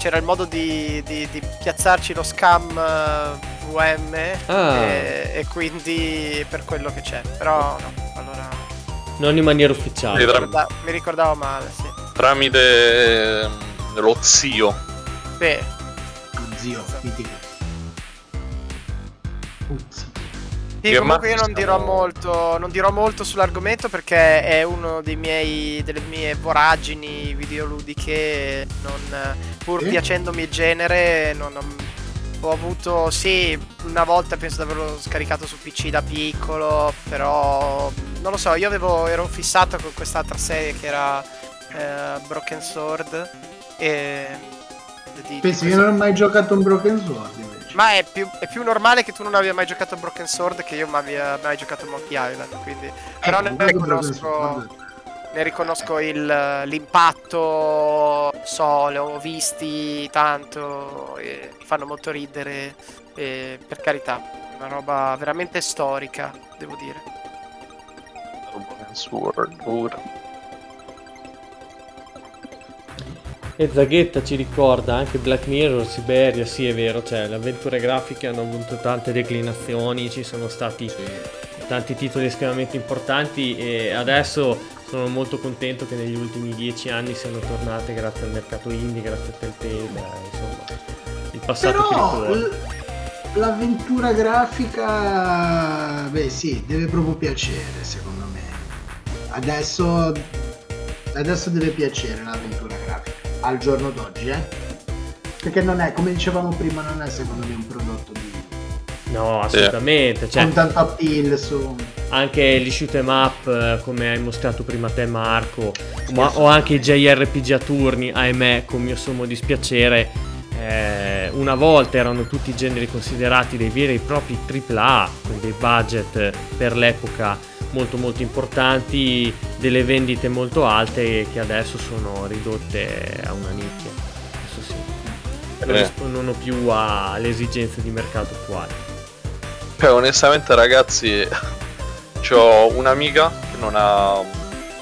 c'era il modo di, di- di piazzarci lo scam eh, VM Ah. e, e quindi per quello che c'è. Però no, allora Non in maniera ufficiale. Tra- ricorda- mi ricordavo male, sì. Tramite ehm, lo zio. Sì, Zio, mitico. Sì, Io comunque io non dirò, molto, non dirò molto sull'argomento perché è uno dei miei, delle mie voragini videoludiche, non, pur Sì? piacendomi il genere, non ho, ho avuto, sì, una volta penso di averlo scaricato su PC da piccolo, però non lo so, io avevo, ero fissato con quest'altra serie che era eh, Broken Sword e... di- Pensi di che non ho mai giocato un Broken Sword invece? Ma è più, è più normale che tu non abbia mai giocato a Broken Sword che io non abbia mai giocato a Monkey Island, quindi... Però Eh, ne comunque Broken riconosco, ne riconosco il- l'impatto, so, li ho visti tanto, e fanno molto ridere, e per carità, una roba veramente storica, devo dire. Sword, ora. E Zaghetta ci ricorda anche Black Mirror, Siberia, sì è vero, cioè le avventure grafiche hanno avuto tante declinazioni, ci sono stati tanti titoli estremamente importanti e adesso sono molto contento che negli ultimi dieci anni siano tornate grazie al mercato indie, grazie a Telltale, insomma il passato che Però l- l'avventura grafica, beh sì, deve proprio piacere secondo me. Adesso, adesso deve piacere l'avventura grafica, al giorno d'oggi, eh. Perché non è, come dicevamo prima, non è secondo me un prodotto di... No, assolutamente, cioè con tanto appeal su... anche gli shoot 'em up eh, come hai mostrato prima te Marco ma- o anche i JRPG a turni ahimè con mio sommo dispiacere eh, una volta erano tutti generi considerati dei veri e propri AAA con dei budget per l'epoca molto molto importanti delle vendite molto alte che adesso sono ridotte a una nicchia questo sì non Eh. rispondono più alle esigenze di mercato attuali Cioè, onestamente, ragazzi, ho un'amica che non ha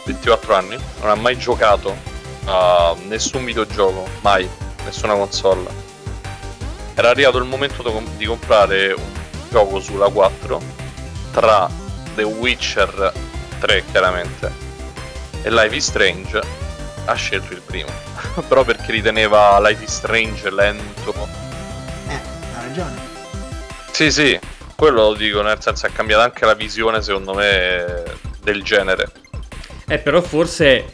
24 anni, non ha mai giocato a nessun videogioco, mai, nessuna console. Era arrivato il momento di comprare un gioco sulla 4 tra The Witcher 3, chiaramente, e Life is Strange. Ha scelto il primo, *laughs* però perché riteneva Life is Strange lento. Eh, ha ragione. Sì, sì, quello lo dico, nel senso è cambiata anche la visione, secondo me, del genere. Eh, però forse.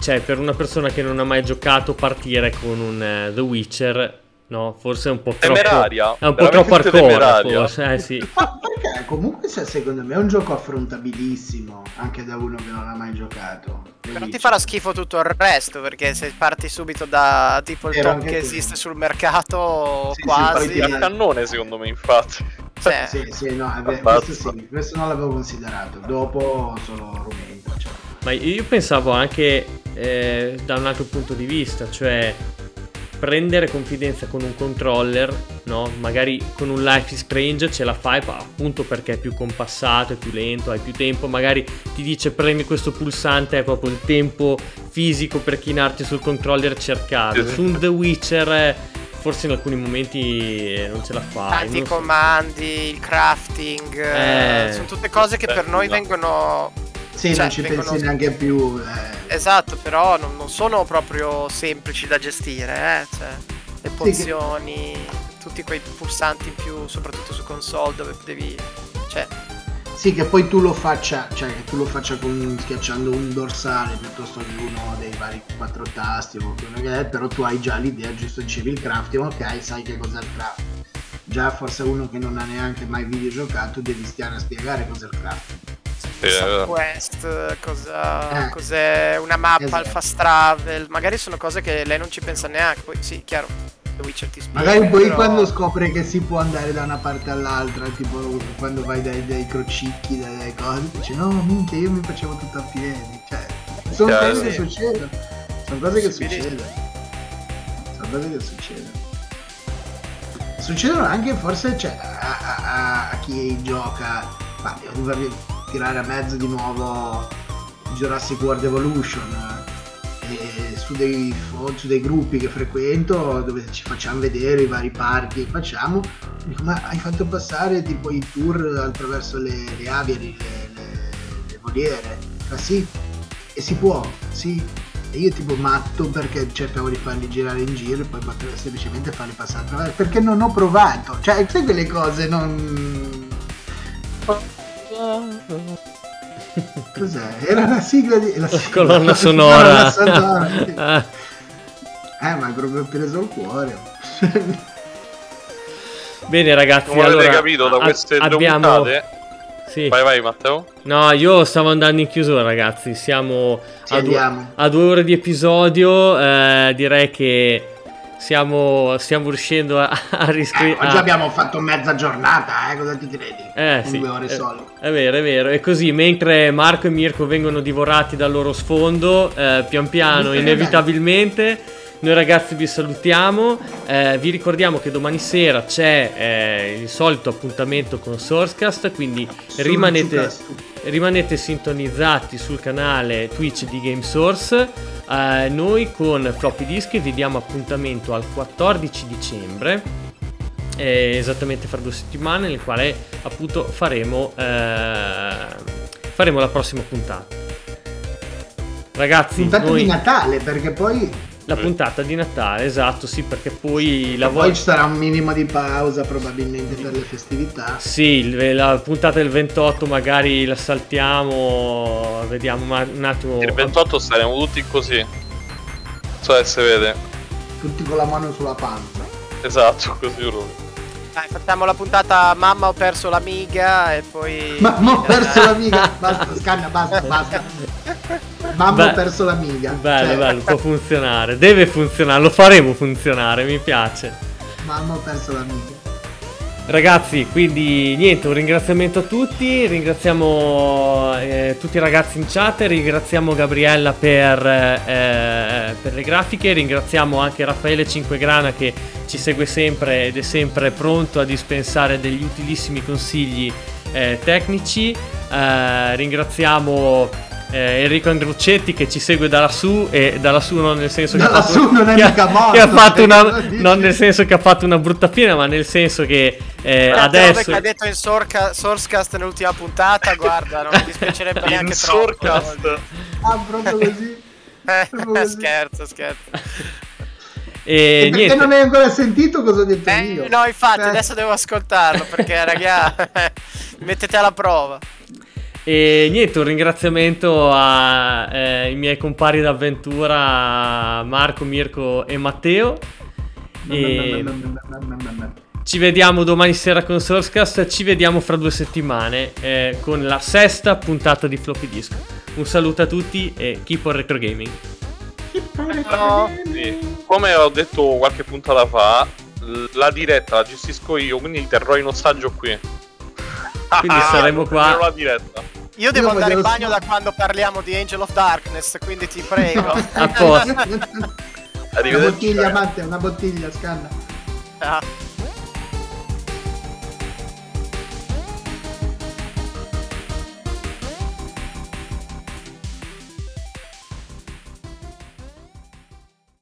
Cioè, per una persona che non ha mai giocato, partire con un eh, The Witcher. No, forse è un po' troppo. Temeraria, È un po' troppo hardcore. Forse, eh sì. Ma perché comunque se- secondo me è un gioco affrontabilissimo anche da uno che non ha mai giocato. Però ti farà schifo tutto il resto, perché se parti subito da tipo il Era top che esiste sul mercato, Sì, sì, quasi... poi a cannone, secondo me, infatti. cioè, Sì, sì, no, è vero, Abbazza. questo sì, questo non l'avevo considerato. Dopo solo rumento. Cioè. Ma io pensavo anche eh, da un altro punto di vista, cioè prendere confidenza con un controller, no? Magari con un Life is Strange ce la fai appunto perché è più compassato, è più lento, hai più tempo, magari ti dice premi questo pulsante, è proprio il tempo fisico per chinarti sul controller e cercarlo. Su un The Witcher eh, forse in alcuni momenti eh, non ce la fai. tanti so. comandi, il crafting, eh, Eh. sono tutte cose che per noi Bello. vengono... Sì, Cioè, non ci vengono- pensi neanche più. eh. Esatto, però non, non sono proprio semplici da gestire, eh? Cioè, le pozioni, tutti quei pulsanti in più, soprattutto su console dove devi... Cioè, Sì, che poi tu lo faccia, cioè che tu lo faccia con, schiacciando un dorsale piuttosto che uno dei vari quattro tasti o quello che è, però tu hai già l'idea, giusto dicevi il crafting, ok, sai che cos'è il crafting. Già forse uno che non ha neanche mai videogiocato devi stiare a spiegare cos'è il crafting. Eh, Quest, cosa, Eh. cos'è una mappa, Esatto. il fast travel, magari sono cose che lei non ci pensa neanche, poi sì, chiaro, The Witcher ti spiega. Magari poi però- quando scopre che si può andare da una parte all'altra, tipo quando vai dai, dai crocicchi, dai, dai cose, dici no, minchia, io mi facevo tutto a piedi. Cioè, sono Chiaro, cose che sì. succedono. Sono cose che succedono. Sono cose che succedono. Succedono anche forse cioè, a, a- a- chi gioca. Ma dover tirare a mezzo di nuovo Jurassic World Evolution. eh, su dei, su dei gruppi che frequento dove ci facciamo vedere i vari parchi che facciamo dico ma hai fatto passare tipo i tour attraverso le, le aviary le, le- le voliere ma sì e si può sì e io tipo matto perché cercavo di farli girare in giro e poi semplicemente farli passare attraverso perché non ho provato cioè sai quelle cose non cos'è? era la sigla di la sigla- Colonna sonora. *laughs* la sonora, sì. *laughs* Ah, Eh, ma proprio preso il cuore. Bene ragazzi, Come avete allora capito da a- queste due abbiamo... puntate? Sì. Vai, vai, Matteo. No, io stavo andando in chiusura ragazzi, siamo a due, a due ore di episodio, eh, direi che stiamo, stiamo riuscendo a, a Eh, riscrivere... oggi abbiamo fatto mezza giornata, eh, cosa ti credi? Eh sì, due ore eh, solo. È vero, è vero. E così, mentre Marco e Mirko vengono divorati dal loro sfondo, eh, pian piano, inevitabilmente, noi ragazzi vi salutiamo. Eh, vi ricordiamo che domani sera c'è eh, il solito appuntamento con Sourcecast, quindi rimanete, rimanete sintonizzati sul canale Twitch di Game Source. Eh, noi con Floppy Disk vi diamo appuntamento al 14 dicembre eh, esattamente fra due settimane nel quale appunto faremo eh, faremo la prossima puntata ragazzi Puntata noi di Natale, perché poi, la puntata di Natale esatto sì perché poi la poi vo- ci sarà un minimo di pausa probabilmente per le festività. sì la puntata del 28 magari la saltiamo vediamo ma- un attimo Il 28 staremo tutti così. Cioè, se vede. Tutti con la mano sulla panza. Esatto, così proprio. Dai, facciamo la puntata Mamma ho perso l'amiga e poi... Ma ma ho perso l'amiga. Basta, scanna, basta, *laughs* basta. Mamma Beh, ho perso l'amiga. bello Cioè, bello può *laughs* funzionare deve funzionare lo faremo funzionare mi piace Mamma ho perso l'amiga. Ragazzi, quindi niente, un ringraziamento a tutti, ringraziamo eh, tutti i ragazzi in chat, ringraziamo Gabriella per, eh, per le grafiche, ringraziamo anche Raffaele Cinquegrana che ci segue sempre ed è sempre pronto a dispensare degli utilissimi consigli eh, tecnici, Eh, ringraziamo eh, Enrico Andruccetti che ci segue da lassù e da lassù non nel senso che fatto- non è che ha- mica morto, che ha fatto cioè, una, non nel senso che ha fatto una brutta fine ma nel senso che eh, adesso che ha detto in Sorca- Sourcecast nell'ultima puntata, *laughs* guarda, non mi dispiacerebbe neanche In troppo. Ah, proprio così. *laughs* Eh, Proprio così. scherzo, scherzo. e E perché niente non hai ancora sentito cosa ho detto Eh, io? no, infatti, Eh. adesso devo ascoltarlo perché, raga, *laughs* mettete alla prova. E niente un ringraziamento ai miei compari d'avventura Marco, Mirko e Matteo e ci vediamo domani sera con Sourcecast ci vediamo fra due settimane eh, con la sesta puntata di Floppy Disk un saluto a tutti e keep on retro gaming No. Sì. Come ho detto qualche puntata fa, la diretta la gestisco io, quindi terrò in ostaggio qui. Quindi *laughs* saremo qua. Terrò la diretta. Io devo Io andare in bagno da quando parliamo di Angel of Darkness, quindi ti prego. *laughs* a posto Una bottiglia, Matte, una bottiglia, scanna. Ah.